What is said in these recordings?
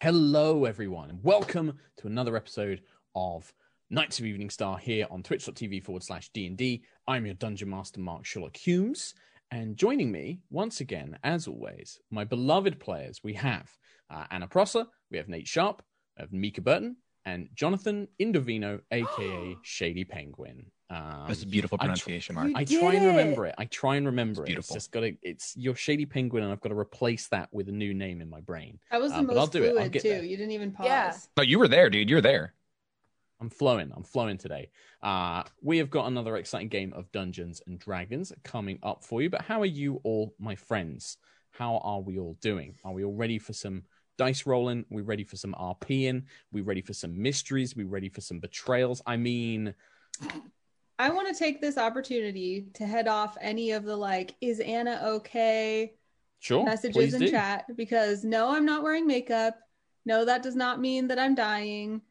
Hello, everyone, and welcome to another episode of Knights of Evening Star here on twitch.tv forward slash D&D. I'm your Dungeon Master, Mark Sherlock Hulmes, and joining me once again, as always, my beloved players, we have uh, Anna Prosser, we have Nate Sharp, we have Mica Burton, and Jonathan Indovino, aka Shady Penguin. Um, That's a beautiful I tr- pronunciation, Mark. I did try and remember it. I try and remember It's it. It's just got to. It's your shady penguin, and I've got to replace that with a new name in my brain. That was the Um, but I'll most do it. I'll fluid get too. there. You didn't even pause. Yeah. No, you were there, dude. You're there. I'm flowing. I'm flowing today. Uh, we have got another exciting game of Dungeons and Dragons coming up for you. But how are you all, my friends? How are we all doing? Are we all ready for some dice rolling? We're ready for some RPing? We're ready for some mysteries? We're ready for some betrayals? I mean, I want to take this opportunity to head off any of the like, is Anna okay sure. messages in do. chat because no, I'm not wearing makeup. No, that does not mean that I'm dying.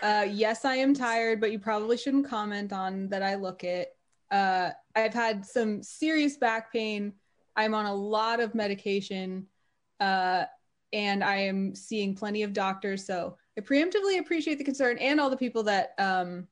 Uh, yes, I am tired, but you probably shouldn't comment on that I look it. Uh, I've had some serious back pain. I'm on a lot of medication, uh, and I am seeing plenty of doctors. So I preemptively appreciate the concern and all the people that um,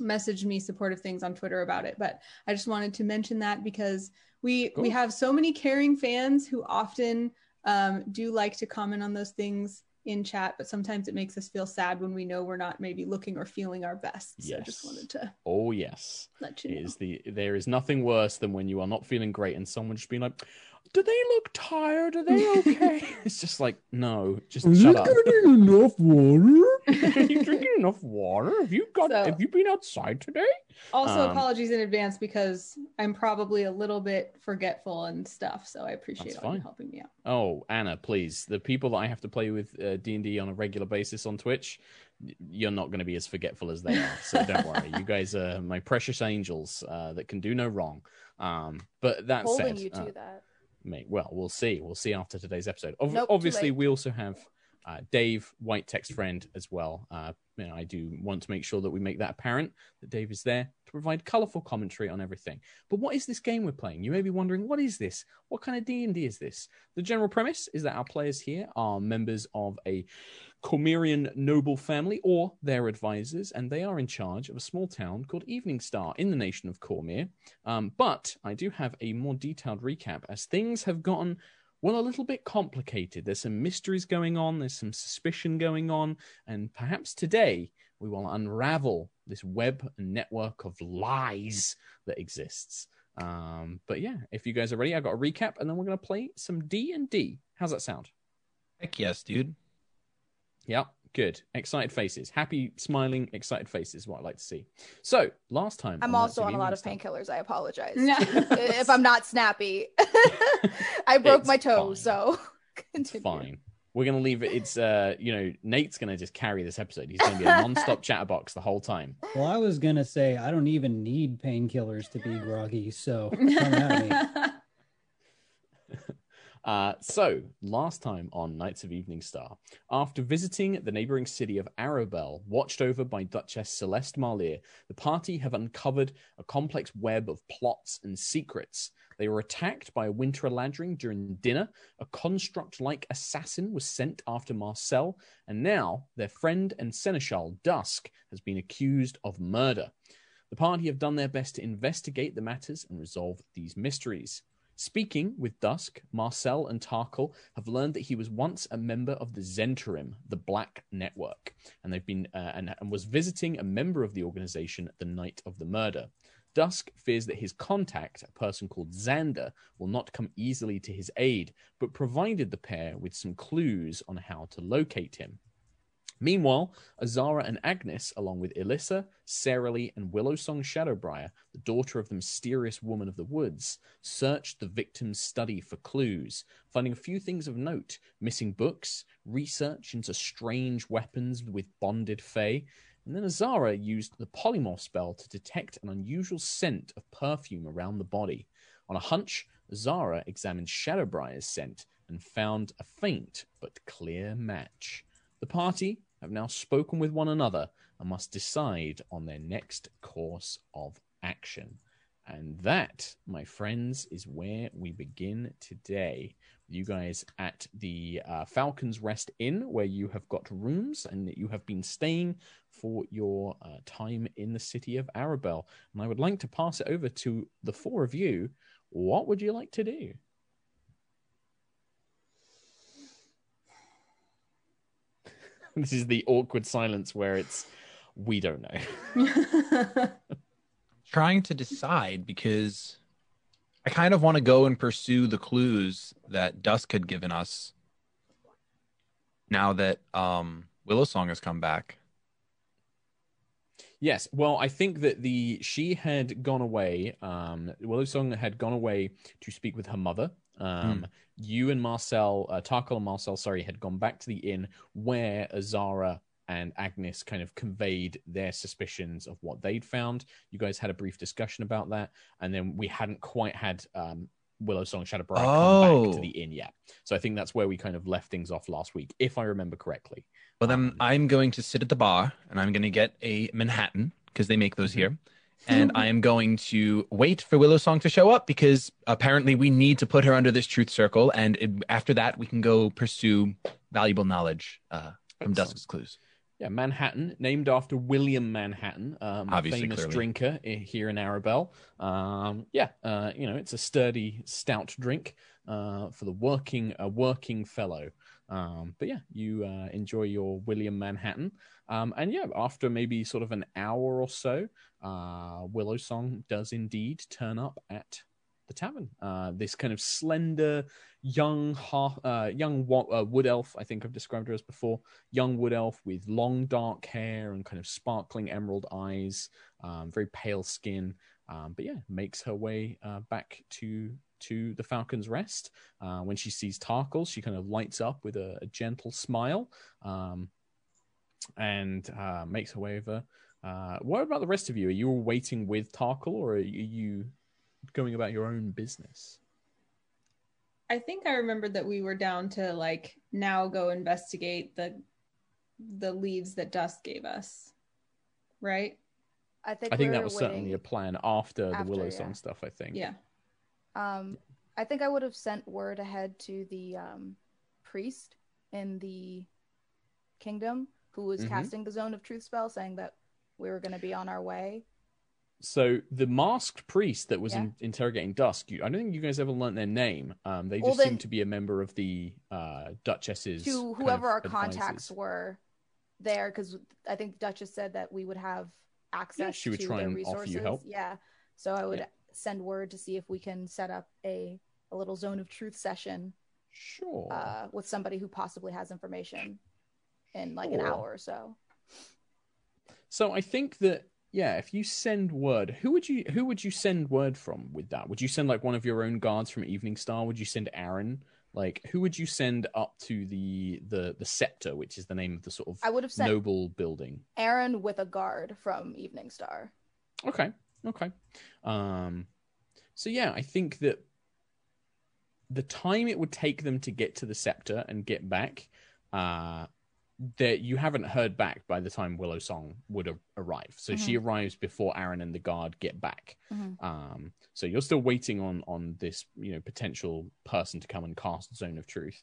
messaged me supportive things on Twitter about it. But I just wanted to mention that because we we have so many caring fans who often um, do like to comment on those things in chat, but sometimes it makes us feel sad when we know we're not maybe looking or feeling our best. So I just wanted to Oh yes. let you know. is the there is nothing worse than when you are not feeling great and someone just being like, "Do they look tired? Are they okay?" it's just like, no, just Are shut up. enough water? Are you drinking enough water? Have you got? So- have you been outside today? Also, Um, apologies in advance because I'm probably a little bit forgetful and stuff. So I appreciate all you helping me out. Oh, Anna, please. The people that I have to play with uh, D and D on a regular basis on Twitch, you're not going to be as forgetful as they are. So don't worry. You guys are my precious angels uh, that can do no wrong. Um, but that holding said, you to uh, that. Mate. Well, we'll see. We'll see after today's episode. Ob- Nope, obviously, we also have uh, Dave, white text friend, as well. Uh, I do want to make sure that we make that apparent that Dave is there to provide colourful commentary on everything. But what is this game we're playing? You may be wondering, what is this? What kind of D and D is this? The general premise is that our players here are members of a Cormyrian noble family or their advisors, and they are in charge of a small town called Evening Star in the nation of Cormyr. Um, but I do have a more detailed recap as things have gotten, well, a little bit complicated. There's some mysteries going on, there's some suspicion going on, and perhaps today we will unravel this web network of lies that exists. Um, but yeah, if you guys are ready, I've got a recap, and then we're going to play some D and D. How's that sound? Heck yes, dude. Yep, good. Excited faces. Happy, smiling, excited faces, what I like to see. So, last time. I'm on also on a lot of painkillers. I apologize if I'm not snappy. I broke It's my fine. toe, so continue. fine. We're going to leave it. It's, uh, you know, Nate's going to just carry this episode. He's going to be a non stop chatterbox the whole time. Well, I was gonna say I don't even need painkillers to be groggy, so come at me. Uh, so, last time on Knights of Evening Star, after visiting the neighboring city of Arabel, watched over by Duchess Celeste Marlier, the party have uncovered a complex web of plots and secrets. They were attacked by a winter eladrin during dinner. A construct like assassin was sent after Marcel, and now their friend and seneschal Dusk has been accused of murder. The party have done their best to investigate the matters and resolve these mysteries. Speaking with Dusk, Marcel and Tarkhal have learned that he was once a member of the Zhentarim, the Black Network, and they've been uh, and, and was visiting a member of the organization the night of the murder. Dusk fears that his contact, a person called Xander, will not come easily to his aid, but provided the pair with some clues on how to locate him. Meanwhile, Azara and Agnis, along with Elissa, Sarah Lee, and Willowsong Shadowbriar, the daughter of the mysterious woman of the woods, searched the victim's study for clues, finding a few things of note missing books, research into strange weapons with bonded Fae, and then Azara used the polymorph spell to detect an unusual scent of perfume around the body. On a hunch, Azara examined Shadowbriar's scent and found a faint but clear match. The party have now spoken with one another and must decide on their next course of action. And that, my friends, is where we begin today. You guys at the uh, Falcons Rest Inn, where you have got rooms and that you have been staying for your uh, time in the city of Arabel. And I would like to pass it over to the four of you. What would you like to do? this is the awkward silence where it's we don't know. Trying to decide because I kind of want to go and pursue the clues that Dusk had given us. Now that um, Willow Song has come back. Yes, well, I think that the she had gone away. Um, Willow Song had gone away to speak with her mother. Um, You and Marcel, uh, Tarkhal and Marcel, sorry, had gone back to the inn where Azara and Agnis kind of conveyed their suspicions of what they'd found. You guys had a brief discussion about that, and then we hadn't quite had um, Willow Song Shadowbriar come back to Oh. the inn yet. So I think that's where we kind of left things off last week, if I remember correctly. Well, then Um, I'm going to sit at the bar and I'm going to get a Manhattan because they make those Mm-hmm. here. And I am going to wait for Willow Song to show up because apparently we need to put her under this truth circle. And it, after that, we can go pursue valuable knowledge uh, from. Dusk's clues. Yeah, Manhattan, named after William Manhattan, um, Obviously, famous clearly. drinker here in Arabel. Um, yeah, uh, you know, it's a sturdy, stout drink uh, for the working, a working fellow. Um, but yeah, you uh, enjoy your William Manhattan, um, and yeah, after maybe sort of an hour or so, uh, Willow Song does indeed turn up at the tavern. Uh, this kind of slender, young, uh, young uh, wood elf. I think I've described her as before young wood elf with long dark hair and kind of sparkling emerald eyes, um, very pale skin. Um, but yeah, makes her way uh, back to to the Falcon's Rest. Uh, when she sees Tarkhal, she kind of lights up with a, a gentle smile, um, and uh, makes her way over. Uh, what about the rest of you? Are you all waiting with Tarkhal, or are you- you going about your own business? I think I remembered that we were down to like now go investigate the the leads that Dusk gave us. Right? I think I think that was waiting. certainly a plan after, After, the Willow yeah. Song stuff. I think. Yeah. Um, I think I would have sent word ahead to the um, priest in the kingdom who was Mhm. casting the zone of truth spell, saying that we were going to be on our way. So the masked priest that was Yeah. in, interrogating Dusk, you, I don't think you guys ever learned their name. Um, they Well, just seem to be a member of the uh, Duchess's. to whoever our contacts advisors. were there, because I think the Duchess said that we would have access she would to try and offer resources. you help. Yeah, so I would Yeah. Send word to see if we can set up a a little zone of truth session Sure. uh, with somebody who possibly has information in like an hour or so. So I think that yeah, if you send word, who would you who would you send word from with that? Would you send like one of your own guards from Evening Star? Would you send Aaron? Like who would you send up to the the the scepter, which is the name of the sort of I would have sent noble building? Aaron with a guard from Evening Star. Okay. Okay. Um so yeah, I think that the time it would take them to get to the scepter and get back, uh that you haven't heard back by the time Willow Song would arrive. So she arrives before Aaron and the guard get back. Mhm. Um so you're still waiting on on this, you know, potential person to come and cast Zone of Truth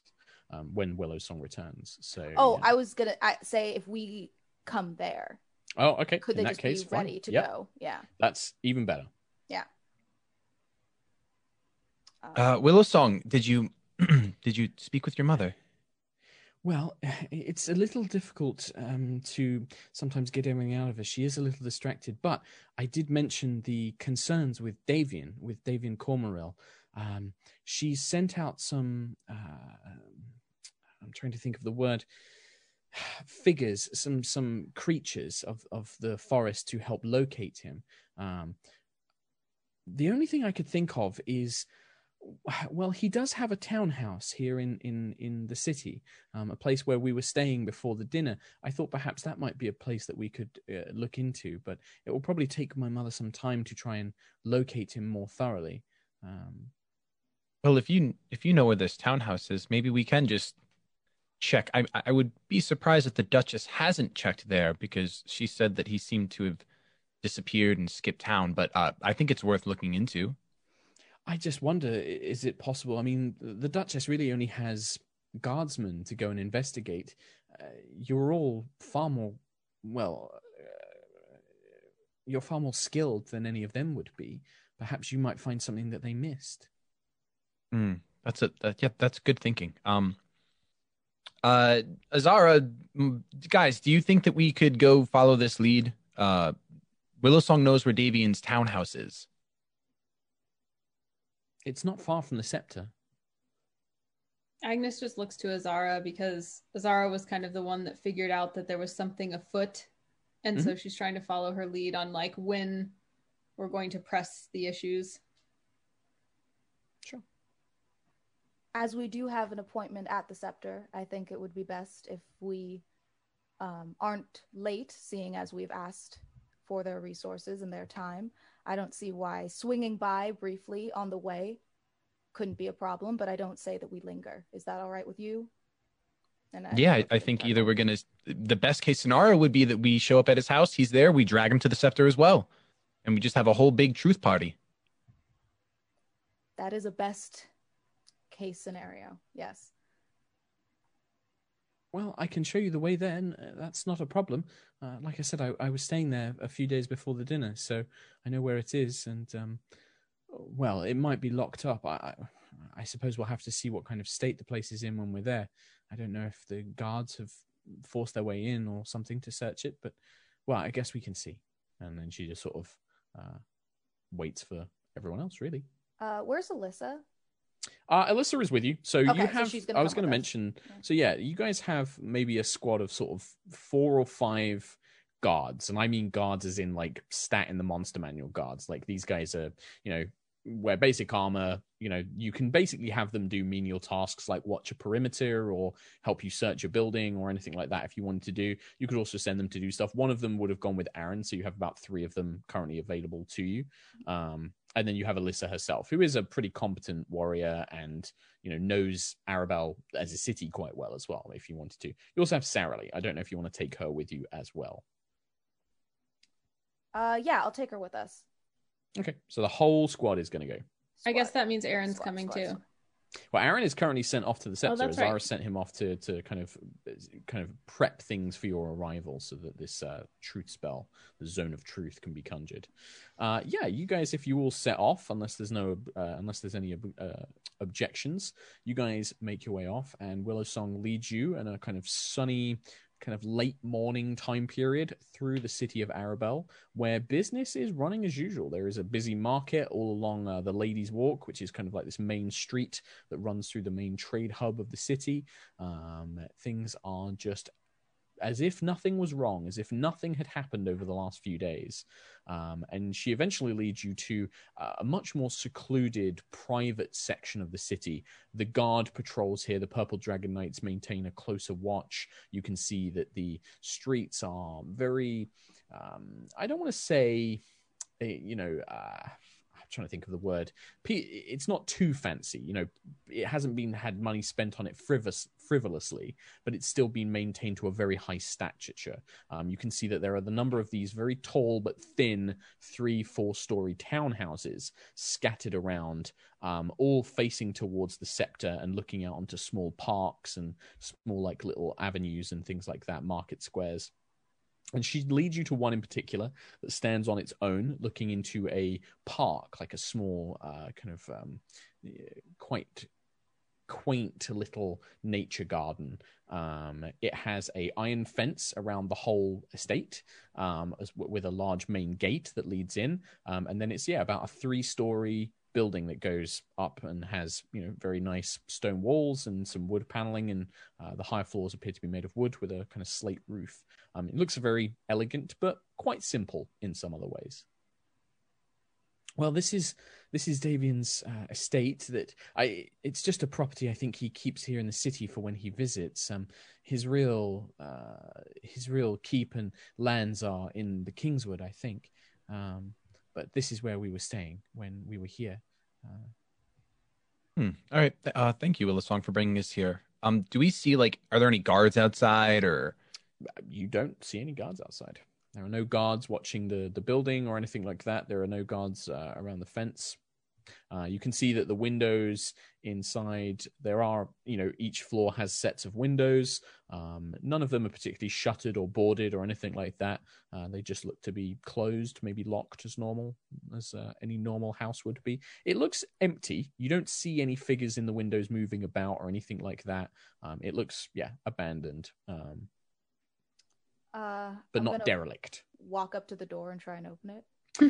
um when Willow Song returns. So Oh, yeah. I was gonna say if we come there, Oh, okay. could In they that just case, be fine. ready to Yep, go? Yeah. That's even better. Um, Uh, Willow Song, did you did you speak with your mother? Well, it's a little difficult um, to sometimes get everything out of her. She is a little distracted, but I did mention the concerns with Davian, with Davian Cormorel. Um, she sent out some. Uh, I'm trying to think of the word. Figures, some some creatures of of the forest to help locate him. Um, the only thing I could think of is, well, he does have a townhouse here in in in the city um, a place where we were staying before the dinner. I thought perhaps that might be a place that we could uh, look into, but it will probably take my mother some time to try and locate him more thoroughly. Um, Well, if you if you know where this townhouse is, maybe we can just check. I I would be surprised if the Duchess hasn't checked there because she said that he seemed to have disappeared and skipped town, but uh, I think it's worth looking into. I just wonder, is it possible? I mean, the Duchess really only has guardsmen to go and investigate. Uh, you're all far more, well, uh, you're far more skilled than any of them would be. Perhaps you might find something that they missed. Mm, that's a that, yeah, that's good thinking. Um, uh, Azara, mm, guys, do you think that we could go follow this lead? Uh, Willow Song knows where Davian's townhouse is. It's not far from the scepter. Agnis just looks to Azara because Azara was kind of the one that figured out that there was something afoot. And so she's trying to follow her lead on like when we're going to press the issues. As we do have an appointment at the scepter, I think it would be best if we um, aren't late, seeing as we've asked for their resources and their time. I don't see why swinging by briefly on the way couldn't be a problem, but I don't say that we linger. Is that all right with you? And Yeah, I, I think either we're gonna. The best case scenario would be that we show up at his house, he's there, we drag him to the scepter as well, and we just have a whole big truth party. that is a best case scenario. Yes. Well, I can show you the way then. Uh, That's not a problem. Uh, like I said, I, I was staying there a few days before the dinner, so I know where it is. And um, well, it might be locked up. I, I, I suppose we'll have to see what kind of state the place is in when we're there. I don't know if the guards have forced their way in or something to search it, but well, I guess we can see. And then she just sort of uh, waits for everyone else, really. Uh, where's Alyssa? Uh, Alyssa is with you. So Okay, you so have. gonna I was going to mention. Yeah. So yeah, you guys have maybe a squad of sort of four or five guards, and I mean guards as in like stat in the monster manual guards. Like these guys are, you know, wear basic armor. You know, you can basically have them do menial tasks like watch a perimeter or help you search a building or anything like that. If you wanted to do, you could also send them to do stuff. One of them would have gone with Aaron, so you have about three of them currently available to you. Um, and then you have Alyssa herself, who is a pretty competent warrior and you know knows Arabel as a city quite well as well. If you wanted to, you also have Sarah Lee. I don't know if you want to take her with you as well. Uh, yeah, I'll take her with us. Okay, so the whole squad is going to go. I guess that means Aaron's Squad, coming squad, too. squad. Well, Aaron is currently sent off to the scepter. that's Zara right. sent him off to to kind of kind of prep things for your arrival, so that this uh, truth spell, the zone of truth, can be conjured. Uh, yeah, you guys, if you all set off, unless there's no uh, unless there's any ob- uh, objections, you guys make your way off, and Willow Song leads you in a kind of sunny. Kind of late morning time period through the city of Arabel, where business is running as usual. There is a busy market all along uh, the Ladies' Walk, which is kind of like this main street that runs through the main trade hub of the city. Um, things are just as if nothing was wrong, as if nothing had happened over the last few days. Um, and she eventually leads you to uh, a much more secluded, private section of the city. The guard patrols here. The Purple Dragon Knights maintain a closer watch. You can see that the streets are very, um, I don't want to say, eh, you know, uh, trying to think of the word. It's not too fancy, you know. It hasn't been had money spent on it frivol- frivolously, but it's still been maintained to a very high stature. Um, you can see that there are the number of these very tall but thin three, four story townhouses scattered around, um, all facing towards the scepter and looking out onto small parks and small, like little avenues and things like that, market squares. And she leads you to one in particular that stands on its own, looking into a park, like a small, uh, kind of um, quite quaint little nature garden. Um, it has a iron fence around the whole estate, um, as, with a large main gate that leads in, um, and then it's yeah about a three-story building that goes up and has you know very nice stone walls and some wood paneling, and uh, the higher floors appear to be made of wood with a kind of slate roof. Um, it looks very elegant, but quite simple in some other ways. Well, this is this is Davian's uh, estate. That I it's just a property I think he keeps here in the city for when he visits. Um, his real uh, his real keep and lands are in the Kingswood, I think. Um, but this is where we were staying when we were here. Uh, Hmm. All right. Uh, thank you, Willisong, for bringing us here. Um, do we see like, are there any guards outside or? you don't see any guards outside. there are no guards watching the the building or anything like that. There are no guards uh, around the fence. Uh, you can see that the windows inside there are, you know, each floor has sets of windows. Um, none of them are particularly shuttered or boarded or anything like that. Uh, they just look to be closed, maybe locked as normal, as uh, any normal house would be. It looks empty. You don't see any figures in the windows moving about or anything like that. Um, it looks, yeah, abandoned, um, Uh, but I'm not derelict. Walk up to the door and try and open it.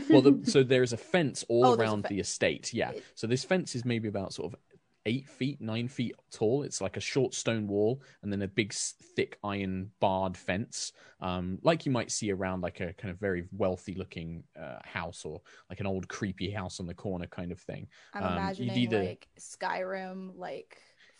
Well, the, so there's a fence all Oh, around the estate. Yeah. So this fence is maybe about sort of eight feet, nine feet tall. It's like a short stone wall and then a big, thick iron barred fence, um, like you might see around like a kind of very wealthy looking uh, house or like an old creepy house on the corner kind of thing. I'm Um, you'd imagining either- like Skyrim, like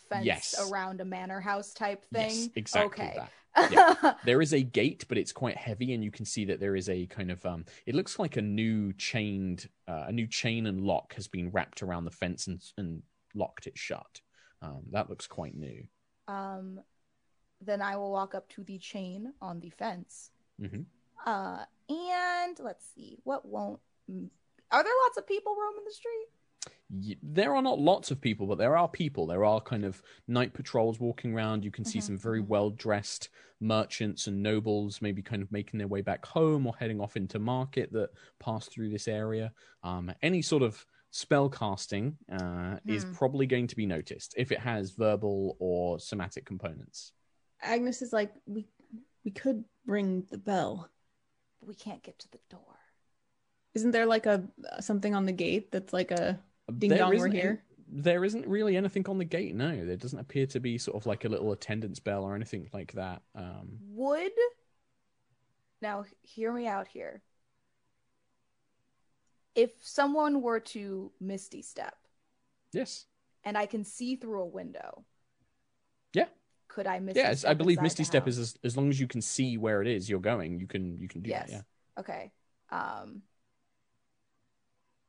fence Yes. around a manor house type thing. Yes, exactly okay. Yeah. there is a gate, but it's quite heavy, and you can see that there is a kind of um. It looks like a new chained, uh, a new chain and lock has been wrapped around the fence and and locked it shut. Um, that looks quite new. um, then I will walk up to the chain on the fence. hmm Uh, and let's see, what won't? Are there lots of people roaming the street? Y- there are not lots of people, but there are people. There are kind of night patrols walking around. You can see Mhm, some very mhm. well dressed merchants and nobles, maybe kind of making their way back home or heading off into market that pass through this area. Um, any sort of spell casting uh, is Hmm. probably going to be noticed if it has verbal or somatic components. Agnis is like, we we could ring the bell. But we can't get to the door. Isn't there like a something on the gate that's like a ding There dong we're here? there isn't really anything on the gate. No, there doesn't appear to be sort of like a little attendance bell or anything like that. Um, Would now hear me out here. If someone were to misty step yes. and I can see through a window, Yeah. could I misty? Yes, I believe Misty Step is as, as long as you can see where it is you're going, you can you can do yes. that. Yeah. Okay. Um,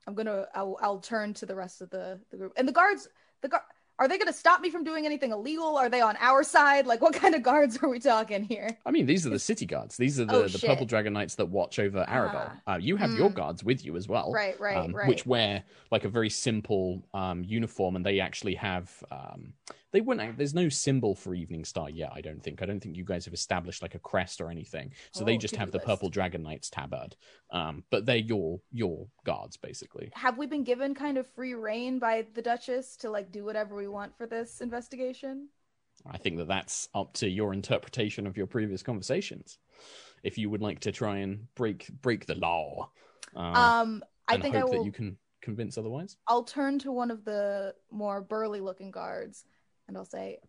I'm gonna. I'll, I'll turn to the rest of the the group and the guards. The guard. Are they gonna stop me from doing anything illegal? Are they on our side? Like, what kind of guards are we talking here? I mean, these are the city guards. These are the, Oh, the. Purple Dragon Knights that watch over Arabel. Uh, you have your Mm. guards with you as well, Right. Right. um, right. which wear like a very simple um, uniform, and they actually have. Um, they wouldn't. There's no symbol for Evening Star yet. I don't think. I don't think you guys have established like a crest or anything. So they Oh, just have the list. Purple Dragon Knights tabard. Um, but they're your your guards basically. have we been given kind of free reign by the Duchess to like do whatever we want for this investigation? I think that that's up to your interpretation of your previous conversations. If you would like to try and break break the law, uh, um, I think hope I will. that you can convince otherwise. I'll turn to one of the more burly looking guards and I'll say,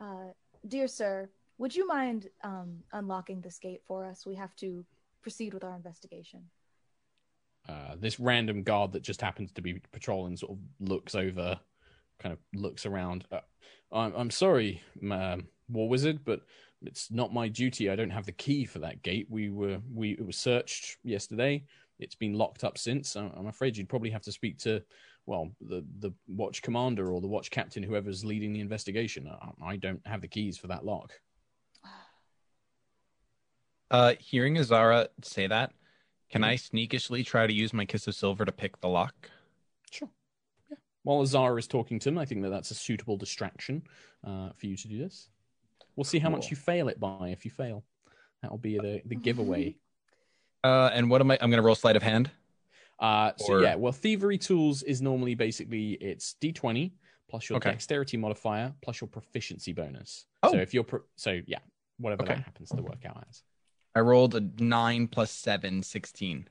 uh, Dear sir, would you mind um, unlocking this gate for us? We have to proceed with our investigation. Uh, this random guard that just happens to be patrolling sort of looks over, kind of looks around. Uh, I'm I'm sorry, um, War Wizard, but it's not my duty. I don't have the key for that gate. We were we it was searched yesterday. It's been locked up since. I'm I'm afraid you'd probably have to speak to, well, the the watch commander or the watch captain, whoever's leading the investigation. I, I don't have the keys for that lock. Uh, hearing Azara say that, can. I sneakishly try to use my kiss of silver to pick the lock? Sure. Yeah. While Azara is talking to him, I think that that's a suitable distraction uh, for you to do this. We'll see how much you fail it by. If you fail, that will be the, the giveaway. Uh, and what am I? I'm gonna roll sleight of hand. Uh, so Or- yeah, well, thievery tools is normally basically it's d20 plus your Okay. dexterity modifier plus your proficiency bonus. Oh. So if you're pro- so yeah, whatever Okay. that happens to work out as. I rolled a nine plus seven, 16.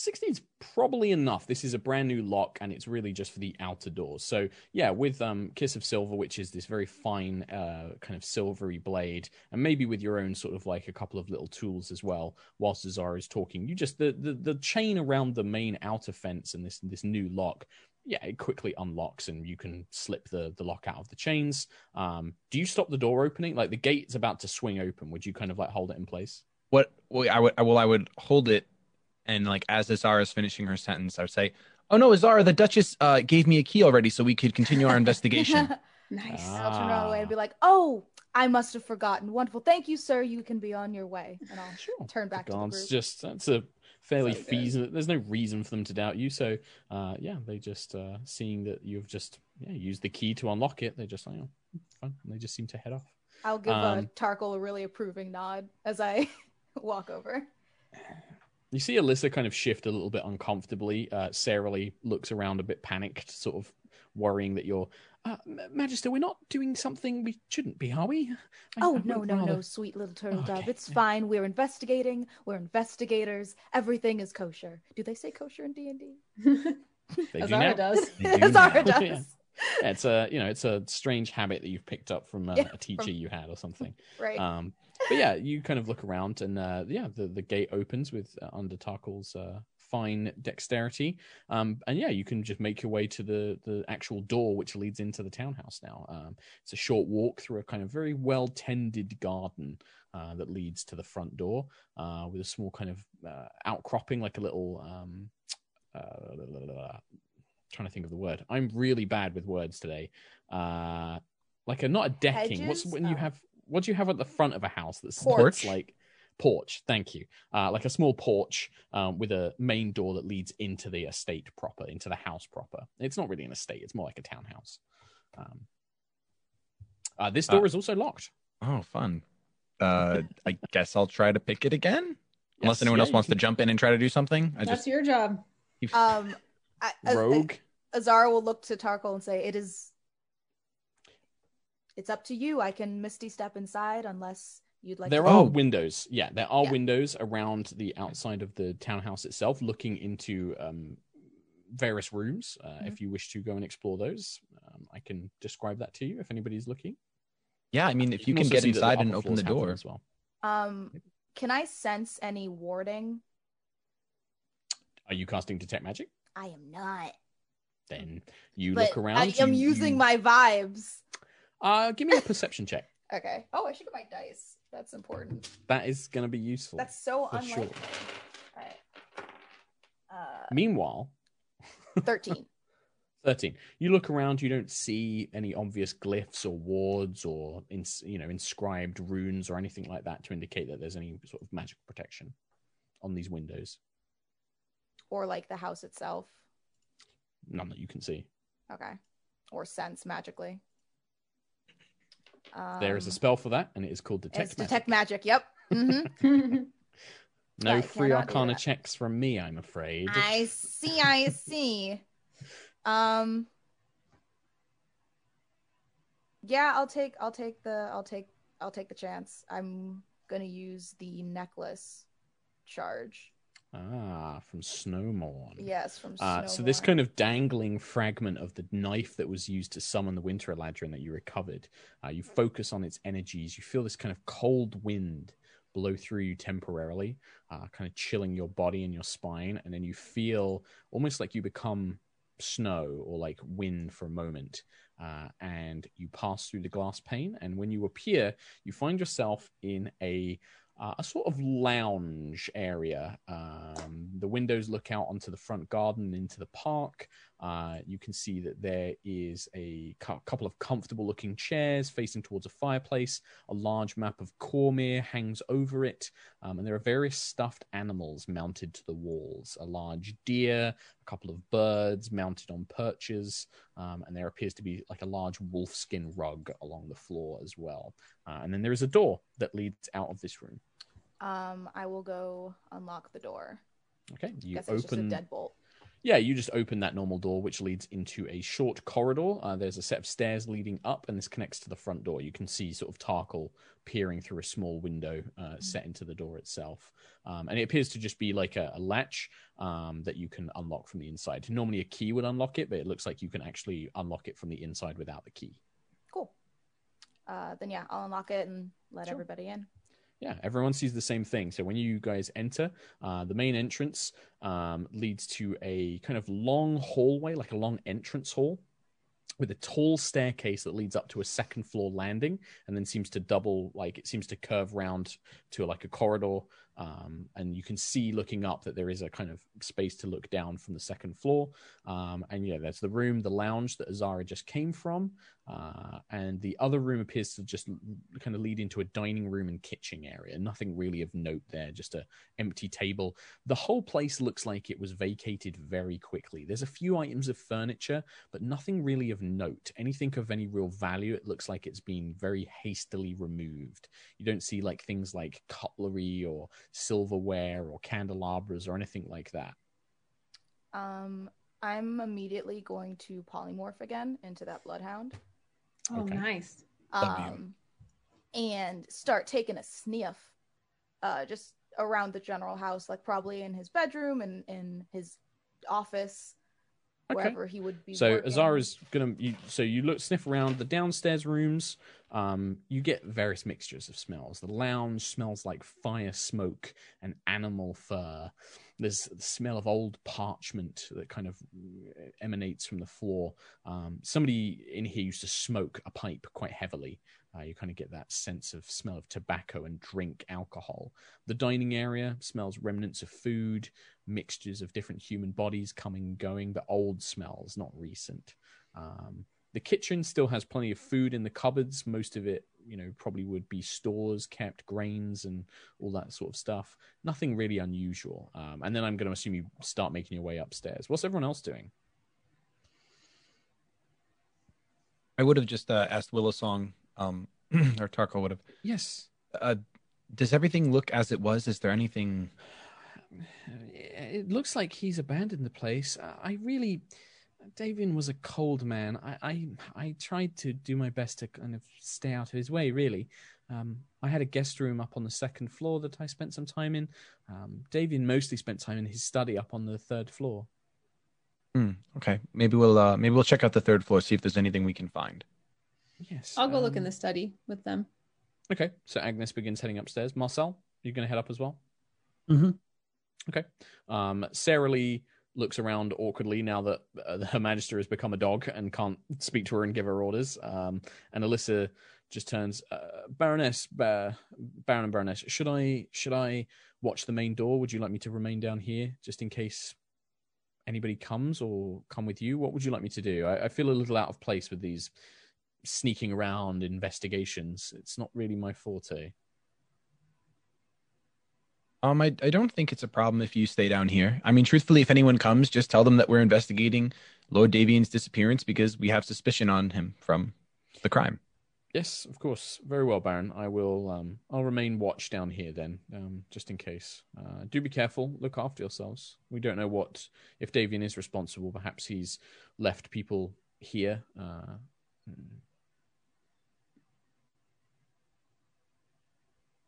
16 is probably enough. This is a brand new lock and it's really just for the outer doors. So, yeah, with um, Kiss of Silver, which is this very fine uh, kind of silvery blade, and maybe with your own sort of like a couple of little tools as well, whilst Azara is talking, you just, the, the, the chain around the main outer fence and this, this new lock, yeah, it quickly unlocks and you can slip the, the lock out of the chains. Um, do you stop the door opening? Like the gate's about to swing open. Would you kind of like hold it in place? What? Well, I would. Well, I would hold it, and like as Azara is finishing her sentence, I would say, "Oh no, Azara, the Duchess uh, gave me a key already, so we could continue our investigation." Nice. And I'll turn around away and Ah. be like, "Oh, I must have forgotten. Wonderful. Thank you, sir. You can be on your way. And I'll Sure. turn back the to the guards group. just that's a fairly So feasible. There's no reason for them to doubt you. So uh, yeah, they just uh, seeing that you've just yeah used the key to unlock it. They just like oh, fine. And they just seem to head off. I'll give uh, Um, Tarkhal a really approving nod as I walk over. You see Alyssa kind of shift a little bit uncomfortably. Uh, Sarah Lee looks around a bit panicked, sort of worrying that you're, uh, Magister, we're not doing something we shouldn't be, are we? I- Oh I no, would no, no, sweet little turtle dove. Okay. It's fine. We're investigating. We're investigators. Everything is kosher. Do they say kosher in D and D? They do Azara now. does. They do Azara does. Yeah. Yeah, it's a you know it's a strange habit that you've picked up from uh, Yeah, a teacher you had or something. Right. Um, but yeah, you kind of look around, and uh, yeah, the, the gate opens with uh, under Tarkhal's uh, fine dexterity, um, and yeah, you can just make your way to the the actual door which leads into the townhouse. Now, um, it's a short walk through a kind of very well tended garden uh, that leads to the front door, uh, with a small kind of uh, outcropping, like a little. Um, uh, trying to think of the word. I'm really bad with words today. Uh, like a not a decking. What's Hedges? when you Oh. have what do you have at the front of a house that's Porch. like porch? Thank you. Uh, like a small porch um, with a main door that leads into the estate proper, into the house proper. It's not really an estate; it's more like a townhouse. Um, uh, this door Uh, is also locked. Oh, fun. Uh, I guess I'll try to pick it again. Unless anyone yeah, else wants can- to jump in and try to do something. I That's just your job. um, I, Az- rogue. Azara will look to Tarkhal and say, "It is. It's up to you. I can misty step inside unless you'd like. To. There to are Oh. windows. Yeah, there are Yeah. windows around the outside of the townhouse itself, looking into um, various rooms. Uh, Mhm. If you wish to go and explore those, um, I can describe that to you if anybody's looking. yeah. I mean, if you can also get inside and open the floors have them door. as well. Um, can I sense any warding? Are you casting detect magic? I am not. Then you but look around. I am you- using you- my vibes. Uh, give me a perception check. Okay. Oh, I should get my dice. That's important. That is going to be useful. That's so unlikely. sure. All right. Uh, Meanwhile, thirteen. 13 you look around you don't see any obvious glyphs or wards or ins- you know inscribed runes or anything like that to indicate that there's any sort of magic protection on these windows or like the house itself. none that you can see Okay. Or sense magically. There is a spell for that and it is called detect It's magic. detect magic. Yep. hmm no I free cannot arcana checks from me i'm afraid I see. I see. Um. Yeah, I'll take. I'll take the. I'll take. I'll take the chance. I'm gonna use the necklace charge. Ah from snowmorn Yes, from. Uh, so this kind of dangling fragment of the knife that was used to summon the Winter Eladrin that you recovered, uh, you focus on its energies. You feel this kind of cold wind blow through you temporarily, uh, kind of chilling your body and your spine, and then you feel almost like you become snow or like wind for a moment. Uh, and you pass through the glass pane, and when you appear, you find yourself in a uh, a sort of lounge area. Um, the windows look out onto the front garden into the park. Uh, you can see that there is a couple of comfortable looking chairs facing towards a fireplace. A large map of Cormyr hangs over it. Um, and there are various stuffed animals mounted to the walls a large deer, a couple of birds mounted on perches. Um, and there appears to be like a large wolfskin rug along the floor as well. Uh, and then there is a door that leads out of this room. Um, I will go unlock the door. Okay, you Guess it's just a open. deadbolt. Yeah, you just open that normal door, which leads into a short corridor. Uh, there's a set of stairs leading up, and this connects to the front door. You can see sort of Tarkhal peering through a small window uh, set into the door itself. Um, and it appears to just be like a, a latch um, that you can unlock from the inside. Normally, a key would unlock it, but it looks like you can actually unlock it from the inside without the key. Cool. Uh, then yeah, I'll unlock it and let Sure. everybody in. Yeah, everyone sees the same thing. So when you guys enter, uh, the main entrance um, leads to a kind of long hallway, like a long entrance hall, with a tall staircase that leads up to a second floor landing, and then seems to double, like it seems to curve round to like a corridor Um, and you can see looking up that there is a kind of space to look down from the second floor. Um, and yeah, there's the room, the lounge that Azara just came from. Uh, and the other room appears to just kind of lead into a dining room and kitchen area. Nothing really of note there, just a empty table. The whole place looks like it was vacated very quickly. There's a few items of furniture, but nothing really of note. Anything of any real value, it looks like it's been very hastily removed. You don't see like things like cutlery or silverware or candelabras or anything like that. Um, I'm immediately going to polymorph again into that bloodhound. Oh, Okay. nice. Um, and start taking a sniff, uh, just around the general house, like probably in his bedroom and in his office, Okay. wherever he would be. So working. Azara's gonna. You, so you look sniff around the downstairs rooms. Um, you get various mixtures of smells. The lounge smells like fire smoke and animal fur. There's the smell of old parchment that kind of emanates from the floor. Um, somebody in here used to smoke a pipe quite heavily. Uh, you kind of get that sense of smell of tobacco and drink alcohol. The dining area smells remnants of food, mixtures of different human bodies coming and going, but old smells, not recent. Um, the kitchen still has plenty of food in the cupboards. Most of it, you know, probably would be stores kept, grains and all that sort of stuff. Nothing really unusual. Um, and then I'm going to assume you start making your way upstairs. What's everyone else doing? I would have just uh, asked Willowsong, um, or Tarko would have. Yes. Uh, does everything look as it was? Is there anything? It looks like he's abandoned the place. I really, Davian was a cold man. I, I, I tried to do my best to kind of stay out of his way. Really, um, I had a guest room up on the second floor that I spent some time in. Um, Davian mostly spent time in his study up on the third floor. Hmm, okay, maybe we'll uh, maybe we'll check out the third floor, see if there's anything we can find. Yes, I'll go look in um, the study with them. Okay, so Agnis begins heading upstairs. Marcel, you're going to head up as well? Mhm. Okay. Um, Sarah Lee looks around awkwardly now that uh, her Magister has become a dog and can't speak to her and give her orders. Um, and Alyssa just turns, uh, Baroness, ba- Baron and Baroness, should I should I watch the main door? Would you like me to remain down here just in case anybody comes or come with you? What would you like me to do? I, I feel a little out of place with these sneaking around investigations. It's not really my forte. Um, I I don't think it's a problem if you stay down here. I mean, truthfully, if anyone comes, just tell them that we're investigating Lord Davian's disappearance because we have suspicion on him from the crime. Yes, of course. Very well, Baron. I will. Um, I'll remain watch down here then, um, just in case. Uh, do be careful. Look after yourselves. We don't know what if Davian is responsible. Perhaps he's left people here. Uh,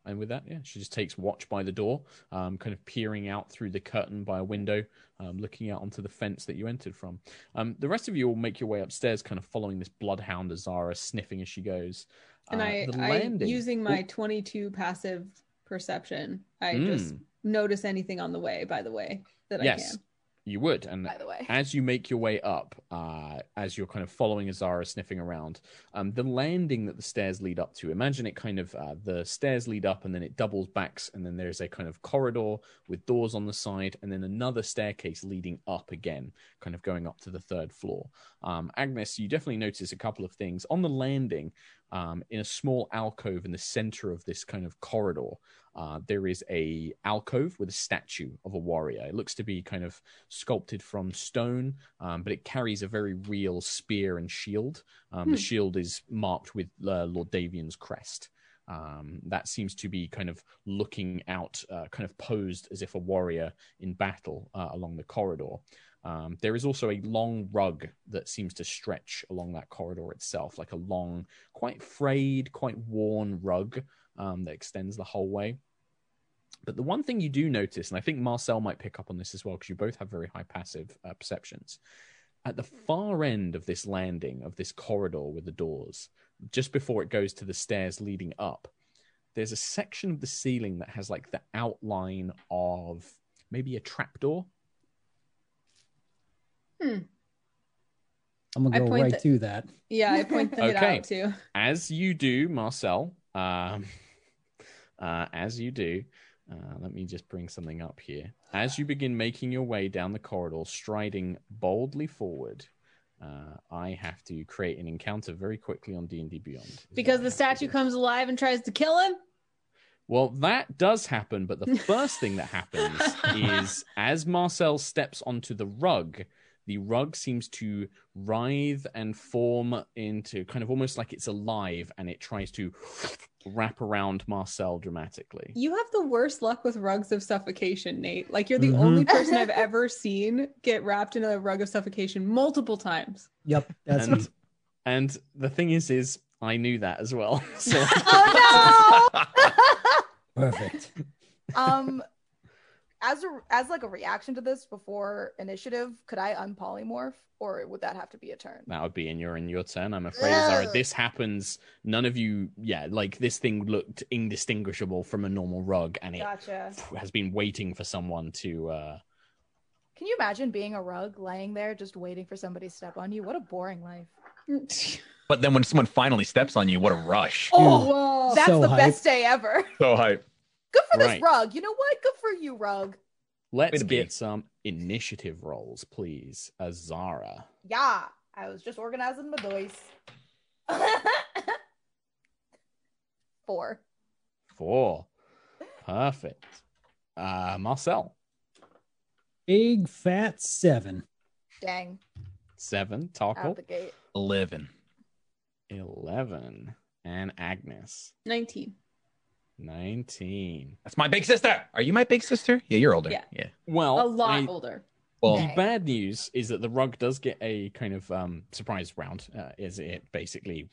and with that, yeah, she just takes watch by the door, um, kind of peering out through the curtain by a window, um, looking out onto the fence that you entered from. Um, the rest of you will make your way upstairs, kind of following this bloodhound Azara, sniffing as she goes. And Uh, I, the I landing- using my Oh, 22 passive perception, I Mm. just notice anything on the way, by the way, that yes, I can. You would, and by the way. as you make your way up, uh, as you're kind of following Azara sniffing around, um, the landing that the stairs lead up to, imagine it kind of uh, the stairs lead up and then it doubles backs, and then there's a kind of corridor with doors on the side, and then another staircase leading up again, kind of going up to the third floor. Um, Agnis, you definitely notice a couple of things on the landing. Um, in a small alcove in the center of this kind of corridor, uh, there is a alcove with a statue of a warrior. It looks to be kind of sculpted from stone, um, but it carries a very real spear and shield. Um, The Hmm. shield is marked with uh, Lord Davian's crest. Um, that seems to be kind of looking out, uh, kind of posed as if a warrior in battle uh, along the corridor. Um, there is also a long rug that seems to stretch along that corridor itself, like a long, quite frayed, quite worn rug um, that extends the whole way. But the one thing you do notice, and I think Marcel might pick up on this as well, because you both have very high passive uh, perceptions. At the far end of this landing, of this corridor with the doors, just before it goes to the stairs leading up, there's a section of the ceiling that has like the outline of maybe a trapdoor. Hmm. I'm gonna go right the- to that. Yeah, I point that Okay. out too. as you do, Marcel, um, uh, as you do, Uh, let me just bring something up here. As you begin making your way down the corridor, striding boldly forward, uh, I have to create an encounter very quickly on D and D Beyond. Because the statue comes alive and tries to kill him. Well, that does happen, but the first thing that happens is as Marcel steps onto the rug, the rug seems to writhe and form into kind of almost like it's alive and it tries to wrap around Marcel dramatically. You have the worst luck with rugs of suffocation, Nate. Like you're the Mhm. only person I've ever seen get wrapped in a rug of suffocation multiple times. Yep, that's and and the thing is is I knew that as well. So Oh perfect. um, as a as like a reaction to this before initiative, could I unpolymorph, or would that have to be a turn? that would be in your in your turn. I'm afraid, Zara. This happens. None of you, yeah, like this thing looked indistinguishable from a normal rug, and it Gotcha. has been waiting for someone to. uh Can you imagine being a rug laying there just waiting for somebody to step on you? What a boring life. But then when someone finally steps on you, what a rush. Oh, whoa. That's So the hype. best day ever. So hype. Good for Right. this rug. You know what? Good for you, rug. Let's Way be. get some initiative rolls, please, Azara. Yeah, I was just organizing my dice. Four. Four. Perfect. Uh Marcel. Big fat seven. Dang. Seven. Out Tarkhal. the gate. 11. Eleven. And Agnis. 19. Nineteen. That's my big sister. Are you my big sister? Yeah, you're older. Yeah. Yeah. Well, a lot I- older. Well, The bad news is that the rug does get a kind of um, surprise round, uh, as it basically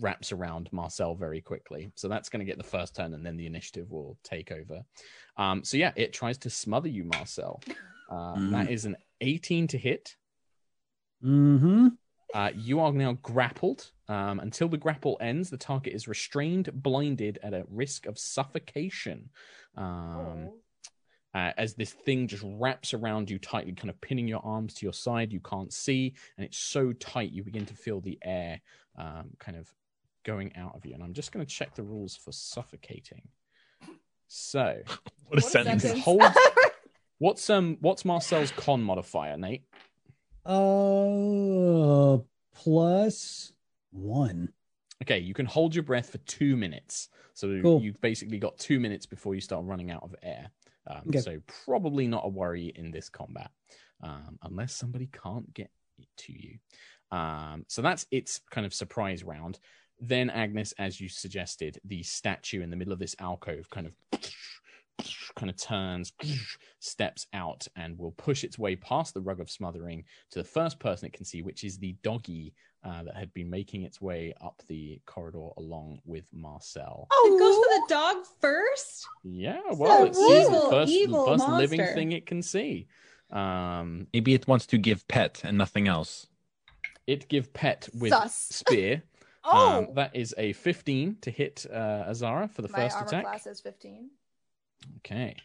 wraps around Marcel very quickly. So that's going to get the first turn, and then the initiative will take over. Um, so yeah, it tries to smother you, Marcel. Uh, Mm. That is an 18 to hit. Mm-hmm. Uh, you are now grappled. Um, until the grapple ends, the target is restrained, blinded, at a risk of suffocation. Um, Oh. uh, as this thing just wraps around you tightly, kind of pinning your arms to your side. You can't see, and it's so tight you begin to feel the air um, kind of going out of you. And I'm just going to check the rules for suffocating. So, what a What sentence. sentence. hold. What's um what's Marcel's con modifier, Nate? Uh, plus one. Okay, you can hold your breath for two minutes. So Cool. you've basically got two minutes before you start running out of air. Um, Okay. So probably not a worry in this combat, um, unless somebody can't get to you. Um, so that's its kind of surprise round. Then Agnis, as you suggested, the statue in the middle of this alcove kind of kind of turns, steps out, and will push its way past the rug of smothering to the first person it can see, which is the doggy uh, that had been making its way up the corridor along with Marcel. Oh, it goes for the dog first? Yeah, well, it sees the first, the evil first living thing it can see. Um, Maybe it wants to give pet and nothing else. it give pet with Sus. spear. Oh, Um, that is a 15 to hit uh, Azara for the my first armor attack. class is 15. Okay.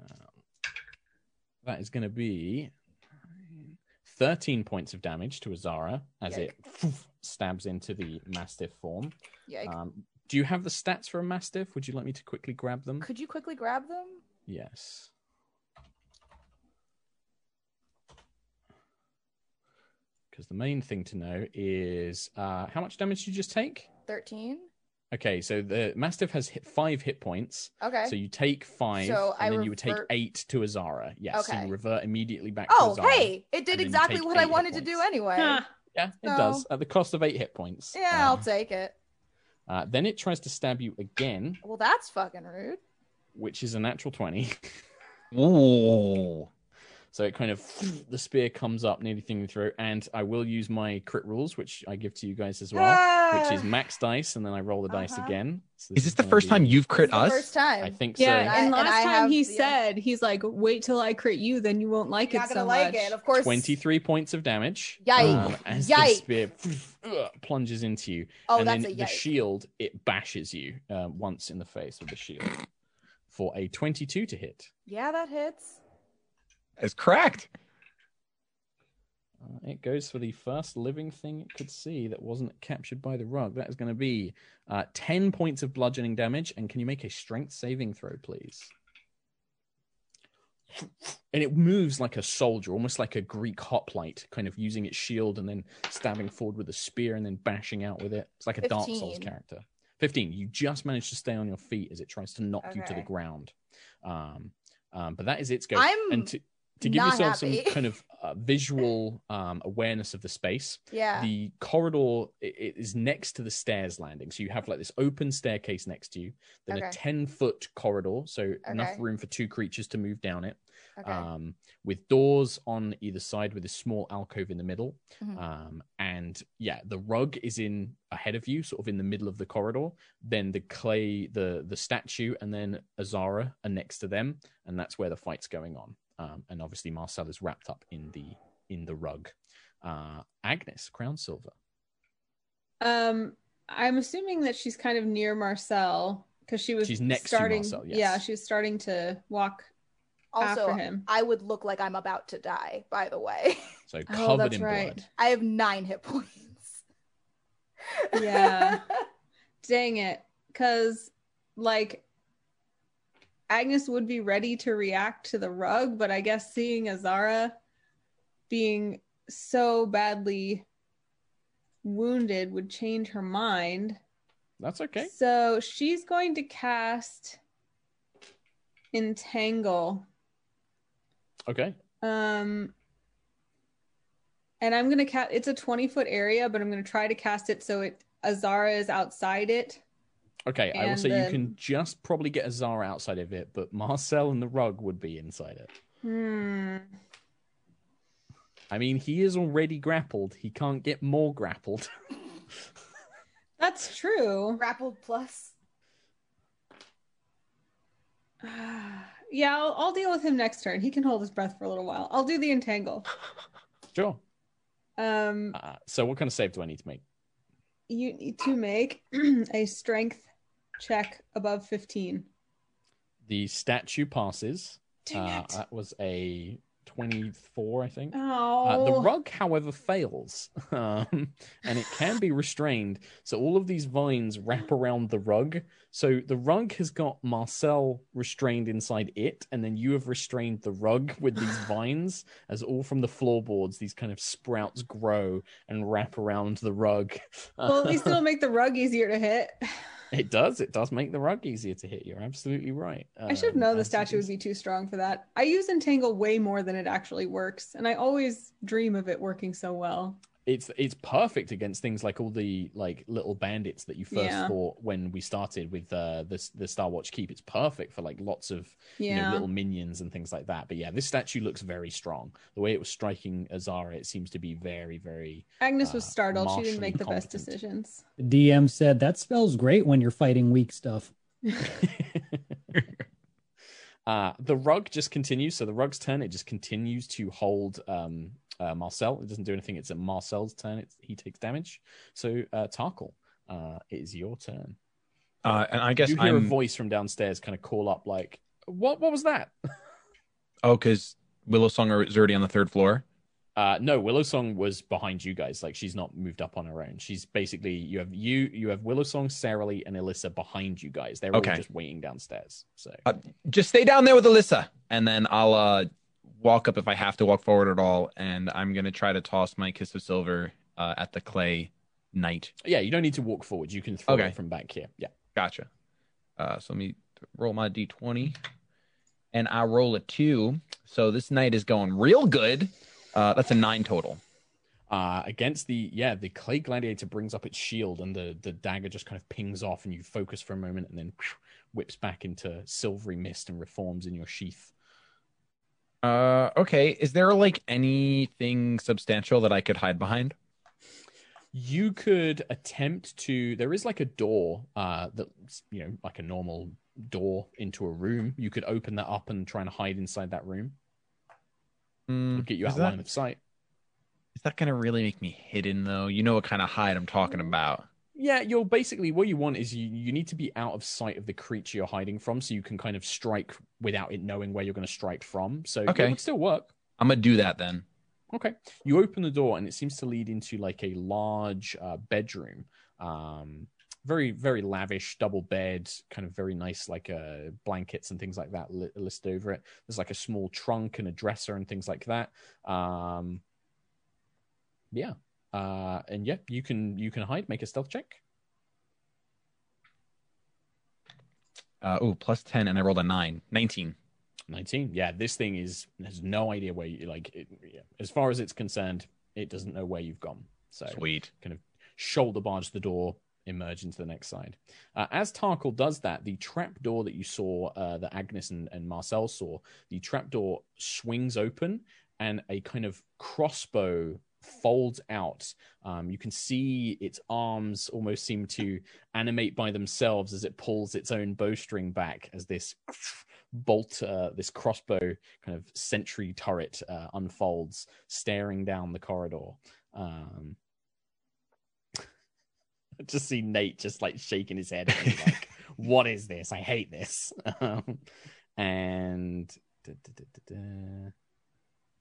Um, that is going to be 13 points of damage to Azara as it stabs into the Mastiff form. Um, do you have the stats for a Mastiff? Would you like me to quickly grab them? Could you quickly grab them? Yes. Because the main thing to know is uh, how much damage did you just take? 13. Okay, so the Mastiff has hit five hit points. Okay. So you take five, So and I then you would take eight to Azara. Yes, so you revert immediately back oh, to Azara. Oh, hey, it did exactly what I wanted to do anyway. Huh. Yeah, it So- does at the cost of eight hit points. Yeah, I'll Um, take it. uh, then it tries to stab you again, Well, that's fucking rude. which is a natural twenty. Ooh. So it kind of the spear comes up nearly thing through, and I will use my crit rules, which I give to you guys as well, which is max dice, and then I roll the dice Uh-huh. again. So Is this the first be- time you've This crit the us? First time. I think Yeah, so. and and last I time have he the- said, he's like, wait till I crit you, then you won't like You're it not gonna so like much. it, of course. Twenty-three points of damage. Yikes. um, as Yikes. the spear plunges into you, Oh, and that's then a the shield it bashes you uh, once in the face with the shield for a twenty-two to hit. Yeah, that hits. It's cracked. Uh, it goes for the first living thing it could see that wasn't captured by the rug. That is going to be uh, 10 points of bludgeoning damage. And can you make a strength saving throw, please? and it moves like a soldier, almost like a Greek hoplite, kind of using its shield and then stabbing forward with a spear and then bashing out with it. It's like a Dark Souls character. 15. You just manage to stay on your feet as it tries to knock you to the ground. Um, um, but that is its go. I'm and to, to give not yourself some kind of uh, visual um, awareness of the space, Yeah. the corridor is next to the stairs landing. So you have like this open staircase next to you, then a 10 foot corridor. So enough room for two creatures to move down it okay. um, with doors on either side with a small alcove in the middle. Mhm. Um, and yeah, the rug is in ahead of you, sort of in the middle of the corridor. Then the clay, the the statue, and then Azara are next to them, and that's where the fight's going on. Um, and obviously Marcel is wrapped up in the in the rug. Uh, Agnis, Crownsilver. Um, I'm assuming that she's kind of near Marcel because she was She's next to starting. Marcel, yes. Yeah, she was starting to walk also, after him. I would look like I'm about to die, by the way. So Oh, covered that's in right. blood. I have nine hit points. Yeah. Dang it. Because, like, Agnis would be ready to react to the rug, but I guess seeing Azara being so badly wounded would change her mind. That's okay. So she's going to cast Entangle. Okay. Um, and I'm gonna cast. It's a 20 foot area, but I'm gonna try to cast it so it Azara is outside it. Okay, I will And say you can just probably get Azara outside of it, but Marcel and the rug would be inside it. Hmm. I mean, he is already grappled. He can't get more grappled. That's true. Grappled plus. yeah, I'll, I'll deal with him next turn. He can hold his breath for a little while. I'll do the entangle. sure. Um, Uh, so, what kind of save do I need to make? you need to make a strength check above 15. The statue passes. Uh, that was a 24, I think. Oh, Uh, the rug, however, fails, um, and it can be restrained. So all of these vines wrap around the rug. So the rug has got Marcel restrained inside it, and then you have restrained the rug with these vines. As all from the floorboards, these kind of sprouts grow and wrap around the rug. well, at least it'll make the rug easier to hit. It does. It does make the rug easier to hit. You're absolutely right. I should have Um, the statue would be too strong for that. I use entangle way more than it actually works, and I always dream of it working so well. It's it's perfect against things like all the like little bandits that you first Yeah. fought when we started with uh the the Star Watch Keep. It's perfect for like lots of you know little minions and things like that. But yeah, this statue looks very strong. The way it was striking Azara, it seems to be very very. Agnis was uh, startled. She didn't make the best decisions. The DM said that spells great when you're fighting weak stuff. uh the rug just continues. So the rug's turn. It just continues to hold um uh, Marcel. It doesn't do anything. It's at Marcel's turn. It's, he takes damage. So uh Tarkhal, uh, it is your turn. Uh, and I guess you hear I'm a voice from downstairs kind of call up like what what was that oh, because Willow Song is already on the third floor. uh no willow song was behind you guys like she's not moved up on her own she's basically you have you you have willow song sarah lee and alyssa behind you guys they're Okay. all just waiting downstairs so Uh, just stay down there with Alyssa, and then I'll uh, walk up if I have to walk forward at all. And I'm gonna try to toss my kiss of silver uh, at the clay knight. yeah you don't need to walk forward you can throw Okay. it from back here yeah Gotcha. Uh, so let me roll my d20, and I roll a two. So this knight is going real good. Uh, that's a nine total. uh against the yeah the clay gladiator brings up its shield and the the dagger just kind of pings off and you focus for a moment and then whips back into silvery mist and reforms in your sheath Uh, okay. Is there like anything substantial that I could hide behind? you could attempt to there is like a door uh that's you know like a normal door into a room you could open that up and try and hide inside that room It'll get you out that- line of sight Is that gonna really make me hidden though? You know what kind of hide I'm talking about. Yeah you're basically what you want is you you need to be out of sight of the creature you're hiding from so you can kind of strike without it knowing where you're going to strike from so Okay. it would still work I'm gonna do that then. Okay. You open the door and it seems to lead into like a large uh, bedroom. Um, very very lavish double bed, kind of very nice like uh, blankets and things like that li- listed over it. There's like a small trunk and a dresser and things like that. Um, yeah, uh, and yeah, you can you can hide. Make a stealth check. Uh, oh, plus 10, and I rolled a 9. 19. 19 yeah this thing is has no idea where you like it, yeah. as far as it's concerned it doesn't know where you've gone so Sweet. kind of shoulder barge the door emerge into the next side uh, as tarkhal does that the trap door that you saw uh, that agnis and, and marcel saw the trap door swings open and a kind of crossbow folds out. Um, you can see its arms almost seem to animate by themselves as it pulls its own bowstring back as this bolt uh, this crossbow kind of sentry turret uh, unfolds staring down the corridor. Um I just see nate just like shaking his head like what is this? I hate this. Um, and da, da, da,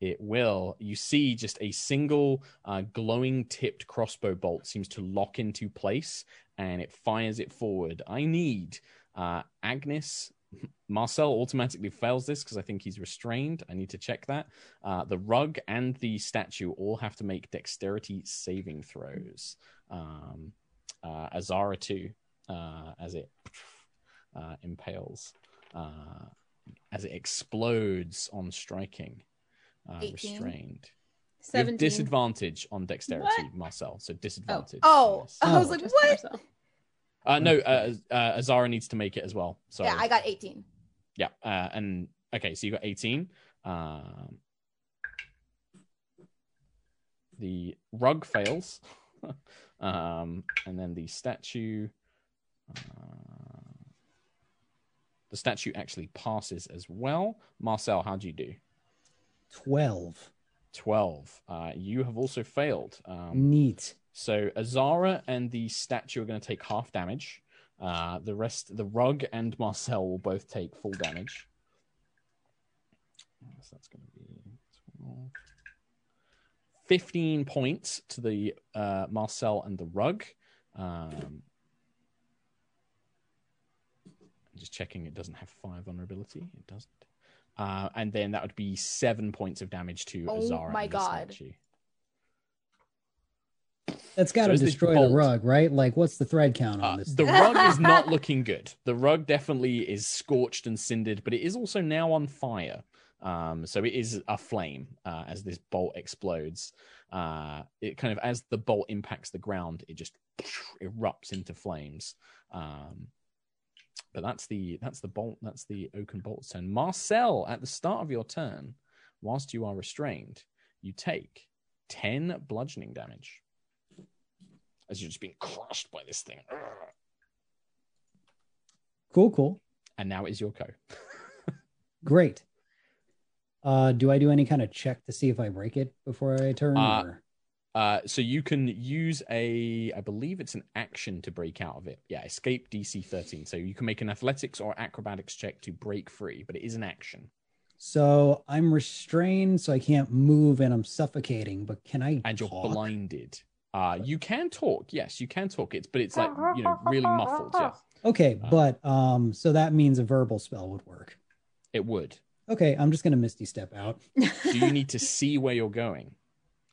it will you see just a single uh, glowing tipped crossbow bolt seems to lock into place and it fires it forward i need uh, agnis Marcel automatically fails this because I think he's restrained. I need to check that. Uh, the rug and the statue all have to make dexterity saving throws. Um, uh, Azara too, uh, as it uh, impales, as it explodes on striking. Uh, 18. restrained. You 17. disadvantage on dexterity, What? Marcel. So disadvantage. Oh, yes. I was Oh. like, Just what? Uh, no, uh, uh, Azara needs to make it as well. So Yeah, I got 18. Yeah, uh, and okay, so you got 18. Um, the rug fails, um, and then the statue. Uh, the statue actually passes as well. Marcel, how do you do? 12. 12. Uh, you have also failed. Um, Neat. so Azara and the statue are going to take half damage. Uh, the rest, the rug and Marcel will both take full damage. So that's going to be 12. 15 points to the uh, Marcel and the rug. Um, I'm just checking it doesn't have fire vulnerability. It doesn't. Uh, and then that would be seven points of damage to Oh Azara. Oh my God. statue. That's got to is this destroy the rug, right? Like, what's the thread count on Uh, this? the rug is not looking good. The rug definitely is scorched and cindered, but it is also now on fire. Um, so it is a flame uh, as this bolt explodes. Uh, it kind of as the bolt impacts the ground, it just erupts into flames. Um, but that's the that's the bolt. That's the oaken bolt's turn. Marcel, at the start of your turn, whilst you are restrained, you take ten bludgeoning damage as you're just being crushed by this thing. Cool, cool. And now it is your co. Great. Uh, do I do any kind of check to see if I break it before I turn? Uh, or... Uh, so you can use a, I believe it's an action to break out of it. Yeah, escape DC 13. So you can make an athletics or acrobatics check to break free, but it is an action. So I'm restrained, so I can't move, and I'm suffocating. But can I? And you're talk? blinded. Uh, you can talk. Yes, you can talk. It's, but it's like, you know, really muffled. Yeah, Okay, Uh, but um, so that means a verbal spell would work. it would. Okay, I'm just gonna misty step out. Do you need to see where you're going?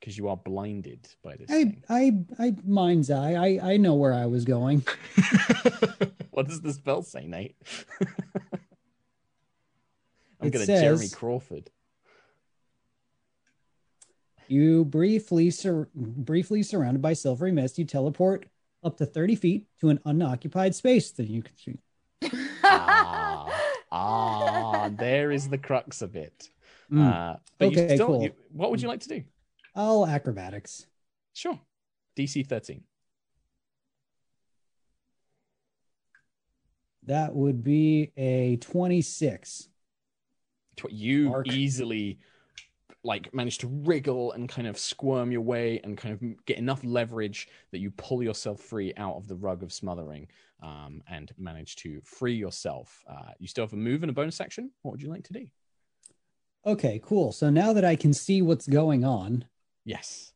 Because you are blinded by this I, thing. I, I, mind's eye. I, I know where I was going. what does the spell say, Nate? I'm It gonna Jeremy Crawford. You briefly, sur- briefly surrounded by silvery mist, you teleport up to 30 feet to an unoccupied space that you can see. ah, ah, there is the crux of it. Mm, Uh, but you Okay, still, cool. you, what would you like to do? All acrobatics. Sure. DC 13. That would be a 26. You Mark. easily like manage to wriggle and kind of squirm your way and kind of get enough leverage that you pull yourself free out of the rug of smothering um, and manage to free yourself. Uh, you still have a move and a bonus action. What would you like to do? Okay, cool. So now that I can see what's going on, Yes.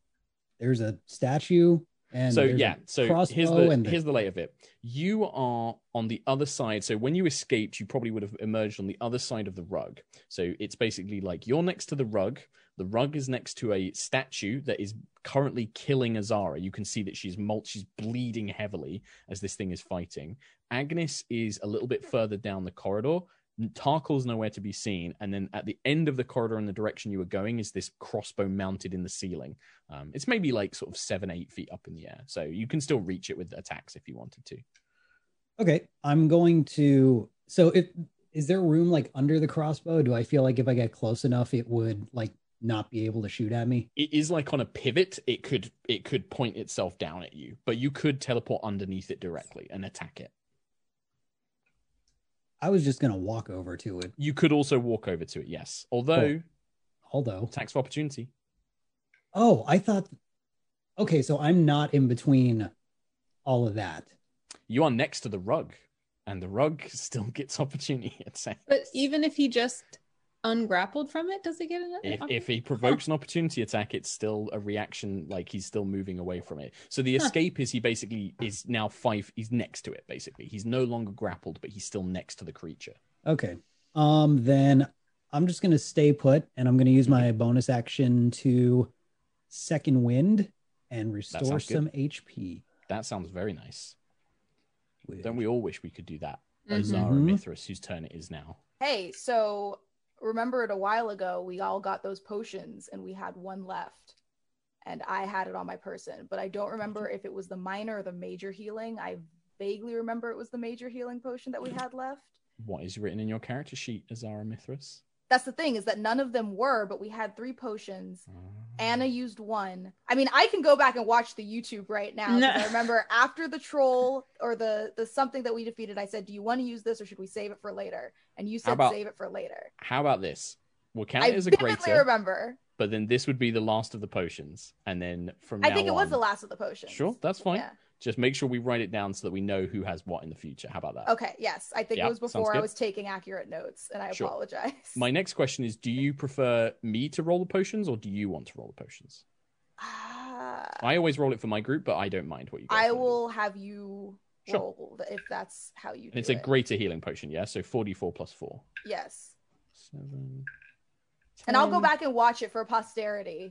there's a statue And so yeah, so here's the the- here's the lay of it. You are on the other side. So when you escaped, you probably would have emerged on the other side of the rug. So it's basically like you're next to the rug. The rug is next to a statue that is currently killing Azara. You can see that she's mul- she's bleeding heavily as this thing is fighting. Agnis is a little bit further down the corridor. Tarkhal's nowhere to be seen, and then at the end of the corridor in the direction you were going is this crossbow mounted in the ceiling. Um, it's maybe like sort of seven, eight feet up in the air, so you can still reach it with attacks if you wanted to. Okay, I'm going to. So, if is there room like under the crossbow? Do I feel like if I get close enough, it would like not be able to shoot at me? It is like on a pivot. It could it could point itself down at you, but you could teleport underneath it directly and attack it. I was just gonna walk over to it, You could also walk over to it, yes. Although although. attacks of opportunity. Oh, I thought. Okay, so I'm not in between all of that. You are next to the rug, and the rug still gets opportunity attacks. But even if he just ungrappled from it, does he get an if, if he provokes an opportunity attack, it's still a reaction, like he's still moving away from it. So the Huh. escape is he basically is now five. He's next to it. Basically, he's no longer grappled, but he's still next to the creature. Okay. Um, then I'm just gonna stay put, and I'm gonna use my bonus action to second wind and restore sounds good. some HP. That sounds very nice. with- Don't we all wish we could do that? Mhm. Azara. Mithras, whose turn it is now. Hey, so remember it a while ago, we all got those potions and we had one left. And I had it on my person, but I don't remember if it was the minor or the major healing. I vaguely remember it was the major healing potion that we had left. What is written in your character sheet, Azara Mithras? That's the thing is that none of them were, but we had three potions. Uh, Anna used one. I mean, I can go back and watch the YouTube right now. No. I remember after the troll or the the something that we defeated, I said, "Do you want to use this or should we save it for later?" And you said, about- "Save it for later." How about this? We'll count I it as a greater, remember. but then this would be the last of the potions, and then from I think it was the last of the potions. Sure, that's fine. Yeah. Just make sure we write it down so that we know who has what in the future. How about that? Okay. Yes, I think Yeah, it was before I was taking accurate notes, and I Sure. apologize. My next question is: Do you prefer me to roll the potions, or do you want to roll the potions? Ah, I always roll it for my group, but I don't mind what you. I will have you Sure. roll if that's how you. And it's a it. greater healing potion, yeah. So forty-four plus four. Yes, Seven. and I'll go back and watch it for posterity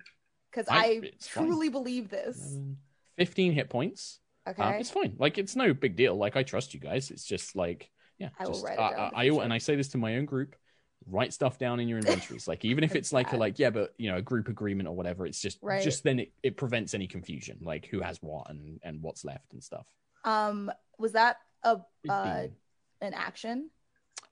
because I- I, it's fine. truly believe this. 11, Fifteen hit points. Okay. Uh, it's fine. Like it's no big deal. Like I trust you guys. It's just like yeah. I will just, write it down I, I future. and I say this to my own group. Write stuff down in your inventories. like even if it's like a like yeah, but you know a group agreement or whatever. It's just Right. just then it, it prevents any confusion. Like who has what and and what's left and stuff. Um, was that a uh, an action?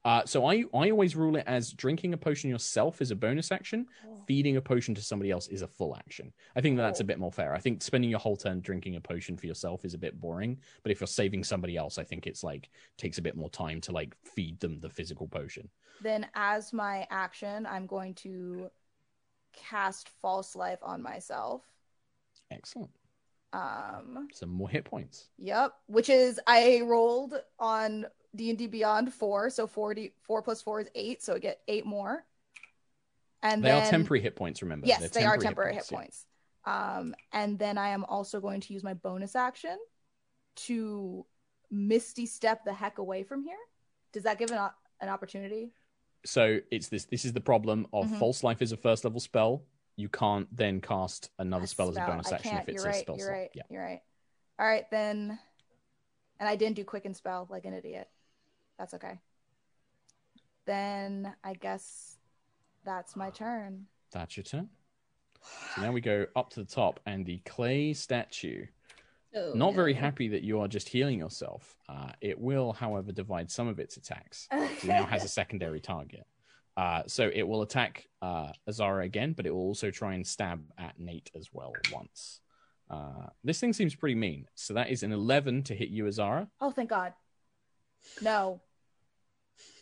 Uh, so I I always rule it as drinking a potion yourself is a bonus action. Oh. Feeding a potion to somebody else is a full action. I think that that's a Oh. bit more fair. I think spending your whole turn drinking a potion for yourself is a bit boring. But if you're saving somebody else, I think it's like takes a bit more time to like feed them the physical potion. Then, as my action, I'm going to cast false life on myself. Excellent. Um, Some more hit points. yep, which is I rolled on D and D Beyond four, so 40, four plus four is eight, so I get eight more. And they then, are temporary hit points. Remember? Yes, They're they are temporary hit yeah. points. Um, and then I am also going to use my bonus action to misty step the heck away from here. Does that give an, o- an opportunity? So it's this. This is the problem of Mhm. false life is a first level spell. You can't then cast another A spell, as a bonus I action can't. if it's you're a right. spell You're slot. right. Yeah. You're right. All right then. And I didn't do quicken spell like an idiot. That's okay. Then I guess that's my turn. That's your turn. So now we go up to the top, and the clay statue. Oh, Not very happy that you are just healing yourself. Uh, it will, however, divide some of its attacks. It now has a secondary target. Uh, so it will attack uh, Azara again, but it will also try and stab at Nate as well once. Uh, this thing seems pretty mean. So that is an 11 to hit you, Azara. oh, thank God. No.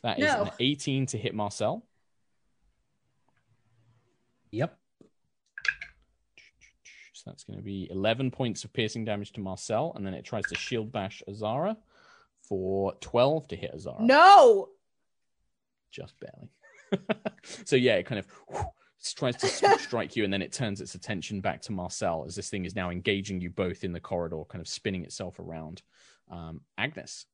That is No. an 18 to hit Marcel. Yep. So that's going to be 11 points of piercing damage to Marcel, and then it tries to shield bash Azara for 12 to hit Azara. No. just barely. so yeah, it kind of tries to strike you, and then it turns its attention back to Marcel as this thing is now engaging you both in the corridor, kind of spinning itself around. Um, Agnis.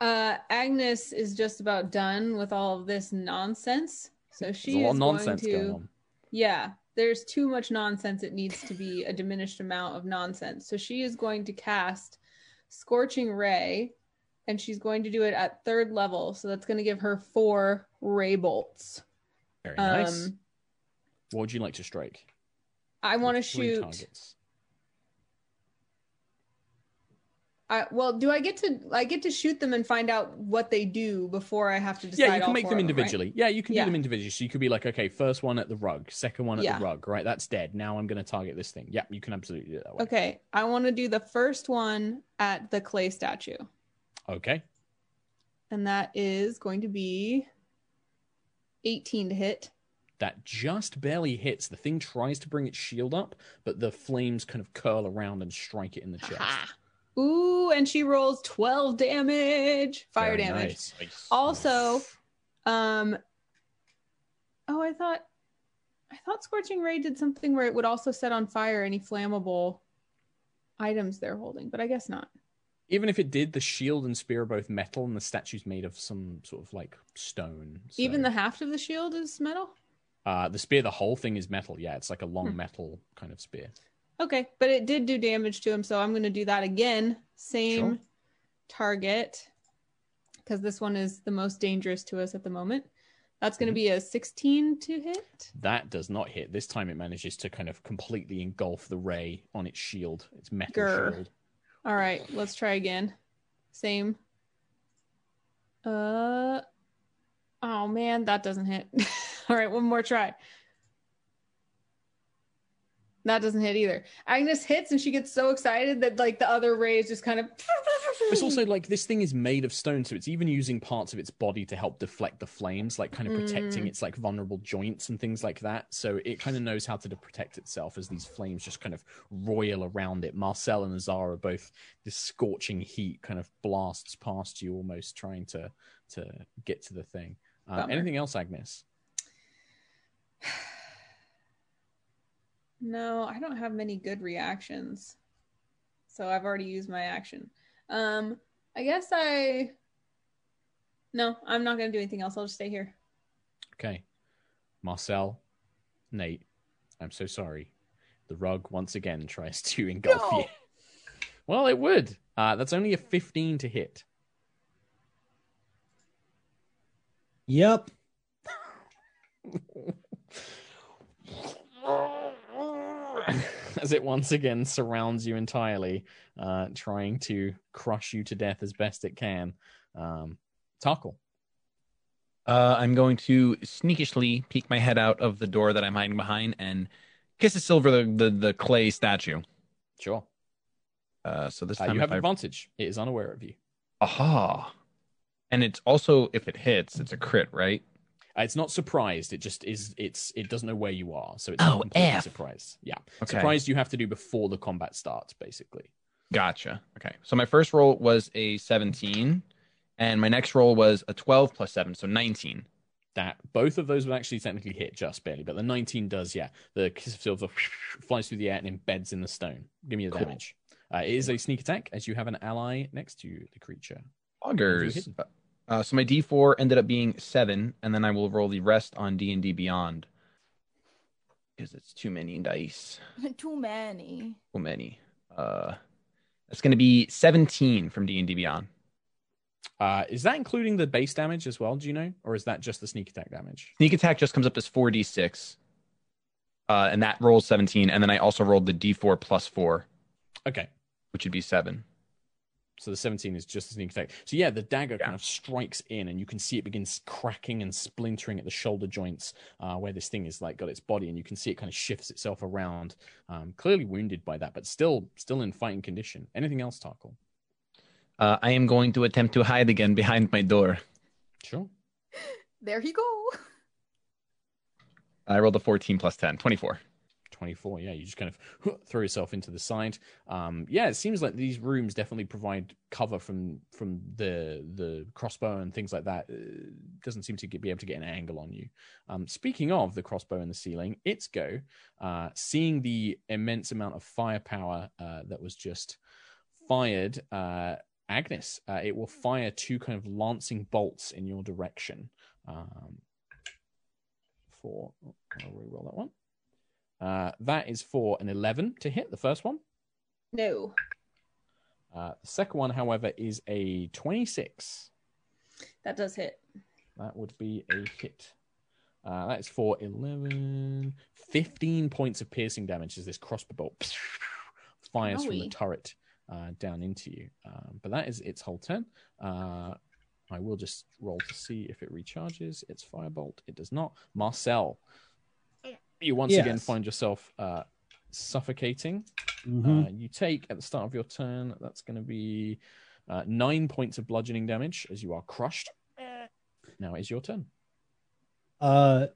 Uh, Agnis is just about done with all of this nonsense. So she a lot is of nonsense going to. going on. Yeah, there's too much nonsense. It needs to be a diminished amount of nonsense. So she is going to cast Scorching Ray, and she's going to do it at third level. So that's going to give her four ray bolts. Very nice. Um, what would you like to strike? I want to shoot. targets. I, well, do I get to? I get to shoot them and find out what they do before I have to decide. Yeah, you can make four them right? individually. Yeah, you can Yeah. do them individually. So you could be like, okay, first one at the rug, second one at Yeah. the rug, right? That's dead. Now I'm going to target this thing. Yeah, you can absolutely do that way. Okay, I want to do the first one at the clay statue, Okay. and that is going to be 18 to hit. That just barely hits. The thing tries to bring its shield up, but the flames kind of curl around and strike it in the chest. Ooh, and she rolls 12 damage, fire Very damage. nice. Also, um, oh, I thought, I thought Scorching Ray did something where it would also set on fire any flammable items they're holding, but I guess not. Even if it did, the shield and spear are both metal, and the statue's made of some sort of like stone. so- Even the haft of the shield is metal. uh, the spear, the whole thing is metal. Yeah, it's like a long Hmm. metal kind of spear. Okay, but it did do damage to him, so I'm going to do that again. Same Sure. target, because this one is the most dangerous to us at the moment. That's going to Mhm. be a 16 to hit. That does not hit. This time it manages to kind of completely engulf the ray on its shield, its metal Grr. shield. All right, let's try again. Same. Uh, oh man, that doesn't hit. All right, one more try. That doesn't hit either. Agnis hits and she gets so excited that like the other rays just kind of. It's also like this thing is made of stone, so it's even using parts of its body to help deflect the flames, like kind of protecting Mm. its like vulnerable joints and things like that. So it kind of knows how to protect itself as these flames just kind of roil around it. Marcel and Azara both this scorching heat kind of blasts past you, almost trying to to get to the thing. Bummer. anything else, Agnis? No, I don't have many good reactions. So I've already used my action. Um, I guess I No, I'm not going to do anything else. I'll just stay here. Okay. Marcel, Nate, I'm so sorry. The rug once again tries to engulf No. you. Well, it would. Uh, that's only a 15 to hit. Yep. As it once again surrounds you entirely, uh, trying to crush you to death as best it can. Um, Tarkhal. Uh, I'm going to sneakishly peek my head out of the door that I'm hiding behind and kiss a silver the, the, the clay statue. Sure. Uh, so this Uh, time you have I... advantage. It is unaware of you. Aha. And it's also if it hits, it's a crit, right? Uh, it's not surprised. It just is. It's. It doesn't know where you are, so it's Oh, not surprised. Yeah, Okay. surprised you have to do before the combat starts, basically. Gotcha. Okay. So my first roll was a 17, and my next roll was a 12 plus 7, so 19. That both of those would actually technically hit just barely, but the 19 does. Yeah, the kiss of silver flies through the air and embeds in the stone. Give me the Cool. damage. Uh, it is a sneak attack as you have an ally next to the creature. Augers. Hidden? Uh, so my D4 ended up being 7, and then I will roll the rest on D&D Beyond. Because it's too many dice. Too many. Too many. Uh, that's going to be 17 from D&D Beyond. Uh, is that including the base damage as well? Do you know, or is that just the sneak attack damage? Sneak attack just comes up as 4d6. Uh, and that rolls 17, and then I also rolled the D4 plus 4, Okay, which would be 7. So the 17 is just a sneak attack. So yeah, the dagger Yeah. kind of strikes in, and you can see it begins cracking and splintering at the shoulder joints uh, where this thing is like got its body, and you can see it kind of shifts itself around. Um, clearly wounded by that, but still still in fighting condition. Anything else, Tarkhal? Uh, I am going to attempt to hide again behind my door. Sure. There he go. I rolled a 14 plus 10, 24. 24 yeah you just kind of throw yourself into the side um yeah it seems like these rooms definitely provide cover from from the the crossbow and things like that. Uh, doesn't seem to get, be able to get an angle on you. Um speaking of the crossbow in the ceiling it's go uh seeing the immense amount of firepower uh that was just fired uh agnis uh, it will fire two kind of lancing bolts in your direction. Um for i'll re-roll that one uh, that is for an 11 to hit the first one. No. Uh, the second one, however, is a 26. That does hit. That would be a hit. Uh, that is for 11, 15 points of piercing damage as this crossbow bolt fires from the turret uh, down into you. Um, but that is its whole turn. Uh, I will just roll to see if it recharges its firebolt. It does not. Marcel, you once again find yourself uh, suffocating. Mhm. Uh, you take at the start of your turn, that's going to be uh, nine points of bludgeoning damage as you are crushed. Now is your turn. Uh,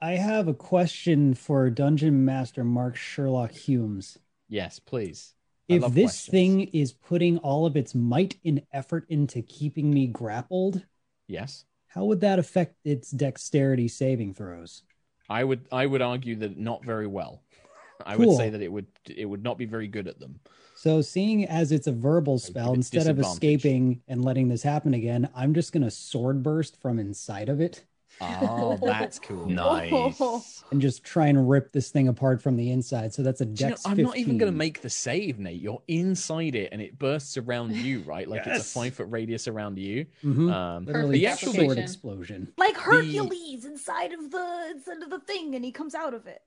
I have a question for Dungeon Master Mark Sherlock Hulmes. Yes, please. I If this questions. thing is putting all of its might and effort into keeping me grappled, Yes, how would that affect its dexterity saving throws? I would. I would argue that not very well. I Cool. would say that it would. It would not be very good at them. So, seeing as it's a verbal spell, instead of escaping and letting this happen again, I'm just going to sword burst from inside of it Oh, that's cool. Nice. and just try and rip this thing apart from the inside. So that's a Do you know, dex I'm not even going to make the save, Nate. You're inside it, and it bursts around you, right? Like it's a five foot radius around you. Mhm. Um, Literally the Perfect actual sword explosion. Like Hercules inside of the inside of the thing, and he comes out of it.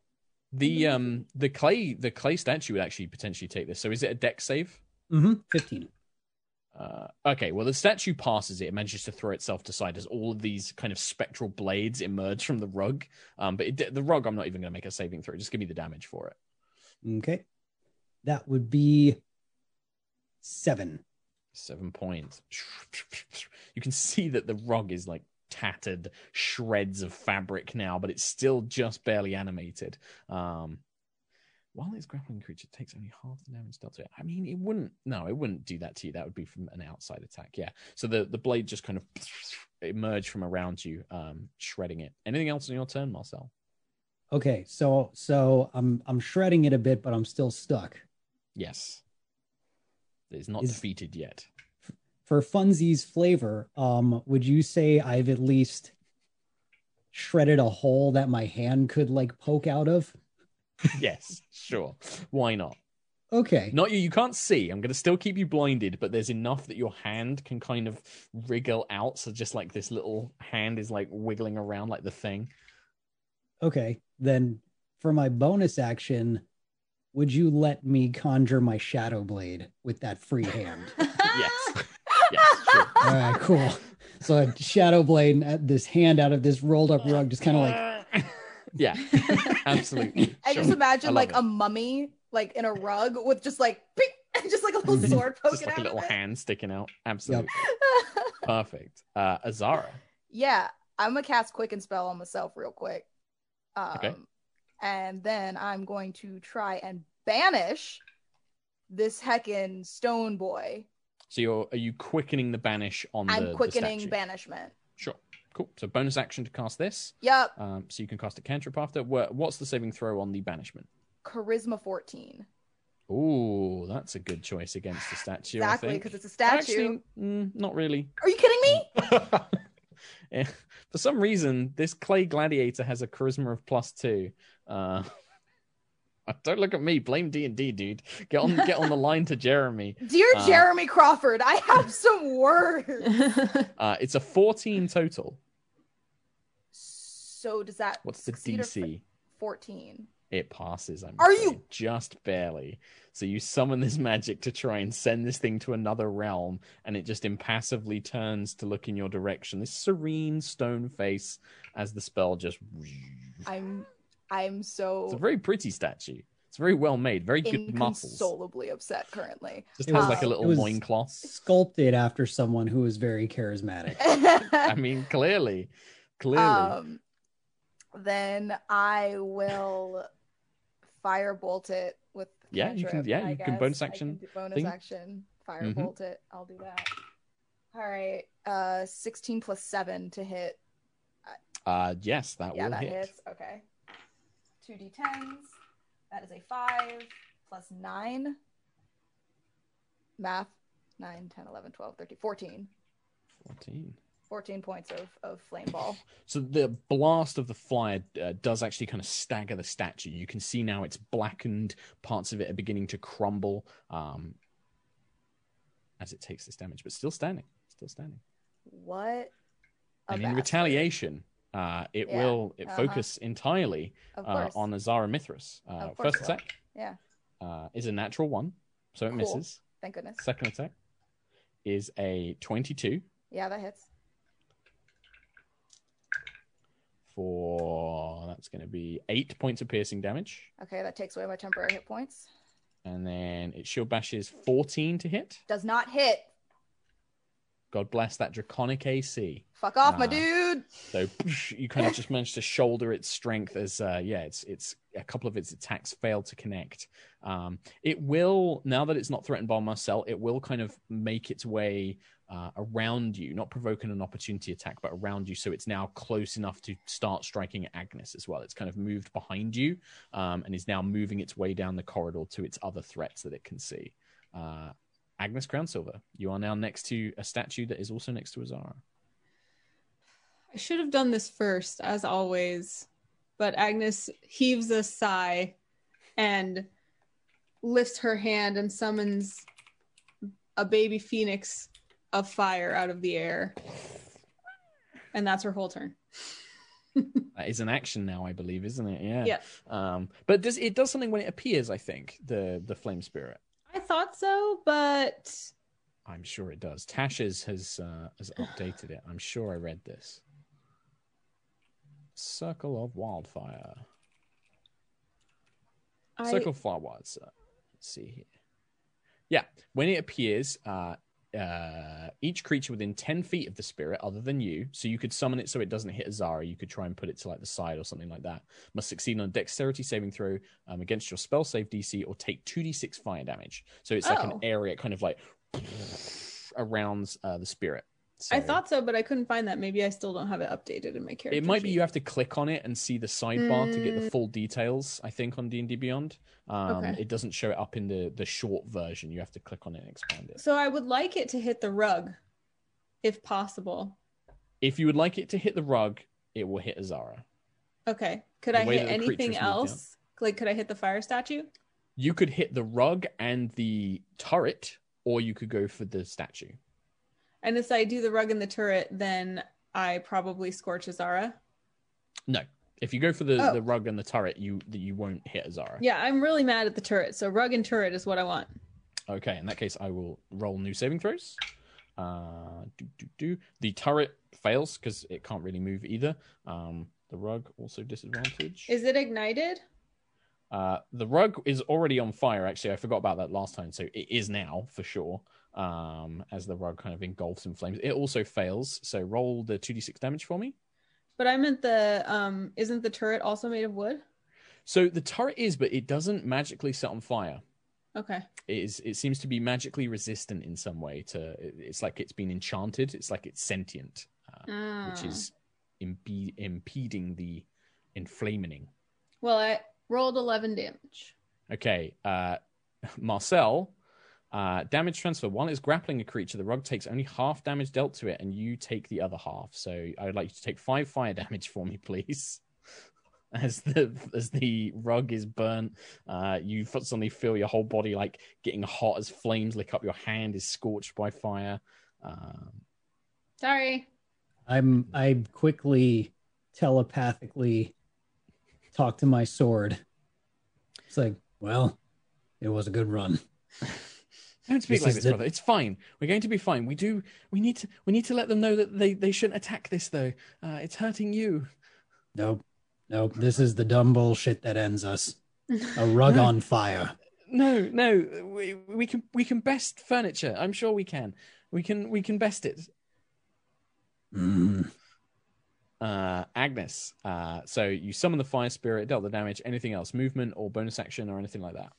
the um the clay the clay statue would actually potentially take this. So is it a deck save? Mm-hmm. 15. Uh, okay, well, the statue passes it. It manages to throw itself to side as all of these kind of spectral blades emerge from the rug. Um, but it, the rug, I'm not even going to make a saving throw. Just give me the damage for it. Okay. That would be seven. Seven points. You can see that the rug is like tattered shreds of fabric now, but it's still just barely animated. Um, while this grappling creature takes only half the damage dealt to it, I mean, it wouldn't. No, it wouldn't do that to you. That would be from an outside attack. Yeah. So the the blade just kind of emerged from around you, um, shredding it. Anything else on your turn, Marcel? Okay, so so I'm I'm shredding it a bit, but I'm still stuck. Yes. It's not Is- defeated yet. For funsies flavor, um, would you say I've at least shredded a hole that my hand could like poke out of? Yes, sure. Why not? Okay. Not you. You can't see. I'm going to still keep you blinded, but there's enough that your hand can kind of wriggle out. So just like this little hand is like wiggling around like the thing. Okay. Then for my bonus action, would you let me conjure my shadow blade with that free hand? Yes. yes. Sure. All right, cool. So a shadow blade and this hand out of this rolled up rug just kind of like yeah. Absolutely. I just Sure. I imagine love like it. a mummy, like in a rug with just like, just like a little sword poking just like a out little hand sticking out. Absolutely. Perfect. Uh, Azara. yeah, I'm gonna cast Quicken Spell on myself real quick. Um, Okay. And then I'm going to try and banish this heckin' stone boy. So you're are you quickening the banish on the I'm the quickening statue? banishment. Cool. So bonus action to cast this. Yep, Um, so you can cast a cantrip after. What's the saving throw on the banishment? charisma 14. Ooh, that's a good choice against the statue. I Exactly, because it's a statue. Actually, mm, not really. Are you kidding me? Yeah. For some reason, this clay gladiator has a charisma of plus two. Uh, don't look at me. Blame D and D, dude. Get on, get on the line to Jeremy. Dear Uh, Jeremy Crawford, I have some words. Uh, it's a fourteen total. So does that What's the succeed or fa- DC? 14? It passes. I'm Are afraid, you- just barely? So you summon this magic to try and send this thing to another realm, and it just impassively turns to look in your direction. This serene stone face as the spell just. I'm I'm so It's a very pretty statue. It's very well made. Very good muscles. inconsolably upset currently. Just It has was- like a little was- loincloth. sculpted after someone who is very charismatic. I mean, clearly, clearly. um then I will firebolt it with. Yeah, you can- yeah, I you can guess. bonus I action do bonus thing. action. Firebolt it. I'll do that. All right. Uh, sixteen plus seven to hit. Uh, yes, that yeah, will that hit. hits. Okay. Two d10s. That is a five plus nine. Math. 9, 10, 11, 12, 13, 14. 14. 14 points of, of flame ball. So the blast of the flyer uh, does actually kind of stagger the statue. You can see now it's blackened. Parts of it are beginning to crumble um, as it takes this damage, but still standing. Still standing. What? and in bastard. retaliation, uh, it Yeah, will it uh-huh. focus entirely uh, on Azara Mithras. Uh, first attack Yeah. uh, is a natural one, so it Cool. misses. Thank goodness. Second attack is a 22 Yeah, that hits. for that's going to be eight points of piercing damage. Okay, that takes away my temporary hit points. And then it shield bashes 14 to hit. Does not hit. God bless that draconic AC. Fuck off, my Ah. dude. So you kind of just managed to shoulder its strength as uh, yeah, it's it's a couple of its attacks failed to connect. Um, it will now that it's not threatened by Marcel, it will kind of make its way uh, around you, not provoking an opportunity attack, but around you. So it's now close enough to start striking Agnis as well. It's kind of moved behind you um, and is now moving its way down the corridor to its other threats that it can see. Uh, Agnis Crownsilver, you are now next to a statue that is also next to Azara. I should have done this first, as always. But Agnis heaves a sigh and lifts her hand and summons a baby phoenix of fire out of the air. And that's her whole turn. That is an action now, I believe, isn't it? Yeah. Yeah. Um, but does it does something when it appears? I think the the flame spirit. Thought so, but I'm sure it does. Tasha's has uh, has updated it. I'm sure I read this. Circle of wildfire. I, Circle of fire wires. Uh, let's see here. Yeah, when it appears, uh, uh, each creature within 10 feet of the spirit, other than you, so you could summon it so it doesn't hit Azara, you could try and put it to like the side or something like that, must succeed on a dexterity saving throw um, against your spell save DC or take 2d6 fire damage. So it's like an Oh. area kind of like around uh, the spirit. I thought so, but I couldn't find that. Maybe I still don't have it updated in my character. it might be sheet. you have to click on it and see the sidebar to get the Mm. full details. I think on D and D Beyond, um, Okay. it doesn't show it up in the the short version. You have to click on it and expand it. So I would like it to hit the rug, if possible. If you would like it to hit the rug, it will hit Azara. Okay. Could The I hit that the creature's anything else? Like, could I hit the fire statue? You could hit the rug and the turret, or you could go for the statue. And if I do the rug and the turret, then I probably scorch Azara. No, if you go for the, Oh. the rug and the turret, you you won't hit Azara. Yeah, I'm really mad at the turret. So rug and turret is what I want. Okay, in that case, I will roll new saving throws. Uh, do, do, do. The turret fails because it can't really move either. Um, the rug also disadvantage. Is it ignited? Uh, the rug is already on fire. Actually, I forgot about that last time, so it is now for sure. Um, as the rug kind of engulfs in flames, it also fails. So roll the two d six damage for me. But I meant the um isn't the turret also made of wood? So the turret is, but it doesn't magically set on fire. Okay. It is. It seems to be magically resistant in some way. To it's like it's been enchanted. It's like it's sentient. Uh, which Ah. is impe- impeding the inflaming. well, I rolled eleven damage. Okay, uh, Marcel, uh, damage transfer. While it's grappling a creature, the rug takes only half damage dealt to it, and you take the other half. So I would like you to take five fire damage for me, please. As the as the rug is burnt, uh, you suddenly feel your whole body like getting hot as flames lick up. Your hand is scorched by fire. Um, Sorry. I'm I quickly telepathically talk to my sword. It's like, well, it was a good run. Don't speak This like is this, the- brother. It's fine. We're going to be fine. We do. We need to. We need to let them know that they they shouldn't attack this though. Uh, it's hurting you. Nope. Nope. This is the dumb bullshit that ends us. A rug on fire. No, no. We we can we can best furniture. I'm sure we can. We can we can best it. Mm. Uh, Agnis. Uh, so you summon the fire spirit, dealt the damage. Anything else? Movement or bonus action or anything like that?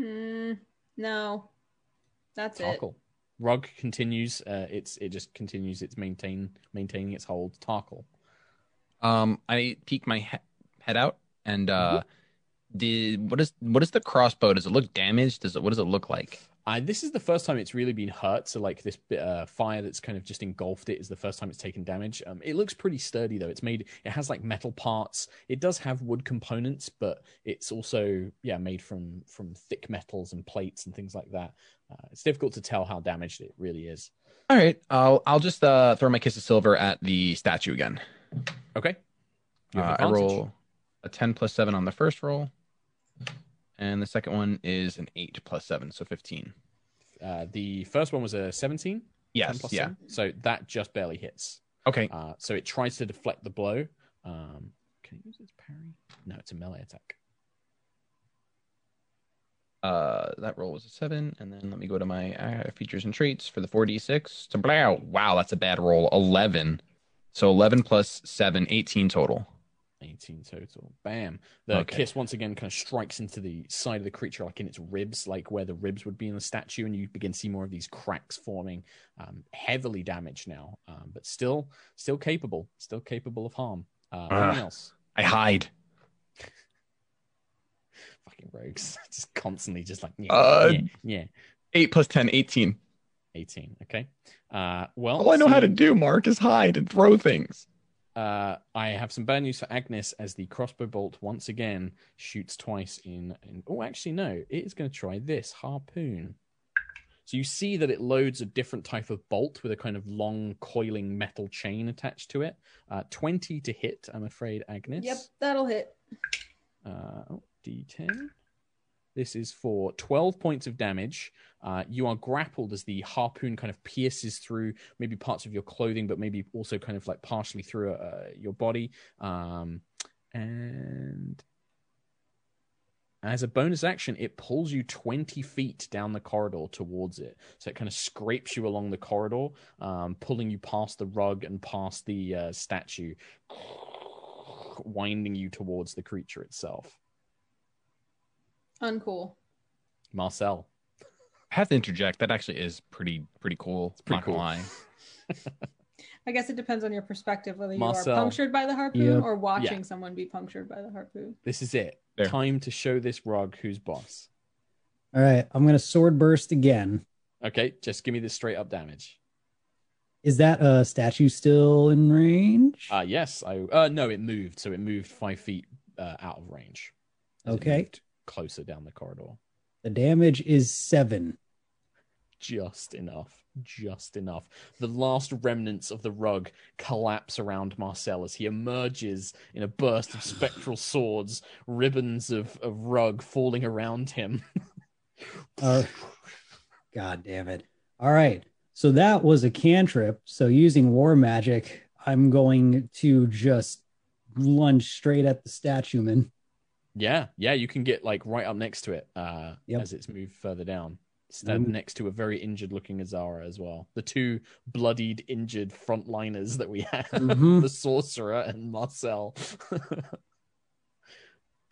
Mm, no, that's it. Tarkhal. Rug continues. Uh, it's it just continues. It's maintain maintaining its hold. Tarkhal. Um, I peek my he- head out and uh, did what is what is the crossbow? Does it look damaged? Does it what does it look like? Uh, this is the first time it's really been hurt. So, like this uh, fire that's kind of just engulfed it is the first time it's taken damage. Um, it looks pretty sturdy though. It's made. It has like metal parts. It does have wood components, but it's also yeah made from from thick metals and plates and things like that. Uh, it's difficult to tell how damaged it really is. All right, I'll I'll just uh, throw my kiss of silver at the statue again. Okay. Uh, I roll a ten plus seven on the first roll, and the second one is an eight plus seven, so fifteen. Uh, the first one was a 17. Yes, plus yeah. seven. So that just barely hits. Okay, Uh, so it tries to deflect the blow. Um, can it use its parry? No, it's a melee attack. uh, that roll was a seven, and then let me go to my uh, features and traits for the four d six. To blow, wow, that's a bad roll. Eleven, so eleven plus seven, 18 total. 18 total. Bam. The Okay. kiss once again kind of strikes into the side of the creature, like in its ribs, like where the ribs would be in the statue, and you begin to see more of these cracks forming. Um, heavily damaged now, um, but still, still capable, still capable of harm. Uh, anything else? I hide. Fucking rogues, just constantly, just like yeah, Uh, yeah, yeah. Eight plus 10, 18. 18. Okay. Uh, well, All I know how to do, Mark, is hide and throw things. Uh, I have some bad news for Agnis as the crossbow bolt once again shoots twice in. in oh, actually, no, it is going to try this harpoon. So you see that it loads a different type of bolt with a kind of long coiling metal chain attached to it. Uh, 20 to hit, I'm afraid, Agnis. Yep, that'll hit. Uh, oh, D10. This is for 12 points of damage. Uh, you are grappled as the harpoon kind of pierces through maybe parts of your clothing, but maybe also kind of like partially through uh, your body. Um, and as a bonus action, it pulls you 20 feet down the corridor towards it. So it kind of scrapes you along the corridor, um, pulling you past the rug and past the uh, statue, winding you towards the creature itself. Uncool. Marcel. I have to interject. That actually is pretty pretty cool. It's pretty cool. lie. I guess it depends on your perspective whether you Marcel. are punctured by the harpoon Yep. or watching Yeah. someone be punctured by the harpoon. This is it. There. Time to show this rug who's boss. All right, I'm gonna sword burst again. Okay, just give me the straight up damage. Is that a statue still in range? Uh yes, I uh no, it moved, so it moved five feet uh, out of range. as it Okay. Closer down the corridor. the damage is seven. Just enough. Just enough. The last remnants of the rug collapse around Marcel as he emerges in a burst of spectral swords, ribbons of, of rug falling around him. Uh, God damn it. All right. So that was a cantrip. So using war magic, I'm going to just lunge straight at the statue man. Yeah, yeah, you can get like right up next to it uh, Yep. as it's moved further down. Stand Um, next to a very injured looking Azara as well. The two bloodied, injured frontliners that we have Mhm. the sorcerer and Marcel.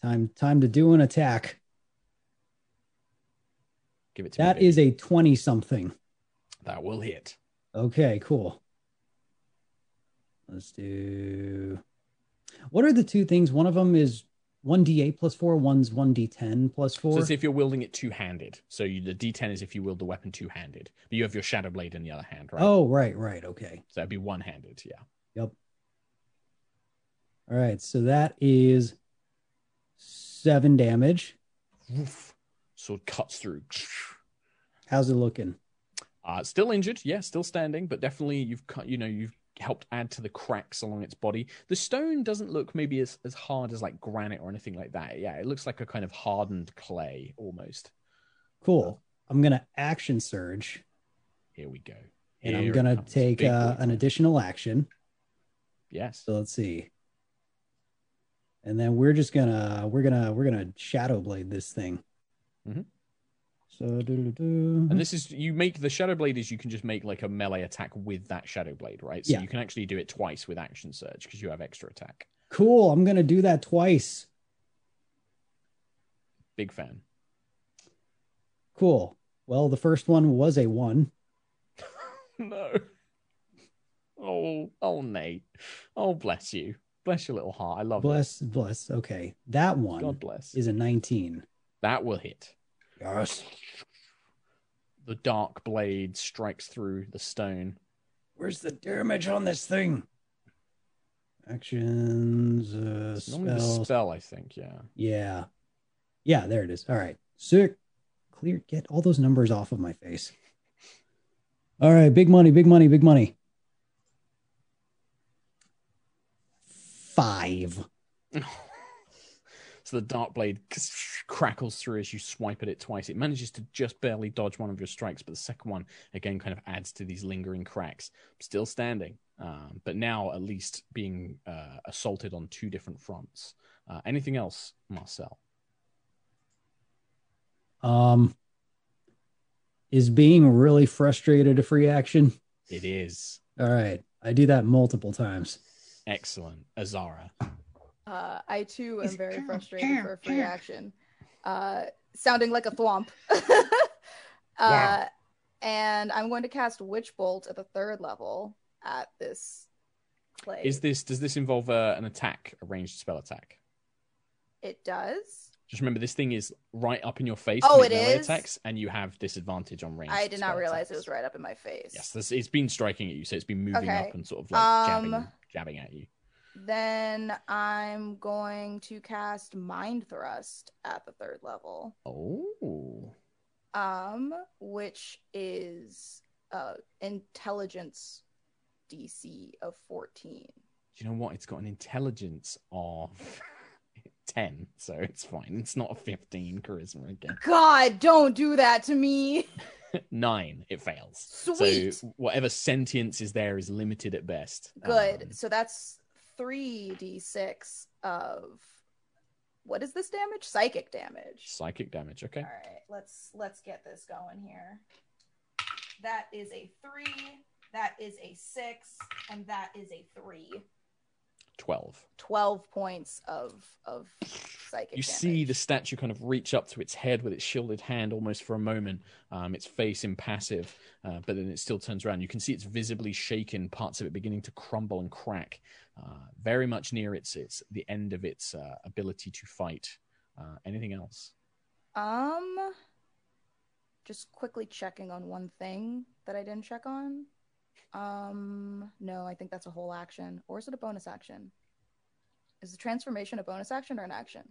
Time time to do an attack. Give it to That me. is a 20 something. that will hit. Okay, cool. Let's do. What are the two things? One of them is 1d8 plus 4, one's 1d10 plus 4. So it's if you're wielding it two handed. So you, the D10 is if you wield the weapon two handed, but you have your shadow blade in the other hand, right? Oh, right, right. Okay. so that'd be one handed. Yeah. Yep. All right, so that is seven damage. Woof. Sword cuts through. How's it looking? Uh, still injured, yeah, still standing, but definitely you've cut, you know, you've helped add to the cracks along its body. The stone doesn't look maybe as, as hard as like granite or anything like that. Yeah, it looks like a kind of hardened clay almost. Cool. I'm gonna action surge, Here we go. and Here I'm gonna comes. take Big uh, boy an additional action. Yes. So let's see. And then we're just gonna we're gonna we're gonna shadow blade this thing. Mhm. So. And this is you make the shadow blade is you can just make like a melee attack with that shadow blade, right? So Yeah. you can actually do it twice with action surge because you have extra attack. cool. I'm gonna do that twice. Big fan. Cool. Well, the first one was a one. no. Oh, oh, Nate. Oh, bless you. Bless your little heart. I love it. Bless, bless. Okay, that one God bless. is a 19. That will hit. Yes. The dark blade strikes through the stone. Where's the damage on this thing? Actions, uh, the spell, I think. Yeah. Yeah. Yeah, there it is. All right. Sick. Clear. Get all those numbers off of my face. All right. Big money, big money, big money. Five. So the dark blade crackles through as you swipe at it twice. It manages to just barely dodge one of your strikes, but the second one again kind of adds to these lingering cracks. Still standing, um, but now at least being uh, assaulted on two different fronts. Uh, anything else, Marcel? Um, is being really frustrated a free action? It is All right. I do that multiple times. excellent, Azara. Uh, I too am very frustrated for a free action. Uh, sounding like a thwomp. uh, Yeah. And I'm going to cast Witch Bolt at the third level at this play. Is this does this involve uh, an attack, a ranged spell attack? It does. Just remember, this thing is right up in your face. Oh, to make it melee is? attacks, and you have disadvantage on range. I did not realize it was right up in my face. Yes, this, it's been striking at you, so it's been moving Okay. up and sort of like jabbing, Um, jabbing at you. Then I'm going to cast Mind Thrust at the third level. Oh, um, which is uh intelligence DC of 14. do you know what? It's got an intelligence of ten, so it's fine. It's not a fifteen charisma again. God, don't do that to me. Nine, it fails. Sweet. So whatever sentience is there is limited at best. Good. Um, so that's 3d6 of what is this damage? Psychic damage. psychic damage. Okay. All right, let's let's get this going here. That is a 3, that is a 6, and that is a 3. Twelve. 12 points of of psychic You damage. see the statue kind of reach up to its head with its shielded hand almost for a moment, um, its face impassive, uh, but then it still turns around. You can see it's visibly shaken, parts of it beginning to crumble and crack, uh, very much near its its the end of its uh, ability to fight. Uh, anything else? Um, just quickly checking on one thing that I didn't check on. Um, no, I think that's a whole action, or is it a bonus action? Is the transformation a bonus action or an action?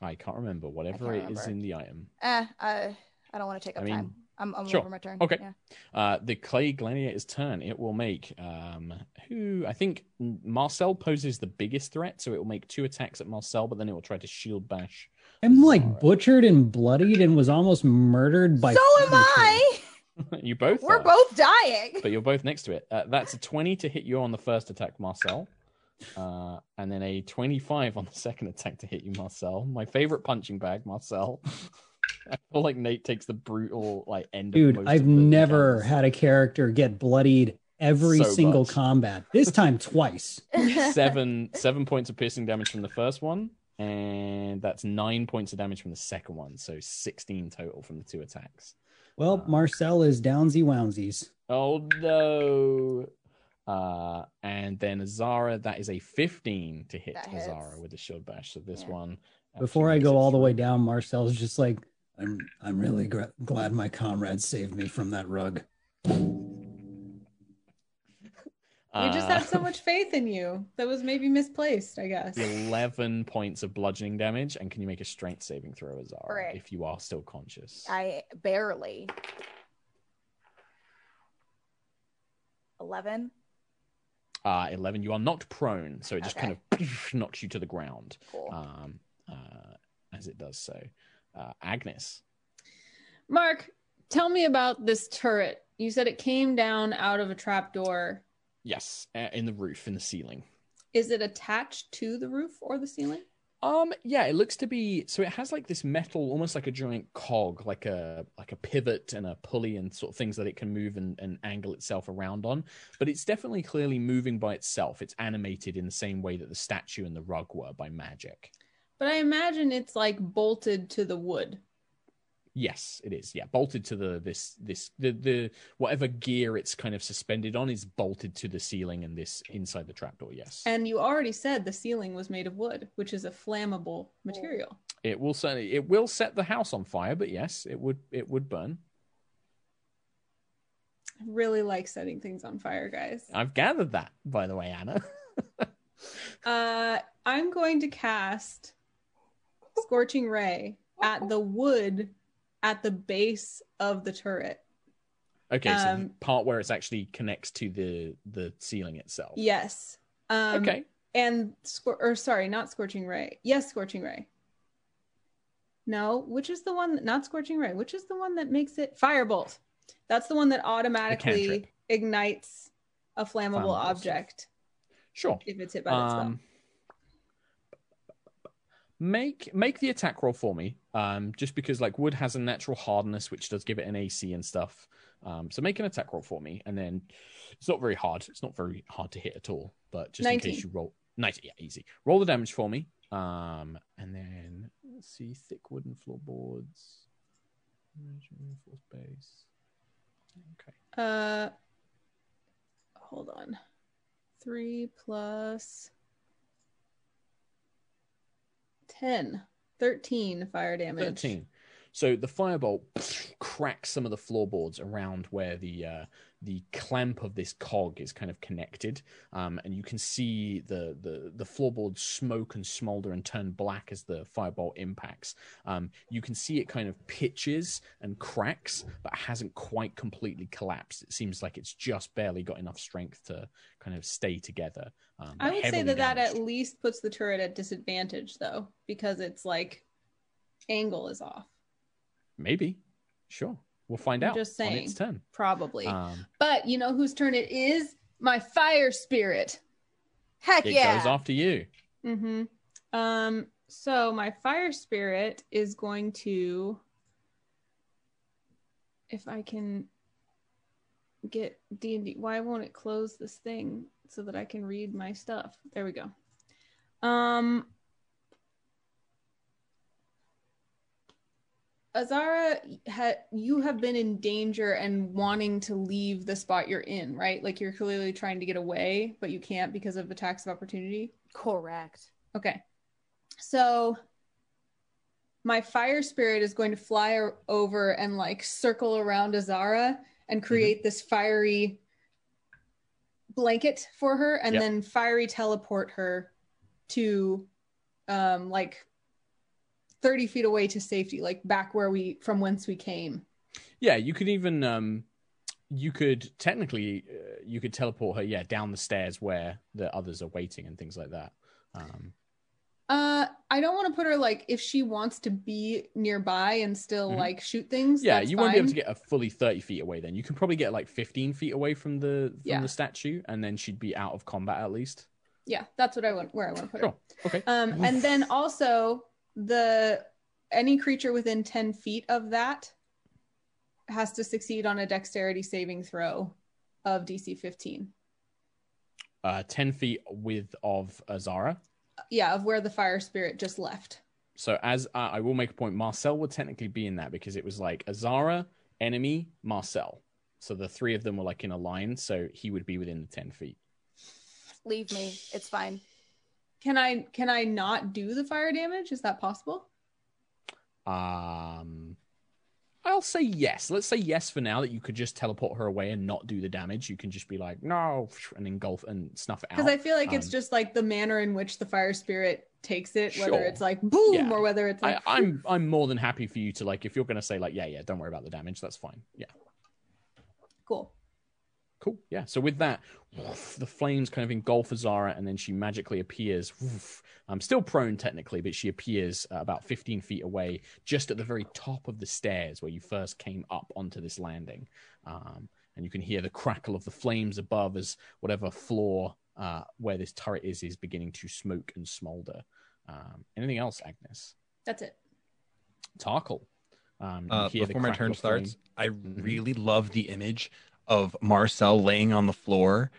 I can't remember. Whatever can't it is remember. in the item. Eh, I I don't want to take I up mean, time. I'm, I'm sure. over my turn. Okay. Yeah. Uh, the clay gladiator's turn. It will make um, who I think Marcel poses the biggest threat, so it will make two attacks at Marcel, but then it will try to shield bash. I'm like Alright. butchered and bloodied and was almost murdered by. so am I. you both. We're are. both dying. but you're both next to it. Uh, that's a 20 to hit you on the first attack, Marcel. Uh, and then a 25 on the second attack to hit you, Marcel. My favorite punching bag, Marcel. I feel like Nate takes the brutal like end. of Dude, most I've of the never encounters. had a character get bloodied every So single much. combat. This time twice. seven seven points of piercing damage from the first one, and that's nine points of damage from the second one. So 16 total from the two attacks. Well, Uh, Marcel is downsy wounsies. Oh no. Uh, and then Azara, that is a 15 to hit That hits. With the shield bash. So this Yeah. one. Before I go all the way through. down, Marcel's just like, I'm I'm really gra- glad my comrade saved me from that rug. We just Uh, had so much faith in you. That was maybe misplaced, I guess. 11 points of bludgeoning damage. And can you make a strength saving throw, Azara, Right. if you are still conscious? I barely. 11. Uh, 11. You are knocked prone. So it just kind Okay. of knocks you to the ground Cool. um, uh, as it does so. Uh, Agnis. Mark, tell me about this turret. You said it came down out of a trapdoor. Yes, in the roof, in the ceiling. Is it attached to the roof or the ceiling? Um, yeah, it looks to be so. It has like this metal, almost like a giant cog, like a like a pivot and a pulley and sort of things that it can move and, and angle itself around on. But it's definitely clearly moving by itself. It's animated in the same way that the statue and the rug were by magic. But I imagine it's like bolted to the wood. Yes, it is. Yeah, bolted to the this this the the whatever gear it's kind of suspended on is bolted to the ceiling and this inside the trapdoor. Yes, And you already said the ceiling was made of wood, which is a flammable material. it will certainly it will set the house on fire. But yes, it would it would burn. I really like setting things on fire, guys. I've gathered that, by the way, Anna. Uh, I'm going to cast Scorching Ray at the wood at the base of the turret. okay, so the Um, part where it's actually connects to the the ceiling itself. Yes. Um, okay. And scor- or sorry, not Scorching Ray. Yes, Scorching Ray. No, which is the one? Not Scorching Ray. Which is the one that makes it Firebolt? That's the one that automatically ignites a flammable Flammable object Sure. if it's hit by that spell. Make make the attack roll for me. Um, just because like wood has a natural hardness, which does give it an AC and stuff. Um, so make an attack roll for me, and then it's not very hard. It's not very hard to hit at all. But just in case you roll, nice, yeah, easy. Roll the damage for me. Um, and then let's see, thick wooden floorboards, reinforced base. Okay. Uh, hold on. Three plus 10, 13 fire damage. 13. So the firebolt cracks some of the floorboards around where the uh, the clamp of this cog is kind of connected, um, and you can see the, the the floorboards smoke and smolder and turn black as the firebolt impacts. Um, you can see it kind of pitches and cracks, but hasn't quite completely collapsed. It seems like it's just barely got enough strength to kind of stay together. Um, I would say that that at least puts the turret at disadvantage, though, because it's like angle is off. Maybe, sure, we'll find I'm out just on saying. its turn. Probably. Um, but you know whose turn it is? My fire spirit. Heck it yeah. It goes after you. Mm-hmm. Um, so my fire spirit is going to if I can get D and D why won't it close this thing so that I can read my stuff? There we go. Um Azara, ha- you have been in danger and wanting to leave the spot you're in, right? Like you're clearly trying to get away, but you can't because of attacks of opportunity. Correct. Okay. So my fire spirit is going to fly o- over and like circle around Azara and create this fiery blanket for her and Yep. then fiery teleport her to um like 30 feet away to safety like back where we from whence we came Yeah, you could even um you could technically uh, you could teleport her yeah down the stairs where the others are waiting and things like that. Um uh i don't want to put her like if she wants to be nearby and still Mhm. like shoot things yeah, you won't be able to get a fully 30 feet away then. You can probably get like 15 feet away from the from Yeah. the statue and then she'd be out of combat at least. yeah that's what i want where i want to put her Sure. Okay. Um, and then also the any creature within 10 feet of that has to succeed on a dexterity saving throw of DC 15. Uh 10 feet width of Azara. Yeah, of where the fire spirit just left. So as uh, I will make a point, Marcel would technically be in that because it was like Azara, enemy, Marcel. So the three of them were like in a line, so he would be within the 10 feet. Leave me. It's fine. Can I can I not do the fire damage? Is that possible? Um, I'll say yes. Let's say yes for now that you could just teleport her away and not do the damage. You can just be like, no, and engulf and snuff it out. Because I feel like it's Um, just like the manner in which the fire spirit takes it, whether Sure. it's like boom Yeah. or whether it's I, like I'm I'm more than happy for you to like if you're gonna say like yeah yeah don't worry about the damage that's fine yeah cool. cool yeah so with that the flames kind of engulf Azara and then she magically appears. I'm still prone technically but she appears uh, about 15 feet away just at the very top of the stairs where you first came up onto this landing um, and you can hear the crackle of the flames above as whatever floor uh, where this turret is is beginning to smoke and smolder Um, anything else, Agnis? That's it. Tarkhal. Um, Uh, before my turn of flame. starts, I Mhm. really love the image of Marcel laying on the floor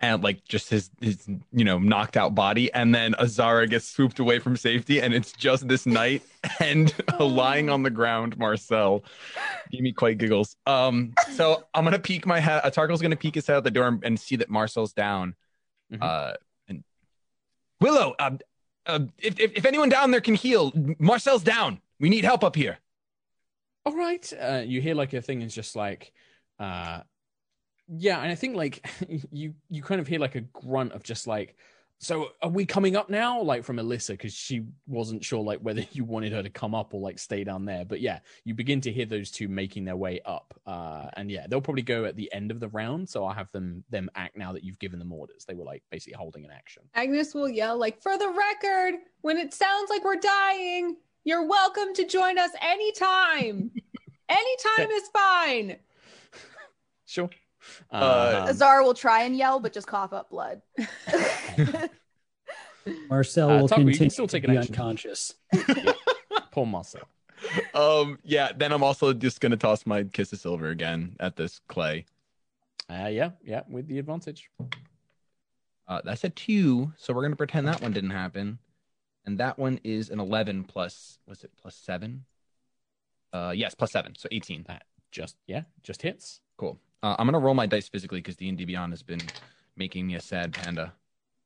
and like just his his you know knocked out body, and then Azara gets swooped away from safety, and it's just this knight and lying on the ground Marcel. Give me quite giggles. Um, so I'm gonna peek my head. Uh, Tarkhal's gonna peek his head out the door and, and see that Marcel's down. Mhm. Uh, and Willow, um, uh, if, if if anyone down there can heal, Marcel's down. We need help up here. all right uh you hear like a thing is just like uh yeah and i think like you you kind of hear like a grunt of just like so are we coming up now? Like from alyssa because she wasn't sure like whether you wanted her to come up or like stay down there. But yeah you begin to hear those two making their way up uh and yeah they'll probably go at the end of the round. So i'll have them them act now that you've given them orders. They were like basically holding an action. Agnis will yell, like, for the record, when it sounds like we're dying, you're welcome to join us anytime. anytime is fine. sure Uh, Um, Azar will try and yell, but just cough up blood. Marcel Uh, will Tucker, you can continue still take to an be action. unconscious. poor Marcel. Um, yeah, then I'm also just gonna toss my kiss of silver again at this clay. uh yeah yeah with the advantage Uh, that's a two, so we're gonna pretend that one didn't happen, and that one is an eleven plus. Was it plus seven? Uh, yes, plus seven, so eighteen. That just yeah just hits Cool. Uh, I'm gonna roll my dice physically because D and D Beyond has been making me a sad panda.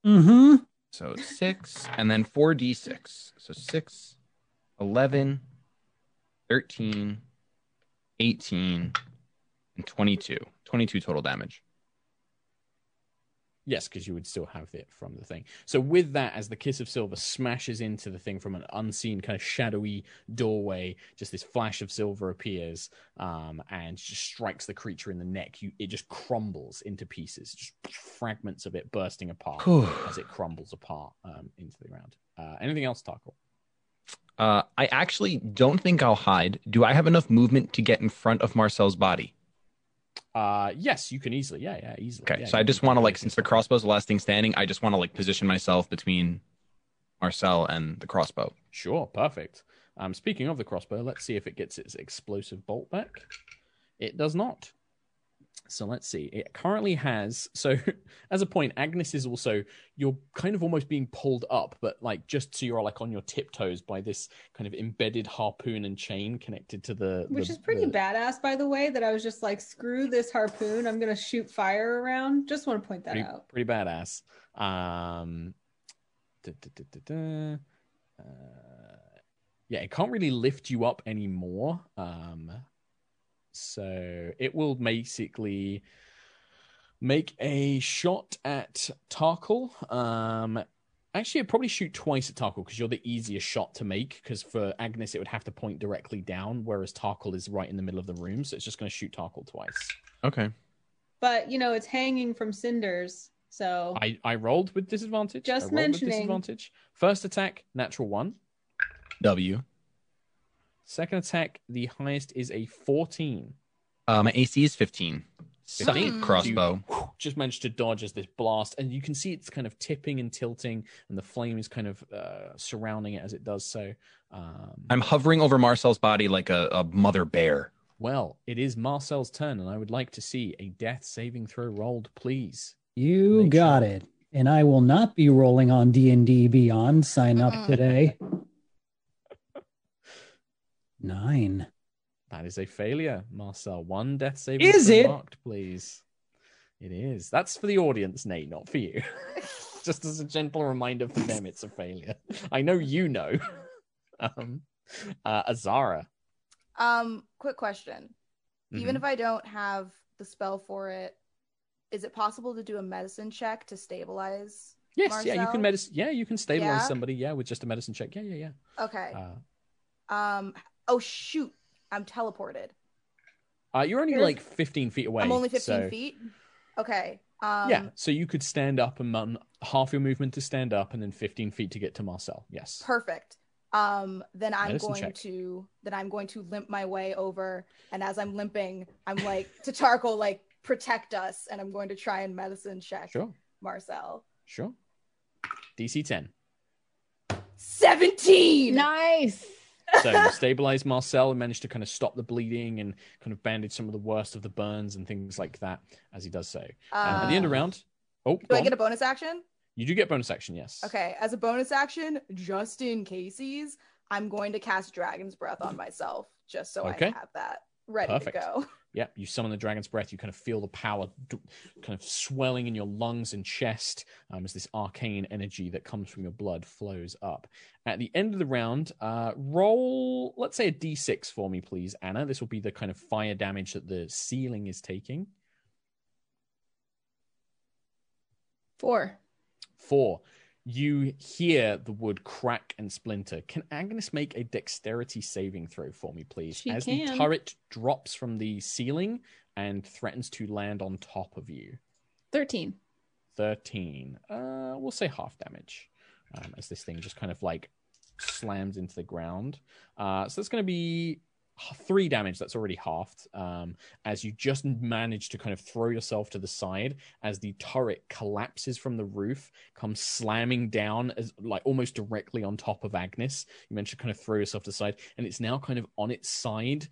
Mm-hmm. So six, and then four d six. So six, 11, 13, 18, and 22. 22 total damage. Yes, because you would still have it from the thing. So with that, as the kiss of silver smashes into the thing from an unseen kind of shadowy doorway, just this flash of silver appears um, and just strikes the creature in the neck. You, it just crumbles into pieces, just fragments of it bursting apart as it crumbles apart um, into the ground. Uh, anything else, Tarkhal? Uh, I actually don't think I'll hide. Do I have enough movement to get in front of Marcel's body? Uh, yes, you can easily. Yeah, yeah, easily. Okay, Yeah, so I just want to like, since the crossbow's the last thing standing, I just want to like position myself between Marcel and the crossbow. Sure, perfect. Um, speaking of the crossbow, let's see if it gets its explosive bolt back. It does not. So let's see. It currently has. So, as a point, Agnis is also. You're kind of almost being pulled up, but like just so you're like on your tiptoes by this kind of embedded harpoon and chain connected to the. Which the- is pretty the- badass, by the way, that I was just like, screw this harpoon. I'm to shoot fire around. Just want to point that pretty, out. pretty badass. Um, da, da, da. Uh, yeah, it can't really lift you up anymore. Um, so it will basically make a shot at Tarkhal. Um, actually, it'd probably shoot twice at Tarkhal because you're the easiest shot to make. Because for Agnes, it would have to point directly down, whereas Tarkhal is right in the middle of the room. So it's just going to shoot Tarkhal twice. Okay. But, you know, it's hanging from cinders. So I, I rolled with disadvantage. Just I mentioning. With disadvantage. First attack, natural one. W. Second attack, the highest is a 14. Uh, my AC is 15. Suck 15. it, crossbow. You just managed to dodge as this blast, and you can see it's kind of tipping and tilting, and the flame is kind of uh, surrounding it as it does so. Um, I'm hovering over Marcel's body like a, a mother bear. well, it is Marcel's turn, and I would like to see a death saving throw rolled, please. You Make got sure. it. And I will not be rolling on D&D Beyond. Sign up today. Nine. That is a failure, Marcel. One death saving is it? Marked, please. It is. That's for the audience, Nate, not for you. Just as a gentle reminder for them, it's a failure. I know you know. um, uh, Azara. Um, quick question. Even Mhm. if I don't have the spell for it, is it possible to do a medicine check to stabilize? yes, yeah, you can medicine. Yeah, you can stabilize Yeah? somebody. Yeah, with just a medicine check. Yeah, yeah, Okay. yeah. Uh, Um. Oh shoot! I'm teleported. uh, you're only Here's- like 15 feet away. I'm only 15 so- feet. Okay. Um, yeah, so you could stand up and mon- half your movement to stand up, and then 15 feet to get to Marcel. Yes. Perfect. Um. Then I'm Medicine going check. to. Then I'm going to limp my way over, and as I'm limping, I'm like to Tarkhal, like protect us, and I'm going to try and medicine check Sure, Marcel. sure. DC 10. 17. Nice. So you stabilize Marcel and managed to kind of stop the bleeding and kind of bandage some of the worst of the burns and things like that as he does so. Um, at the end of Uh, round, oh, Do I on. get a bonus action? you do get bonus action, yes. Okay, as a bonus action, just in cases, I'm going to cast Dragon's Breath on myself, just so Okay. I have that ready Perfect. to go. Yep, you summon the dragon's breath. You kind of feel the power kind of swelling in your lungs and chest um, as this arcane energy that comes from your blood flows up. At the end of the round, uh, roll, let's say a d6 for me, please, Anna. This will be the kind of fire damage that the ceiling is taking. Four. Four. You hear the wood crack and splinter. Can Agnis make a dexterity saving throw for me, please? She As the can. turret drops from the ceiling and threatens to land on top of you. 13. 13. Uh, we'll say half damage um, as this thing just kind of like slams into the ground. Uh, so that's going to be three damage. That's already halved um, as you just manage to kind of throw yourself to the side as the turret collapses from the roof, comes slamming down as like almost directly on top of Agnis. You manage to kind of throw yourself to the side, and it's now kind of on its side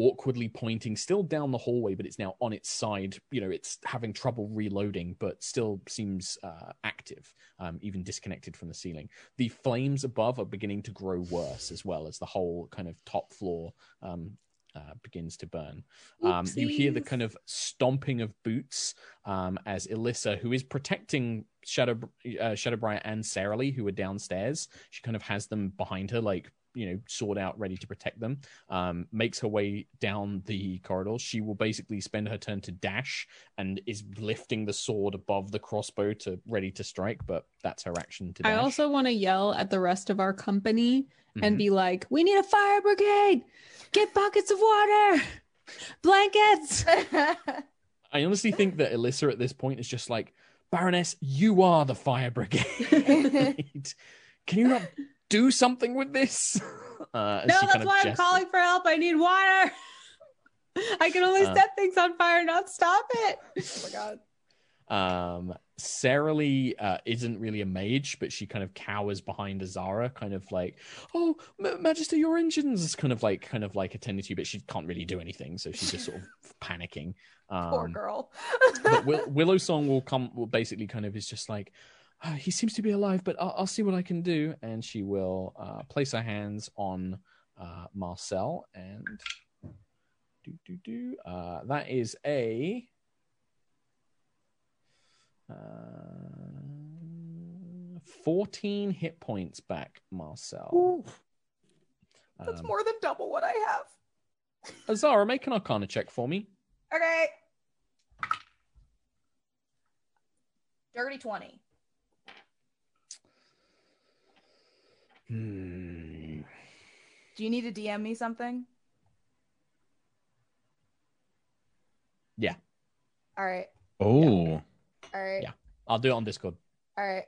awkwardly pointing still down the hallway but it's now on its side. You know it's having trouble reloading but still seems uh, active um, even disconnected from the ceiling. The flames above are beginning to grow worse as well as the whole kind of top floor um, uh, begins to burn. Um, you hear the kind of stomping of boots um, as Elissa, who is protecting Shadow uh, Shadowbriar and Sarah Lee, who are downstairs, she kind of has them behind her, like you know, sword out, ready to protect them. Um, makes her way down the corridor. She will basically spend her turn to dash and is lifting the sword above the crossbow to ready to strike, but that's her action to dash. I also want to yell at the rest of our company and Mhm. be like, we need a fire brigade. Get buckets of water, blankets. I honestly think that Elissa at this point is just like, Baroness, you are the fire brigade. Can you not do something with this? Uh, no, that's why I'm calling for help. I need water. I can only Uh. set things on fire, not stop it. oh my god. Um, Sarah Lee uh, isn't really a mage, but she kind of cowers behind Azara, kind of like, "Oh, M- Majesty, your engines!" Kind of like, kind of like attending to you, but she can't really do anything, so she's just sort of panicking. Poor Um, girl. but Will- Willow Song will come. Will basically kind of is just like, "Ah, he seems to be alive, but I'll, I'll see what I can do, and she will uh, place her hands on uh, Marcel and do do do. Uh, that is a. Uh, 14 hit points back, Marcel. That's Um, more than double what I have. Azara, make an arcana check for me. Okay. Dirty 20. Hmm. Do you need to DM me something? Yeah. All right. Oh, All right. Yeah. I'll do it on Discord. All right.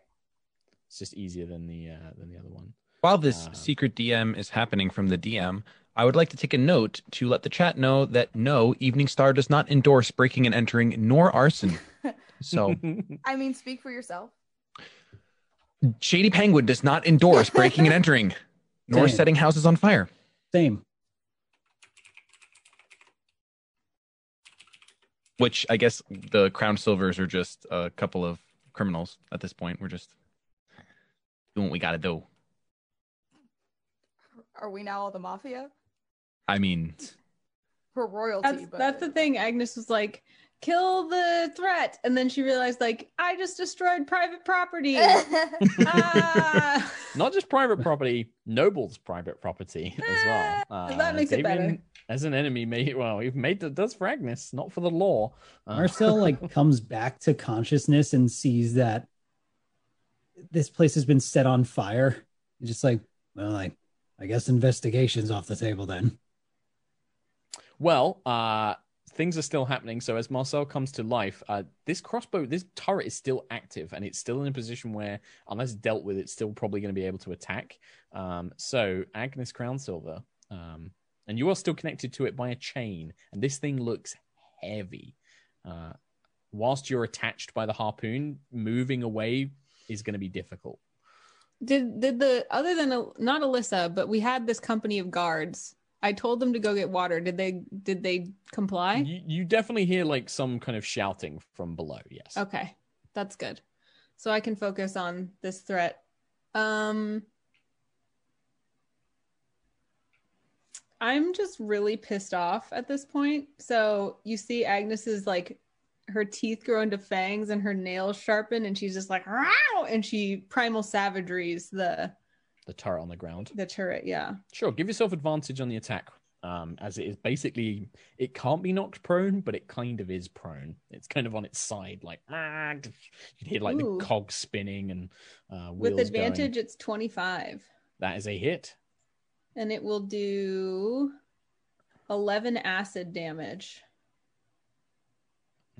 It's just easier than the uh, than the other one. while this Uh, secret DM is happening from the DM, I would like to take a note to let the chat know that no, Evening Star does not endorse breaking and entering nor arson. So I mean, speak for yourself. Shady Penguin does not endorse breaking and entering nor Same. setting houses on fire. Same. Which I guess the Crownsilvers are just a couple of criminals at this point. We're just doing what we got to do. Are we now all the mafia? I mean, We're royalty. That's but... that's the thing. Agnis was like, kill the threat, and then she realized like I just destroyed private property. ah. Not just private property, Noble's private property as well. Ah, that makes it better. As an enemy, may well, we've made that does for not for the law. Uh, Marcel like comes back to consciousness and sees that this place has been set on fire. He's just like, well, I, I guess investigation's off the table then. Well, uh, things are still happening. So as Marcel comes to life, uh, this crossbow, this turret is still active, and it's still in a position where, unless dealt with, it's still probably going to be able to attack. Um, so Agnis Crownsilver, um, and you are still connected to it by a chain, and this thing looks heavy. Uh, whilst you're attached by the harpoon, moving away is going to be difficult. Did did the other than not Alyssa, but we had this company of guards. I told them to go get water. Did they did they comply? You, you definitely hear like some kind of shouting from below. Yes. Okay. That's good. So I can focus on this threat. Um I'm just really pissed off at this point. So you see Agnis's like her teeth grow into fangs and her nails sharpen and she's just like Row! and she primal savageries the The turret on the ground. the turret, yeah. Sure. Give yourself advantage on the attack. Um, as it is basically, it can't be knocked prone, but it kind of is prone. It's kind of on its side, like ah, you hear like Ooh. the cogs spinning and uh, With advantage Going. it's 25 That is a hit. and it will do 11 acid damage.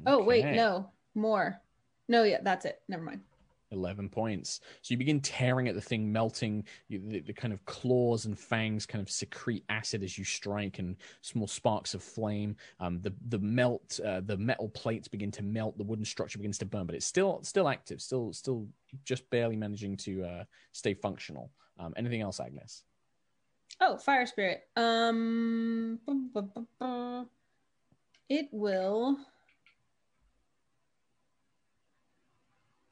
Oh, wait, no. More. No, yeah, that's it. Never mind. 11 points. So you begin tearing at the thing, melting. The, the kind of claws and fangs kind of secrete acid as you strike, and small sparks of flame. Um, the the melt, uh, the metal plates begin to melt. The wooden structure begins to burn, but it's still still active, still still just barely managing to uh, stay functional. Um, anything else, Agnis? Oh, fire spirit. Um it will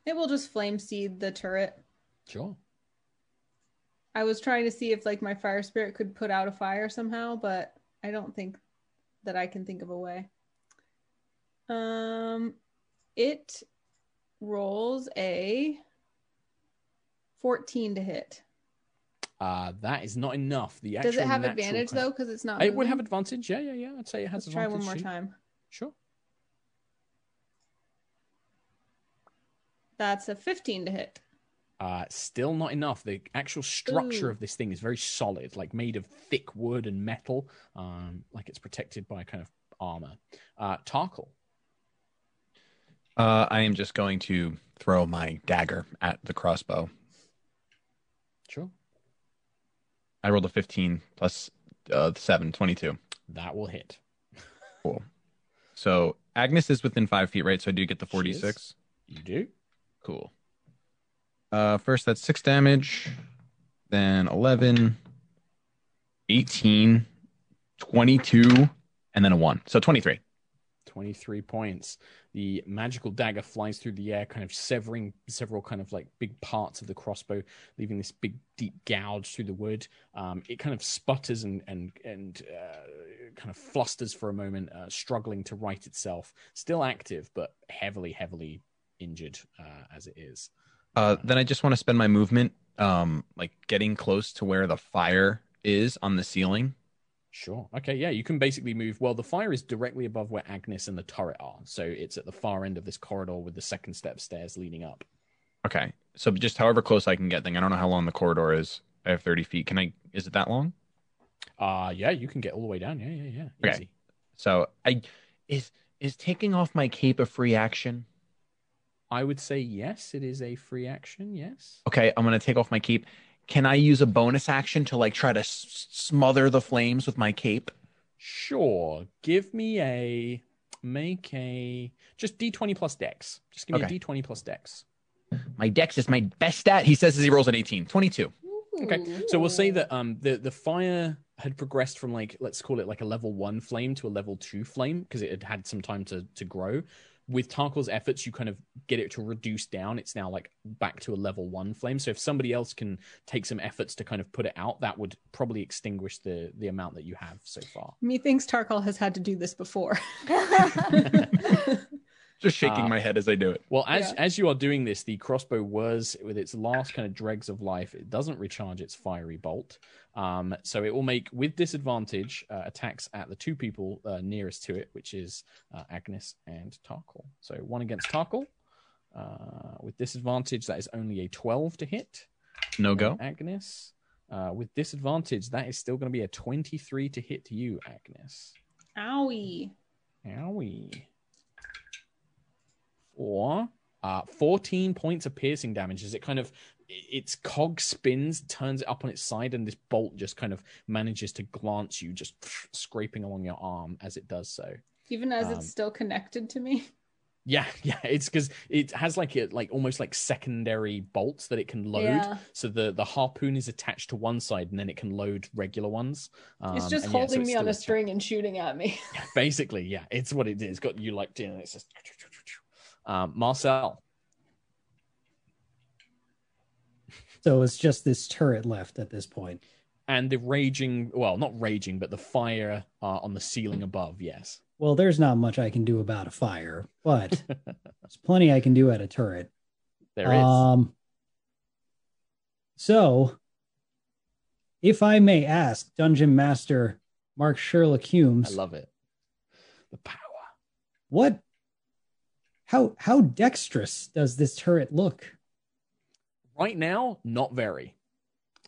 It will just flame seed the turret. Sure. I was trying to see if like my fire spirit could put out a fire somehow, but I don't think that I can think of a way. Um it rolls a 14 to hit. Uh, that is not enough. The Does it have advantage though? Because it's not. It would have advantage. Yeah, yeah, yeah. I'd say it has Let's try one more time. Sure. That's a 15 to hit. Uh, still not enough. The actual structure Ooh. of this thing is very solid, like made of thick wood and metal, um, like it's protected by kind of armor. Uh, Tarkhal. Uh, I am just going to throw my dagger at the crossbow. Sure. I rolled a 15 plus uh, 7, 22. That will hit. Cool. So Agnis is within five feet, right? So I do get the 46. You do. Cool. Uh, first, that's six damage. Then 11, 18, 22, and then a one. So 23. 23 points. The magical dagger flies through the air, kind of severing several kind of like big parts of the crossbow, leaving this big deep gouge through the wood. Um, it kind of sputters and and and uh, kind of flusters for a moment, uh, struggling to right itself. Still active, but heavily, heavily injured uh, as it is. Uh, then I just want to spend my movement, um, like getting close to where the fire is on the ceiling. Sure. Okay. Yeah, you can basically move. Well, the fire is directly above where Agnis and the turret are, so it's at the far end of this corridor with the second step stairs leading up. Okay. So just however close I can get. Thing I don't know how long the corridor is. I have 30 feet. Can I? Is it that long? Uh yeah, you can get all the way down. Yeah, yeah, yeah. Okay. Easy. So I is is taking off my cape a free action? I would say yes, it is a free action. Yes. Okay, I'm gonna take off my cape. Can I use a bonus action to like try to s- smother the flames with my cape? Sure. Give me a make a just d20 plus dex. Just give me Okay. a d20 plus dex. My dex is my best stat. He says as he rolls an 18. 22. Okay. So we'll say that um the the fire had progressed from like let's call it like a level 1 flame to a level 2 flame because it had had some time to to grow. With Tarkhal's efforts, you kind of get it to reduce down. It's now like back to a level one flame. So if somebody else can take some efforts to kind of put it out, that would probably extinguish the the amount that you have so far. Methinks Tarkhal has had to do this before. Just shaking Uh, my head as I do it. Well, as Yeah. as you are doing this, the crossbow was with its last kind of dregs of life. It doesn't recharge its fiery bolt, um, so it will make with disadvantage uh, attacks at the two people uh, nearest to it, which is uh, Agnis and Tarkhal. So one against Tarkhal uh, with disadvantage. That is only a twelve to hit. No go. Agnis. Uh, with disadvantage, that is still going to be a twenty-three to hit you, Agnis. Owie. Owie. Four. Uh, 14 points of piercing damage as it kind of its cog spins, turns it up on its side, and this bolt just kind of manages to glance you, just scraping along your arm as it does so. Even as Um, it's still connected to me. Yeah, yeah. It's because it has like it like almost like secondary bolts that it can load. Yeah. So the the harpoon is attached to one side, and then it can load regular ones. it's Um, just and yeah, so holding it's me on a string and shooting at me. Yeah, basically, yeah, it's what it is. It's got you like and it's just. Um, Marcel, So it's just this turret left at this point. and the raging, well, not raging, but the fire uh, on the ceiling above. Yes. Well, there's not much I can do about a fire, but there's plenty I can do at a turret. There is. Um, so, if I may ask, Dungeon Master Mark Sherlock Hulmes. I love it. The power. what, how how dexterous does this turret look? Right now, not very.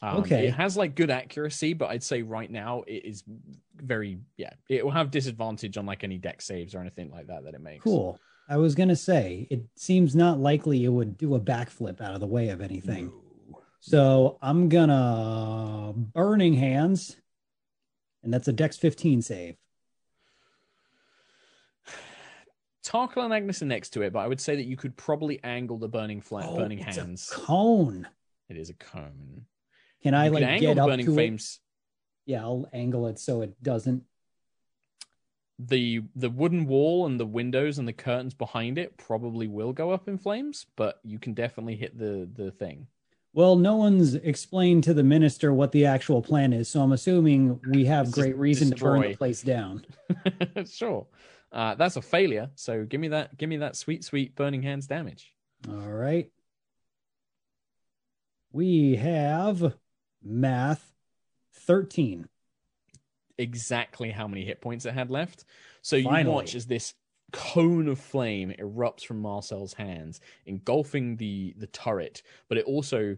Um, Okay. It has like good accuracy, but I'd say right now it is very yeah. It will have disadvantage on like any Dex saves or anything like that that it makes. Cool. I was gonna say it seems not likely it would do a backflip out of the way of anything. So I'm gonna burning hands, and that's a Dex 15 save. Tarkhal and Agnis are next to it, but I would say that you could probably angle the burning flat, Oh, burning it's a hands. cone. It is a cone. Can I you like angle get the up burning to it? flames. Yeah, I'll angle it so it doesn't. The the wooden wall and the windows and the curtains behind it probably will go up in flames, but you can definitely hit the the thing. Well, no one's explained to the minister what the actual plan is, so I'm assuming we have great reason to burn the place down. sure. Uh, that's a failure. So give me that. Give me that sweet, sweet burning hands damage. All right. We have math 13. Exactly how many hit points it had left. So you Finally. watch as this cone of flame erupts from Marcel's hands, engulfing the the turret, but it also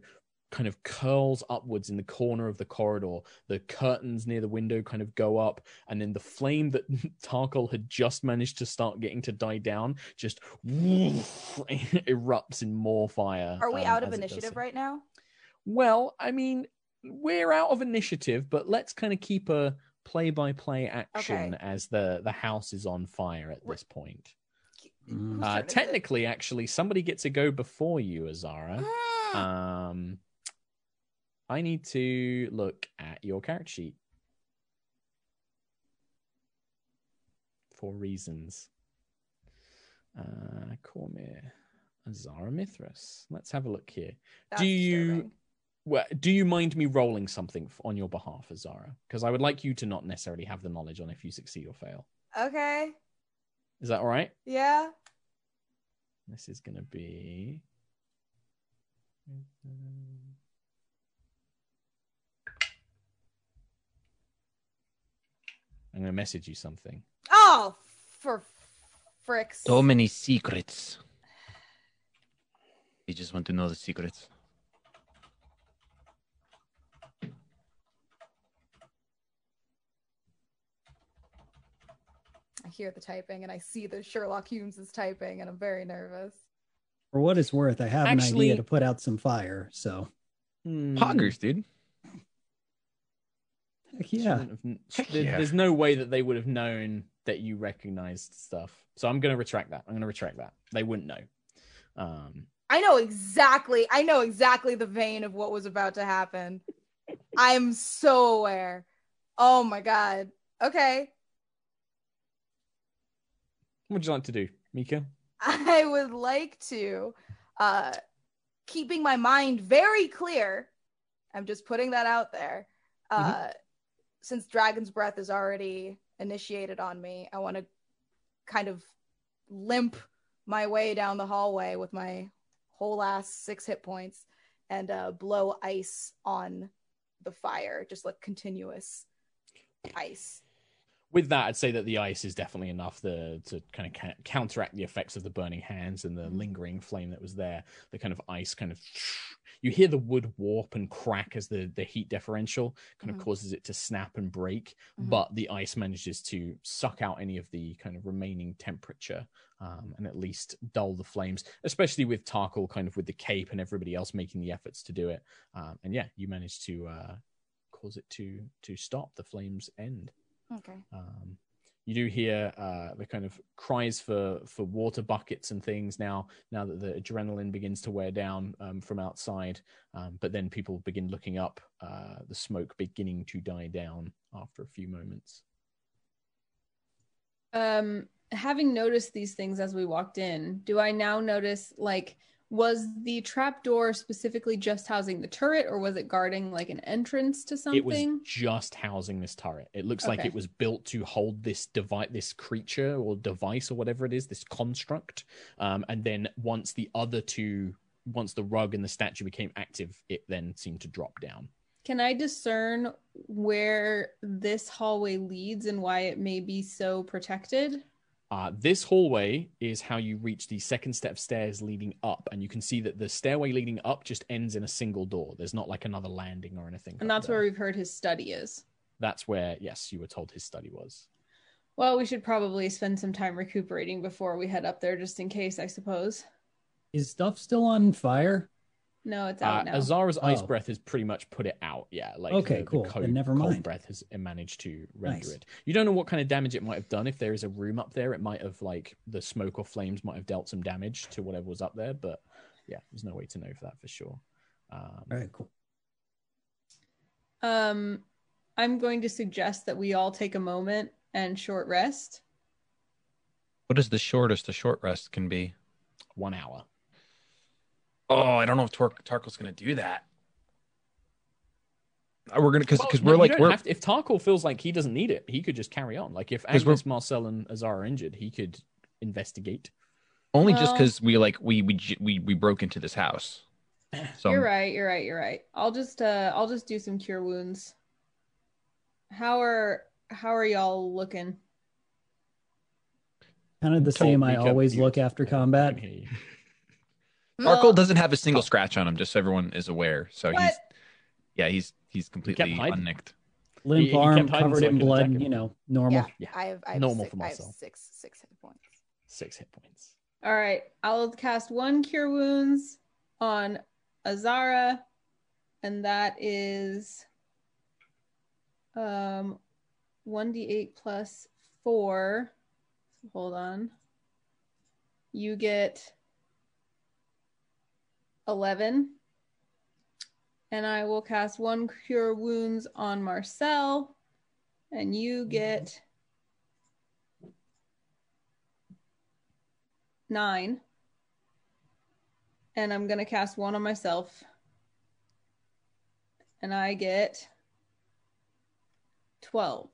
kind of curls upwards in the corner of the corridor. The curtains near the window kind of go up, and then the flame that Tarkhal had just managed to start getting to die down just erupts in more fire. Are we um, out of as it does initiative right now? Well, I mean, we're out of initiative, but let's kind of keep a play-by-play action Okay. as the the house is on fire at this point. Mm. Uh, turn is it? technically, actually, somebody gets to go before you, Azara. Mm. Um, I need to look at your character sheet for reasons. Uh, Cormyr, Azara Mithras. Let's have a look here. That's do you disturbing. well, do you mind me rolling something on your behalf, Azara? Because I would like you to not necessarily have the knowledge on if you succeed or fail. Okay. Is that all right? Yeah. This is going to be. I'm going to message you something. Oh, for fricks. So many secrets. You just want to know the secrets. I hear the typing and I see that Sherlock Hulmes is typing and I'm very nervous. For what it's worth, I have Actually- an idea to put out some fire. So, Hmm. Poggers, dude. Heck yeah. Have Heck there- yeah. There's no way that they would have known that you recognized stuff. So I'm going to retract that. I'm going to retract that. They wouldn't know. Um, I know exactly. I know exactly the vein of what was about to happen. I'm so aware. Oh my god. Okay. what would you like to do, Mica? I would like to uh keeping my mind very clear. I'm just putting that out there. Uh since Dragon's Breath is already initiated on me, I want to kind of limp my way down the hallway with my whole ass six hit points and uh blow ice on the fire, just like continuous ice. With that, I'd say that the ice is definitely enough the, to kind of ca- counteract the effects of the burning hands and the lingering flame that was there. The kind of ice kind of. You hear the wood warp and crack as the, the heat differential kind of causes it to snap and break, Mhm. but the ice manages to suck out any of the kind of remaining temperature um, and at least dull the flames, especially with Tarkhal kind of with the cape and everybody else making the efforts to do it. Um, and yeah, you manage to uh, cause it to to stop the flames end. Okay. Um, You do hear uh, the kind of cries for for water buckets and things now. Now that the adrenaline begins to wear down um, from outside, um, but then people begin looking up. Uh, the smoke beginning to die down after a few moments. Um, having noticed these things as we walked in, do I now notice like was the trap door specifically just housing the turret or was it guarding like an entrance to something? It was just housing this turret. It looks like it was built to hold this device, this creature or device or whatever it is, this construct. Um, and then once the other two, once the rug and the statue became active, it then seemed to drop down. Can I discern where this hallway leads and why it may be so protected? Uh, this hallway is how you reach the second set of stairs leading up, and you can see that the stairway leading up just ends in a single door. There's not like another landing or anything. And that's there. where we've heard his study is. That's where, yes, you were told his study was. Well, we should probably spend some time recuperating before we head up there just in case, I suppose. Is stuff still on fire? No, it's Uh, out now. Azara's ice Oh. breath has pretty much put it out. Yeah, like Okay, the, the cool. cold, Then never cold breath has managed to render Nice. it. You don't know what kind of damage it might have done. If there is a room up there, it might have like the smoke or flames might have dealt some damage to whatever was up there. But yeah, there's no way to know for that for sure. Um, All right, cool. Um, I'm going to suggest that we all take a moment and short rest. What is the shortest a short rest can be? One hour. Oh, I don't know if Tor- Tarkhal's going to do that. Uh, We're gonna because Well, because no, we're like don't we're have to- if Tarkhal feels like he doesn't need it, he could just carry on. Like if we're- Agnis, Marcel, and Azar are injured, he could investigate. only just because we like we we we we broke into this house. So You're right. You're right. You're right. I'll just uh I'll just do some cure wounds. How are how are y'all looking? Kind of the Told same I always you- look after combat. Can hear Well, doesn't have a single scratch on him, just so everyone is aware. So he's yeah he's he's completely hiding. unnicked. Limp He- he arm kept hiding covered in blood, you know, normal. Yeah, Yeah. I have, I have, Normal six, for I have myself. six six hit points. Six hit points. All right. I'll cast one cure wounds on Azara, and that is um 1d8 plus 4. Hold on. You get 11. And I will cast one cure wounds on Marcel, and you mm-hmm. get 9. And I'm going to cast one on myself. And I get 12.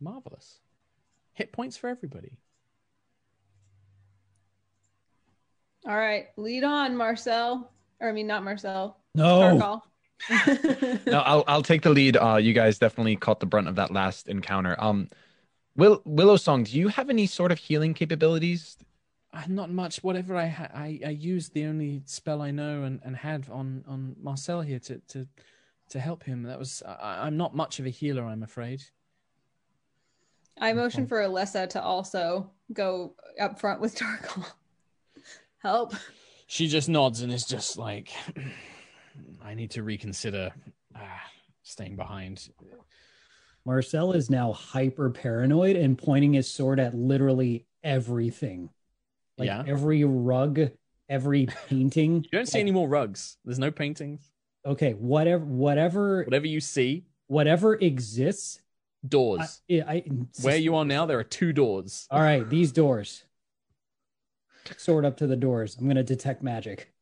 Marvelous. Hit points for everybody. All right, lead on, Marcel. Or I mean, not Marcel. No. No, I'll I'll take the lead. Uh, you guys definitely caught the brunt of that last encounter. Um, Will Willow Song, do you have any sort of healing capabilities? Uh, not much. Whatever I, ha- I I used the only spell I know and, and had on on Marcel here to to to help him. That was. I, I'm not much of a healer, I'm afraid. I motion for Alessa to also go up front with Tarkhal. Help. She just nods and is just like, I need to reconsider uh, staying behind. Marcel is now hyper paranoid and pointing his sword at literally everything. Like Yeah. every rug, every painting. You don't see any more rugs. There's no paintings. Okay, whatever whatever Whatever you see, whatever exists. I, doors. I, I- Where you are now, there are two doors. All right, these doors. Sword up to the doors. I'm gonna detect magic.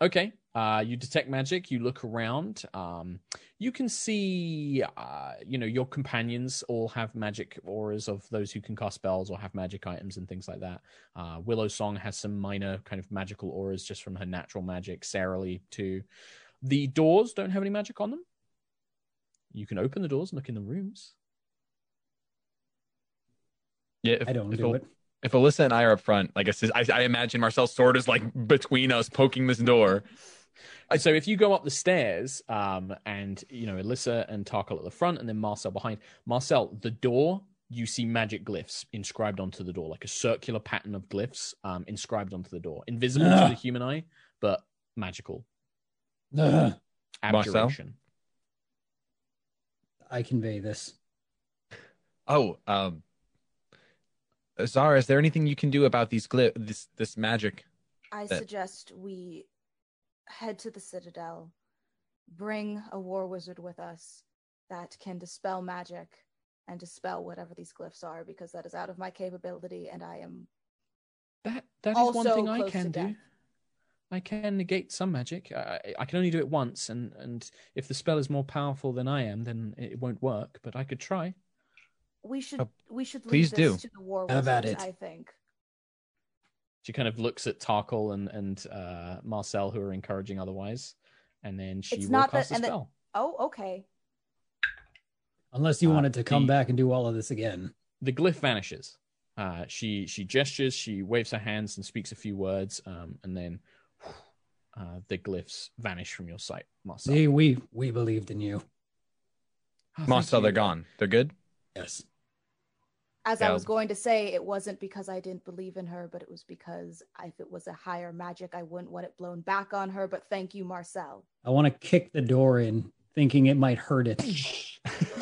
Okay. Uh, you detect magic. You look around. Um, you can see, uh, you know, your companions all have magic auras of those who can cast spells or have magic items and things like that. Uh, Willow Song has some minor kind of magical auras just from her natural magic. Sarah Lee too. The doors don't have any magic on them. You can open the doors and look in the rooms. Yeah, if, I don't if, do Al- it. If Alyssa and I are up front, like I said, I, I imagine Marcel's sword is like between us, poking this door. So if you go up the stairs, um, and you know Alyssa and Tarkhal at the front, and then Marcel behind. Marcel, the door you see magic glyphs inscribed onto the door, like a circular pattern of glyphs um, inscribed onto the door, invisible to the human eye, but magical. Ugh, Marcel? Abjuration. I convey this. Oh, um, Zara, is there anything you can do about these glyph this this magic? I That- suggest we head to the Citadel, bring a war wizard with us that can dispel magic and dispel whatever these glyphs are, because that is out of my capability, and I am That that is one thing I can do. death. I can negate some magic. I, I- I can only do it once, and and if the spell is more powerful than I am, then it won't work. But I could try. We should Uh, we should leave please this do. to the war Have at wizards, it. I think. She kind of looks at Tarkhal and and uh, Marcel, who are encouraging otherwise, and then she It's will not that- a and that- spell. Oh, okay. Unless you Uh, wanted to come the- back and do all of this again. the glyph vanishes. Uh, she she gestures, she waves her hands and speaks a few words, um, and then uh, the glyphs vanish from your sight, Marcel. See, we we believed in you. Oh, thank Marcel, they're gone. They're good. Yes. As I was going to say, it wasn't because I didn't believe in her, but it was because if it was a higher magic, I wouldn't want it blown back on her. But thank you, Marcel. I want to kick the door in, thinking it might hurt it.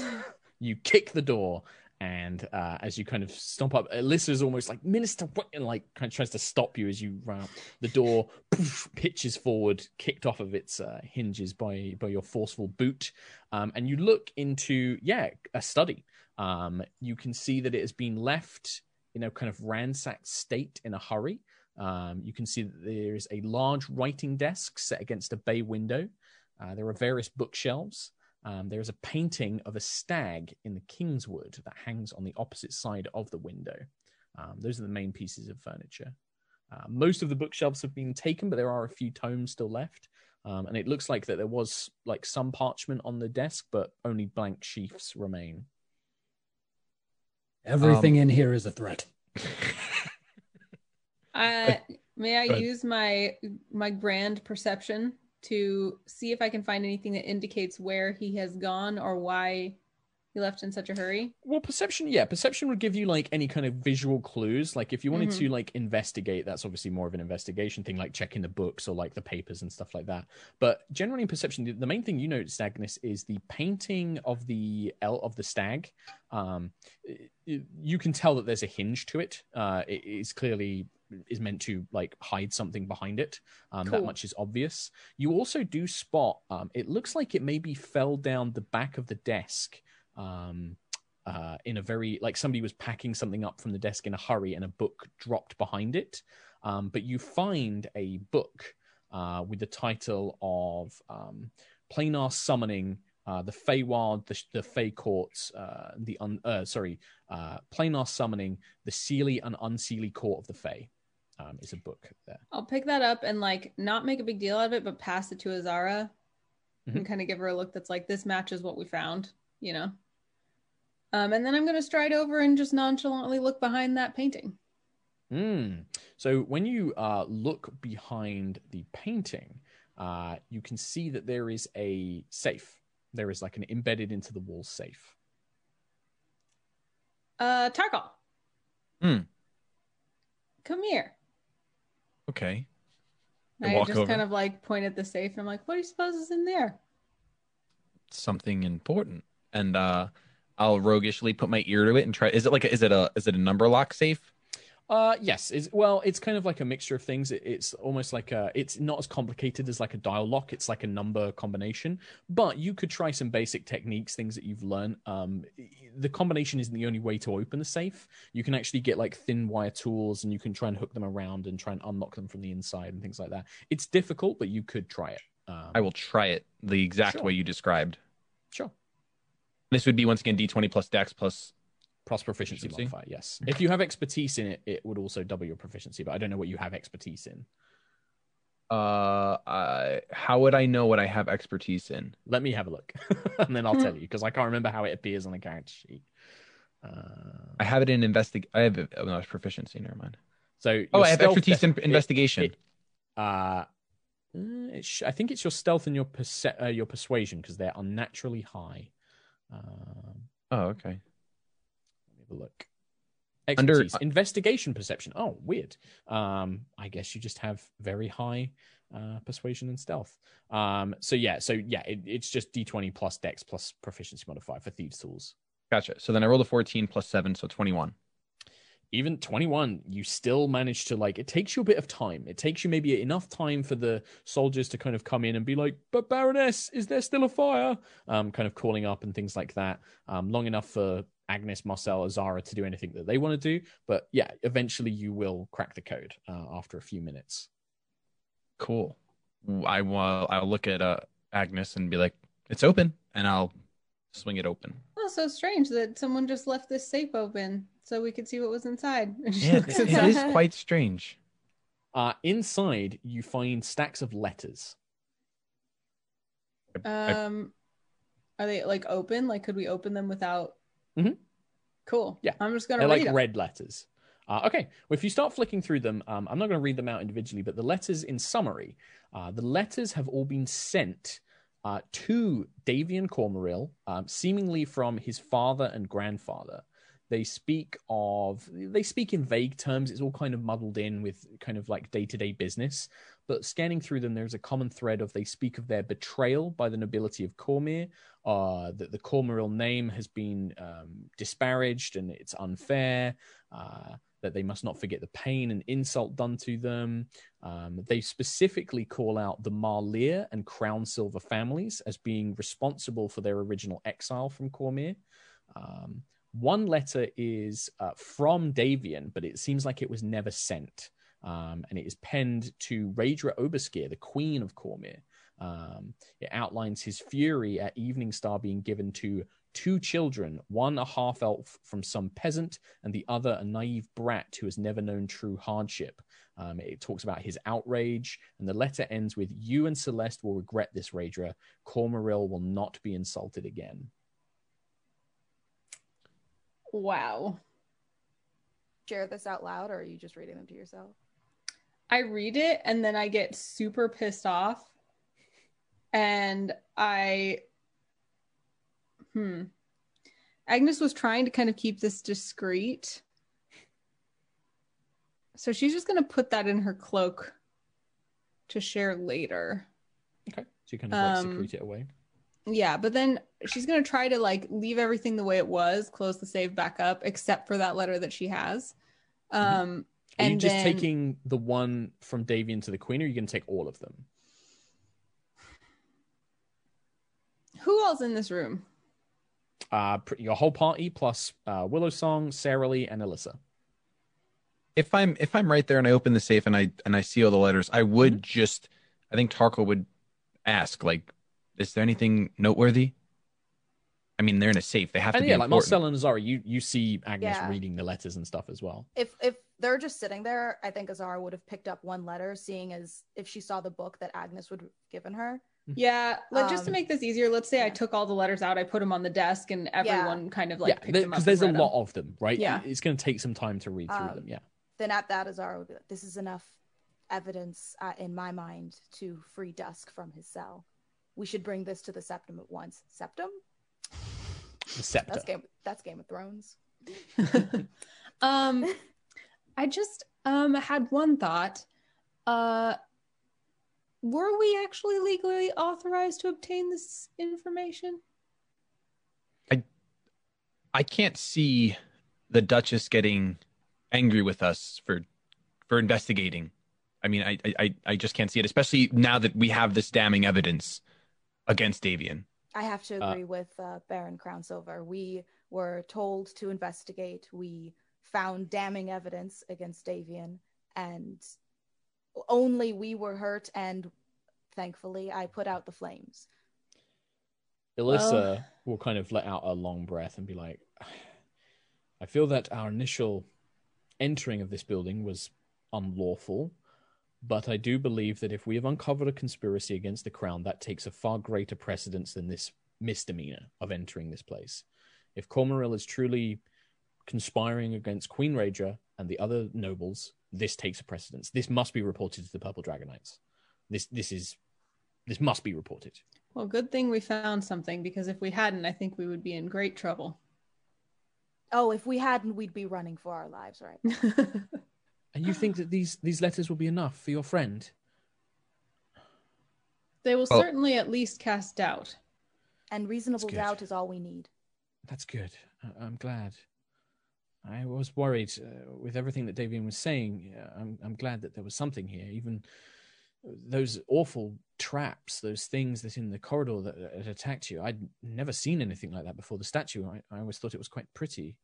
you kick the door, and uh, as you kind of stomp up, Alyssa's almost like Minister, what? And like kind of tries to stop you as you run up. The door poof, pitches forward, kicked off of its uh, hinges by by your forceful boot, um, and you look into yeah a study. Um, you can see that it has been left in a kind of ransacked state in a hurry. Um, you can see that there is a large writing desk set against a bay window. Uh, there are various bookshelves. Um, there is a painting of a stag in the Kingswood that hangs on the opposite side of the window. Um, those are the main pieces of furniture. Uh, most of the bookshelves have been taken, but there are a few tomes still left. Um, and it looks like that there was like some parchment on the desk, but only blank sheafs remain. Everything Um, in here is a threat. Uh, may I use my my grand perception to see if I can find anything that indicates where he has gone or why he left in such a hurry? Well, perception, yeah, perception would give you like any kind of visual clues. Like if you wanted Mhm. to like investigate, that's obviously more of an investigation thing, like checking the books or like the papers and stuff like that. But generally in perception, the- the main thing you notice, Agnis, is the painting of the L of the stag. Um, you can tell that there's a hinge to it. Uh, it is clearly is meant to like hide something behind it. Um, That much is obvious. You also do spot. Um, it looks like it maybe fell down the back of the desk um, uh, in a very like somebody was packing something up from the desk in a hurry and a book dropped behind it. Um, but you find a book uh, with the title of um, Planar Summoning. Uh, the Feywild, the, the Fey Courts, uh, the un, uh, sorry, uh, Planar Summoning, the Seelie and Unseelie Court of the Fey, um, is a book there. I'll pick that up and like not make a big deal out of it, but pass it to Azara and Mhm. kind of give her a look that's like, this matches what we found, you know? Um, and then I'm going to stride over and just nonchalantly look behind that painting. Mm. So when you uh, look behind the painting, uh, you can see that there is a safe. There is like an embedded into the wall safe. Uh, Tarkhal. Hmm. Come here. Okay. I I just over. kind of like point at the safe and I'm like, what do you suppose is in there? Something important. And uh I'll roguishly put my ear to it and try is it like a, is it a is it a number lock safe? Uh, yes. It's, well, it's kind of like a mixture of things. It, it's almost like a. It's not as complicated as like a dial lock. It's like a number combination. But you could try some basic techniques, things that you've learned. Um, the combination isn't the only way to open the safe. You can actually get like thin wire tools, and you can try and hook them around and try and unlock them from the inside and things like that. It's difficult, but you could try it. Um, I will try it the exact Sure. way you described. Sure. This would be once again D20 plus Dex plus Plus proficiency, modifier, yes. If you have expertise in it, it would also double your proficiency, but I don't know what you have expertise in. uh I, how would I know what I have expertise in? Let me have a look, and then I'll tell you because I can't remember how it appears on the character sheet. Uh, I have it in investig I have oh, no, it's proficiency, never mind. so Oh, I have expertise in investigation. it- uh, uh, it sh- I think it's your stealth and your perce- uh, your persuasion because they're unnaturally high. Um, oh, okay. let me have a look. Under- Expertise, investigation, perception. Oh, weird. Um, I guess you just have very high uh, persuasion and stealth. Um, so yeah, so yeah, it, it's just d20 plus dex plus proficiency modifier for thieves tools. Gotcha. So then I rolled a 14 plus seven, so 21. Even 21 you still manage to like it takes you a bit of time it takes you maybe enough time for the soldiers to kind of come in and be like but baroness is there still a fire um kind of calling up and things like that um long enough for agnis marcel azara to do anything that they want to do but yeah eventually you will crack the code uh, after a few minutes Cool. I will. I'll look at uh, Agnes and be like, "It's open," and I'll swing it open. Oh, so strange that someone just left this safe open so we could see what was inside. And Yeah, looks it, it quite strange. uh inside you find stacks of letters Um, are they like open? Like, could we open them without? Mhm. Cool. Yeah. I'm just gonna They're read like them. red letters. Uh, okay, well, if you start flicking through them, um, I'm not going to read them out individually, but the letters in summary, uh, the letters have all been sent uh, to Davian Cormaeril, um, seemingly from his father and grandfather. They speak of, they speak in vague terms. It's all kind of muddled in with kind of like day to day business. But scanning through them, there's a common thread of they speak of their betrayal by the nobility of Cormyr, uh, that the Cormaeril name has been um, disparaged and it's unfair, uh, that they must not forget the pain and insult done to them. Um, they specifically call out the Marlier and Crownsilver families as being responsible for their original exile from Cormyr. Um, one letter is uh, from Davian, but it seems like it was never sent. Um, and it is penned to Raedra Obarskyr, the Queen of Cormyr. Um, it outlines his fury at Evening Star being given to two children, one a half elf from some peasant, and the other a naive brat who has never known true hardship. Um, it talks about his outrage, and the letter ends with You and Celeste will regret this, Raedra. Cormaeril will not be insulted again. Wow. Share this out loud, or are you just reading them to yourself? I read it and then I get super pissed off. And I, hmm. Agnis was trying to kind of keep this discreet. So she's just going to put that in her cloak to share later. Okay. So you kind of like Um, secrete it away. Yeah, but then she's going to try to like leave everything the way it was, close the save back up, except for that letter that she has. Um, Are you and just then- taking the one from Davian to the Queen, or are you going to take all of them? who else in this room? Uh, your whole party plus uh, Willow Song, Sarah Lee, and Alyssa. If I'm if I'm right there and I open the safe and I and I see all the letters, I would Mm-hmm. just. I think Tarko would ask like, "Is there anything noteworthy?" I mean, they're in a safe. They have to And be yeah, like important. Marcel and Azara, you you see Agnis Yeah. reading the letters and stuff as well. If if they're just sitting there, I think Azara would have picked up one letter, seeing as if she saw the book that Agnis would have given her. Yeah, like just to Um, make this easier, let's say I took all the letters out, I put them on the desk, and everyone kind of like yeah, picked them up. because there's a and read lot of them, right? Yeah. it's going to take some time to read through Um, them. Yeah, Then at that, Azara would be like, "This is enough evidence uh, in my mind to free Dusk from his cell. We should bring this to the Septum at once. Septum? the scepter. That's game. That's Game of Thrones. um, I just um had one thought. Uh, were we actually legally authorized to obtain this information? I I can't see the Duchess getting angry with us for for investigating. I mean, I I I just can't see it, especially now that we have this damning evidence against Davian. I have to Uh, agree with uh, Baron Crownsilver. We were told to investigate. We found damning evidence against Davian, and only we were hurt. And thankfully, I put out the flames. Alyssa Well- will kind of let out a long breath and be like, I feel that our initial entering of this building was unlawful, but I do believe that if we have uncovered a conspiracy against the crown, that takes a far greater precedence than this misdemeanor of entering this place. If Cormaeril is truly conspiring against Queen Raedra and the other nobles, this takes a precedence. This must be reported to the Purple Dragonites. This this is this must be reported. Well, good thing we found something because if we hadn't, I think we would be in great trouble. Oh, if we hadn't, we'd be running for our lives, right? And you think that these these letters will be enough for your friend? they will Well- certainly at least cast doubt. And reasonable doubt is all we need. That's good. I- I'm glad. I was worried uh, with everything that Davian was saying. I'm, I'm glad that there was something here. Even those awful traps, those things that in the corridor that, that attacked you. I'd never seen anything like that before. The statue, I, I always thought it was quite pretty.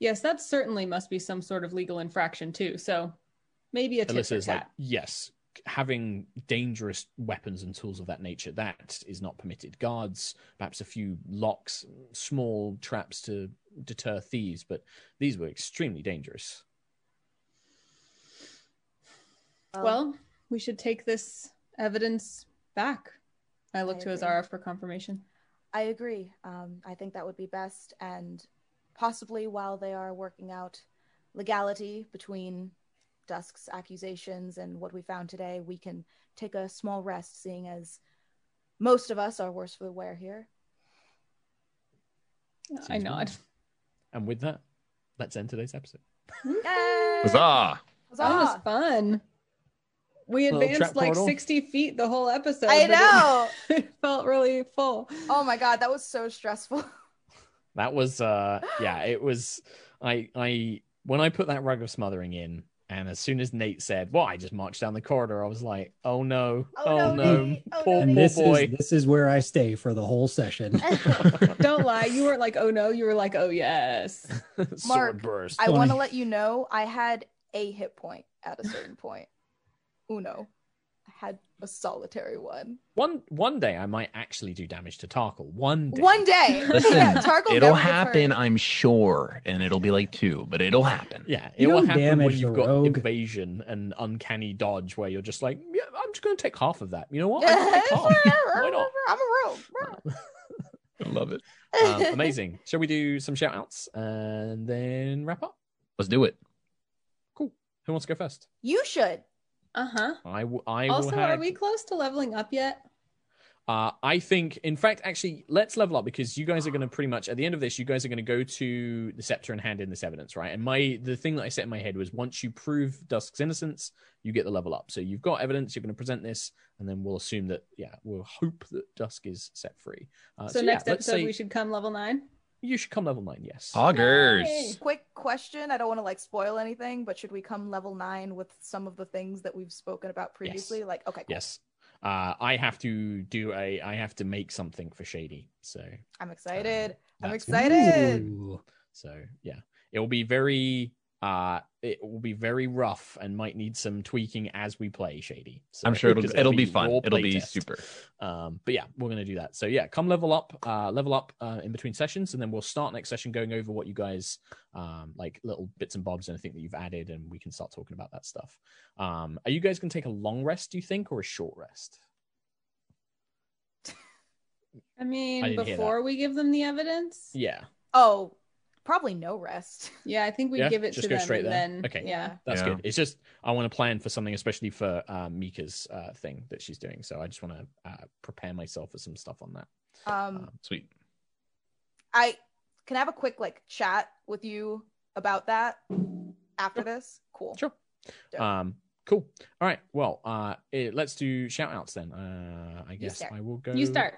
Yes, that certainly must be some sort of legal infraction too. So maybe a tit for Alyssa's like, yes, having dangerous weapons and tools of that nature, that is not permitted. Guards, perhaps a few locks, small traps to deter thieves, but these were extremely dangerous. Well, we should take this evidence back. I look I to agree. Azara for confirmation. I agree. Um, I think that would be best, and possibly while they are working out legality between Dusk's accusations and what we found today, we can take a small rest, seeing as most of us are worse for the wear here. I Seems nod. And with that, let's end today's episode. Yay! Huzzah! That was Huzzah! fun. We advanced like portal. 60 feet the whole episode. I but it- know. It, felt really full. Oh my god, that was so stressful. That was uh yeah, it was I I when I put that rug of smothering in and as soon as Nate said, Well, I just marched down the corridor, I was like, Oh no, Oh, oh, no, no, Oh, poor, no, And poor this boy. is this is where I stay for the whole session. Don't lie. You weren't like, oh no. You were like, oh yes. Mark, burst. I want to let you know I had a hit point at a certain point. Uno. I had a solitary one. One one day I might actually do damage to Tarkhal. One day. One day. Listen, yeah, Tarkhal it'll happen, hurt. I'm sure, and it'll be like two, but it'll happen. Yeah, You it will happen when you've the got rogue. evasion and uncanny dodge where you're just like, Yeah, I'm just gonna take half of that. You know what? I can take half. Why not? I'm a rogue. I love it. um, amazing. Shall we do some shout outs and then wrap up? Let's do it. Cool. Who wants to go first? You should. Uh huh. I, w- I Also, will Also are we close to leveling up yet? Uh, I think, in fact, actually, let's level up because you guys are going to pretty much at the end of this, you guys are going to go to the scepter and hand in this evidence, right? And my the thing that I set in my head was once you prove Dusk's innocence, you get the level up. So you've got evidence, you're going to present this, and then we'll assume that, yeah, we'll hope that Dusk is set free. Uh, so, yeah, next let's episode, say we should come level nine. You should come level nine. Yes. Poggers. Yay. Quick question. I don't want to like spoil anything, but should we come level nine with some of the things that we've spoken about previously? Like, okay, cool. Yes. Uh, I have to do a. I have to make something for Shady. So I'm excited. I'm excited. Ooh. So yeah, it will be very uh it will be very rough and might need some tweaking as we play Shady. So, I'm sure it'll 'cause it'll be fun. It'll be playtest. super. Um, but yeah, we're gonna do that. So yeah, come level up, uh, level up uh, in between sessions, and then we'll start next session going over what you guys um like little bits and bobs and anything that you've added, and we can start talking about that stuff. Um, are you guys gonna take a long rest? Do you think, or a short rest? I mean, I before we give them the evidence, Yeah, Oh, probably no rest. yeah, I think we Yeah? give it Just to go them straight and there? then Okay. yeah. that's Yeah. good. It's just I want to plan for something, especially for uh, Mica's uh, thing that she's doing. So I just want to uh, prepare myself for some stuff on that. Um, Um, Sweet. I can I have a quick like chat with you about that after this. Cool. Sure. Dope. Um, cool. All right. Well, uh, eh, let's do shout outs then. Uh, I guess. I will go. You start.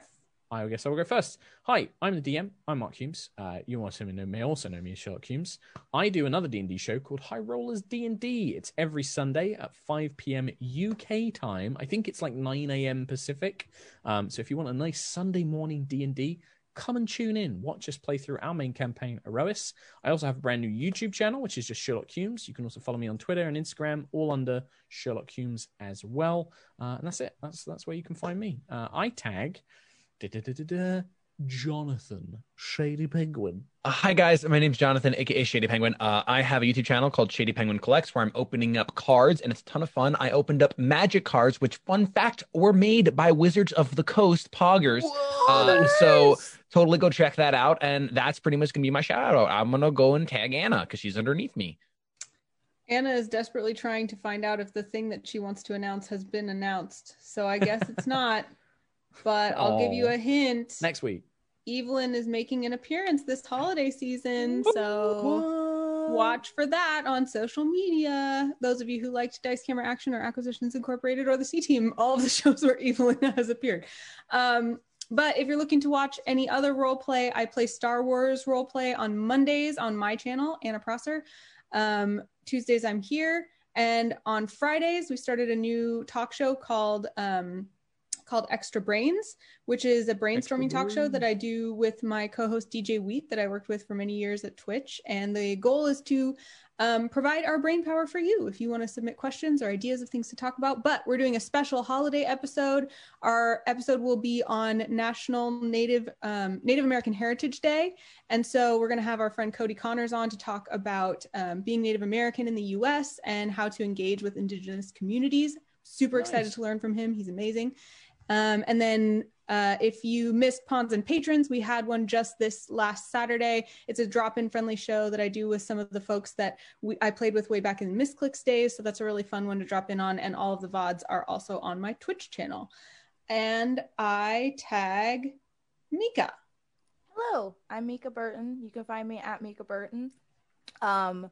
I guess I will go first. Hi, I'm the DM. I'm Mark Hulmes. Uh, you also know, may also know me as Sherlock Hulmes. I do another D&D show called High Rollers D&D. It's every Sunday at 5 p.m. UK time. I think it's like 9 a.m. Pacific. Um, so if you want a nice Sunday morning D&D, come and tune in. Watch us play through our main campaign, Aerois. I also have a brand new YouTube channel, which is just Sherlock Hulmes. You can also follow me on Twitter and Instagram, all under Sherlock Hulmes as well. Uh, and that's it. That's that's where you can find me. Uh, I tag da-da-da-da-da, Jonathan Shady Penguin. Uh, hi guys, my name's Jonathan, aka Shady Penguin. Uh, I have a YouTube channel called Shady Penguin Collects where I'm opening up cards, and it's a ton of fun. I opened up magic cards, which, fun fact, were made by Wizards of the Coast Poggers. Uh, so totally go check that out, and that's pretty much gonna be my shout out. I'm gonna go and tag Anna because she's underneath me. Anna is desperately trying to find out if the thing that she wants to announce has been announced. So I guess it's not. But I'll give you a hint. Next week. Evelyn is making an appearance this holiday season. So watch for that on social media. Those of you who liked Dice Camera Action or Acquisitions Incorporated or the C Team, all of the shows where Evelyn has appeared. Um, but if you're looking to watch any other role play, I play Star Wars role play on Mondays on my channel, Anna Prosser. Um, Tuesdays, I'm here. And on Fridays, we started a new talk show called um, called Extra Brains, which is a brainstorming Extra talk show that I do with my co-host DJ Wheat that I worked with for many years at Twitch. And the goal is to um, provide our brain power for you if you want to submit questions or ideas of things to talk about. But we're doing a special holiday episode. Our episode will be on National Native um, Native American Heritage Day, and so we're going to have our friend Cody Connors on to talk about um, being Native American in the U.S. and how to engage with Indigenous communities. Super Nice. excited to learn from him. He's amazing. Um, and then uh, if you missed Pawns and Patrons, we had one just this last Saturday. It's a drop-in friendly show that I do with some of the folks that we, I played with way back in Misscliks days. So that's a really fun one to drop in on. And all of the VODs are also on my Twitch channel. And I tag Mica. Hello, I'm Mica Burton. You can find me at Mica Burton. Um,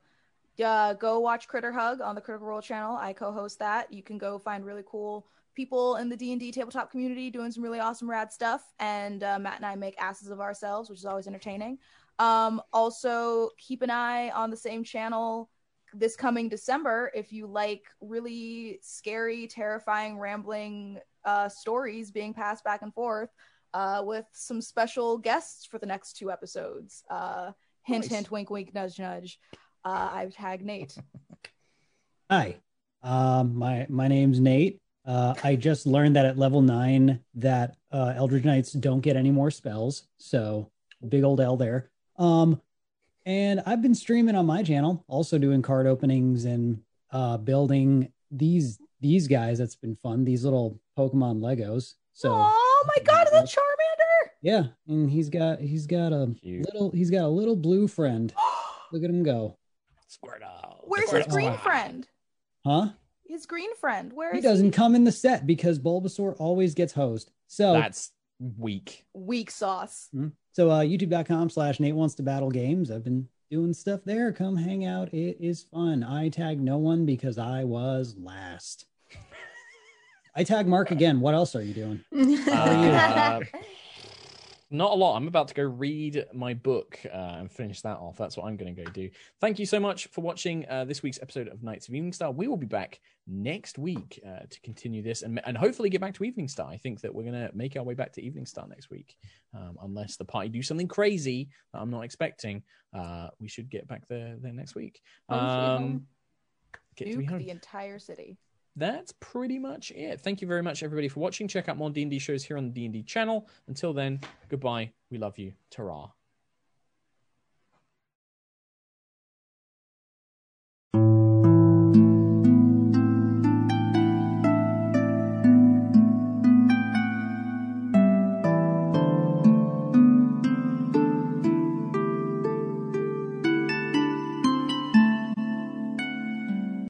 uh, go watch Critter Hug on the Critical Role channel. I co-host that. You can go find really cool people in the D&D tabletop community doing some really awesome rad stuff. And uh, Matt and I make asses of ourselves, which is always entertaining. Um, also, keep an eye on the same channel this coming December if you like really scary, terrifying, rambling uh, stories being passed back and forth uh, with some special guests for the next two episodes. Uh, hint, Nice. hint, wink, wink, nudge, nudge. Uh, I tag Nate. Hi, um, my my name's Nate. Uh, I just learned that at level nine that uh, Eldritch Knights don't get any more spells, so big old L there. Um, and I've been streaming on my channel, also doing card openings and uh, building these these guys. That's been fun. These little Pokemon Legos. So oh my god, that's Charmander! yeah, and he's got he's got a Cute. little he's got a little blue friend. Look at him go, Squirtle. Where's his green friend? huh? His green friend. Where He is doesn't come in the set because Bulbasaur always gets hosed. So That's weak. Weak sauce. so uh youtube.com slash Nate wants to battle games. I've been doing stuff there. Come hang out. It is fun. I tag no one because I was last. I tag Mark again. What else are you doing? Uh, not a lot. I'm about to go read my book uh, and finish that off. That's what I'm going to go do. Thank you so much for watching uh, this week's episode of Knights of Eveningstar. We will be back next week uh, to continue this and, and hopefully get back to Eveningstar. I think that we're going to make our way back to Eveningstar next week, um, unless the party do something crazy that I'm not expecting. Uh, we should get back there there next week. Um, get to be home the entire city. That's pretty much it. Thank you very much, everybody, for watching. Check out more D&D shows here on the D&D channel. Until then, goodbye. We love you. Ta-ra.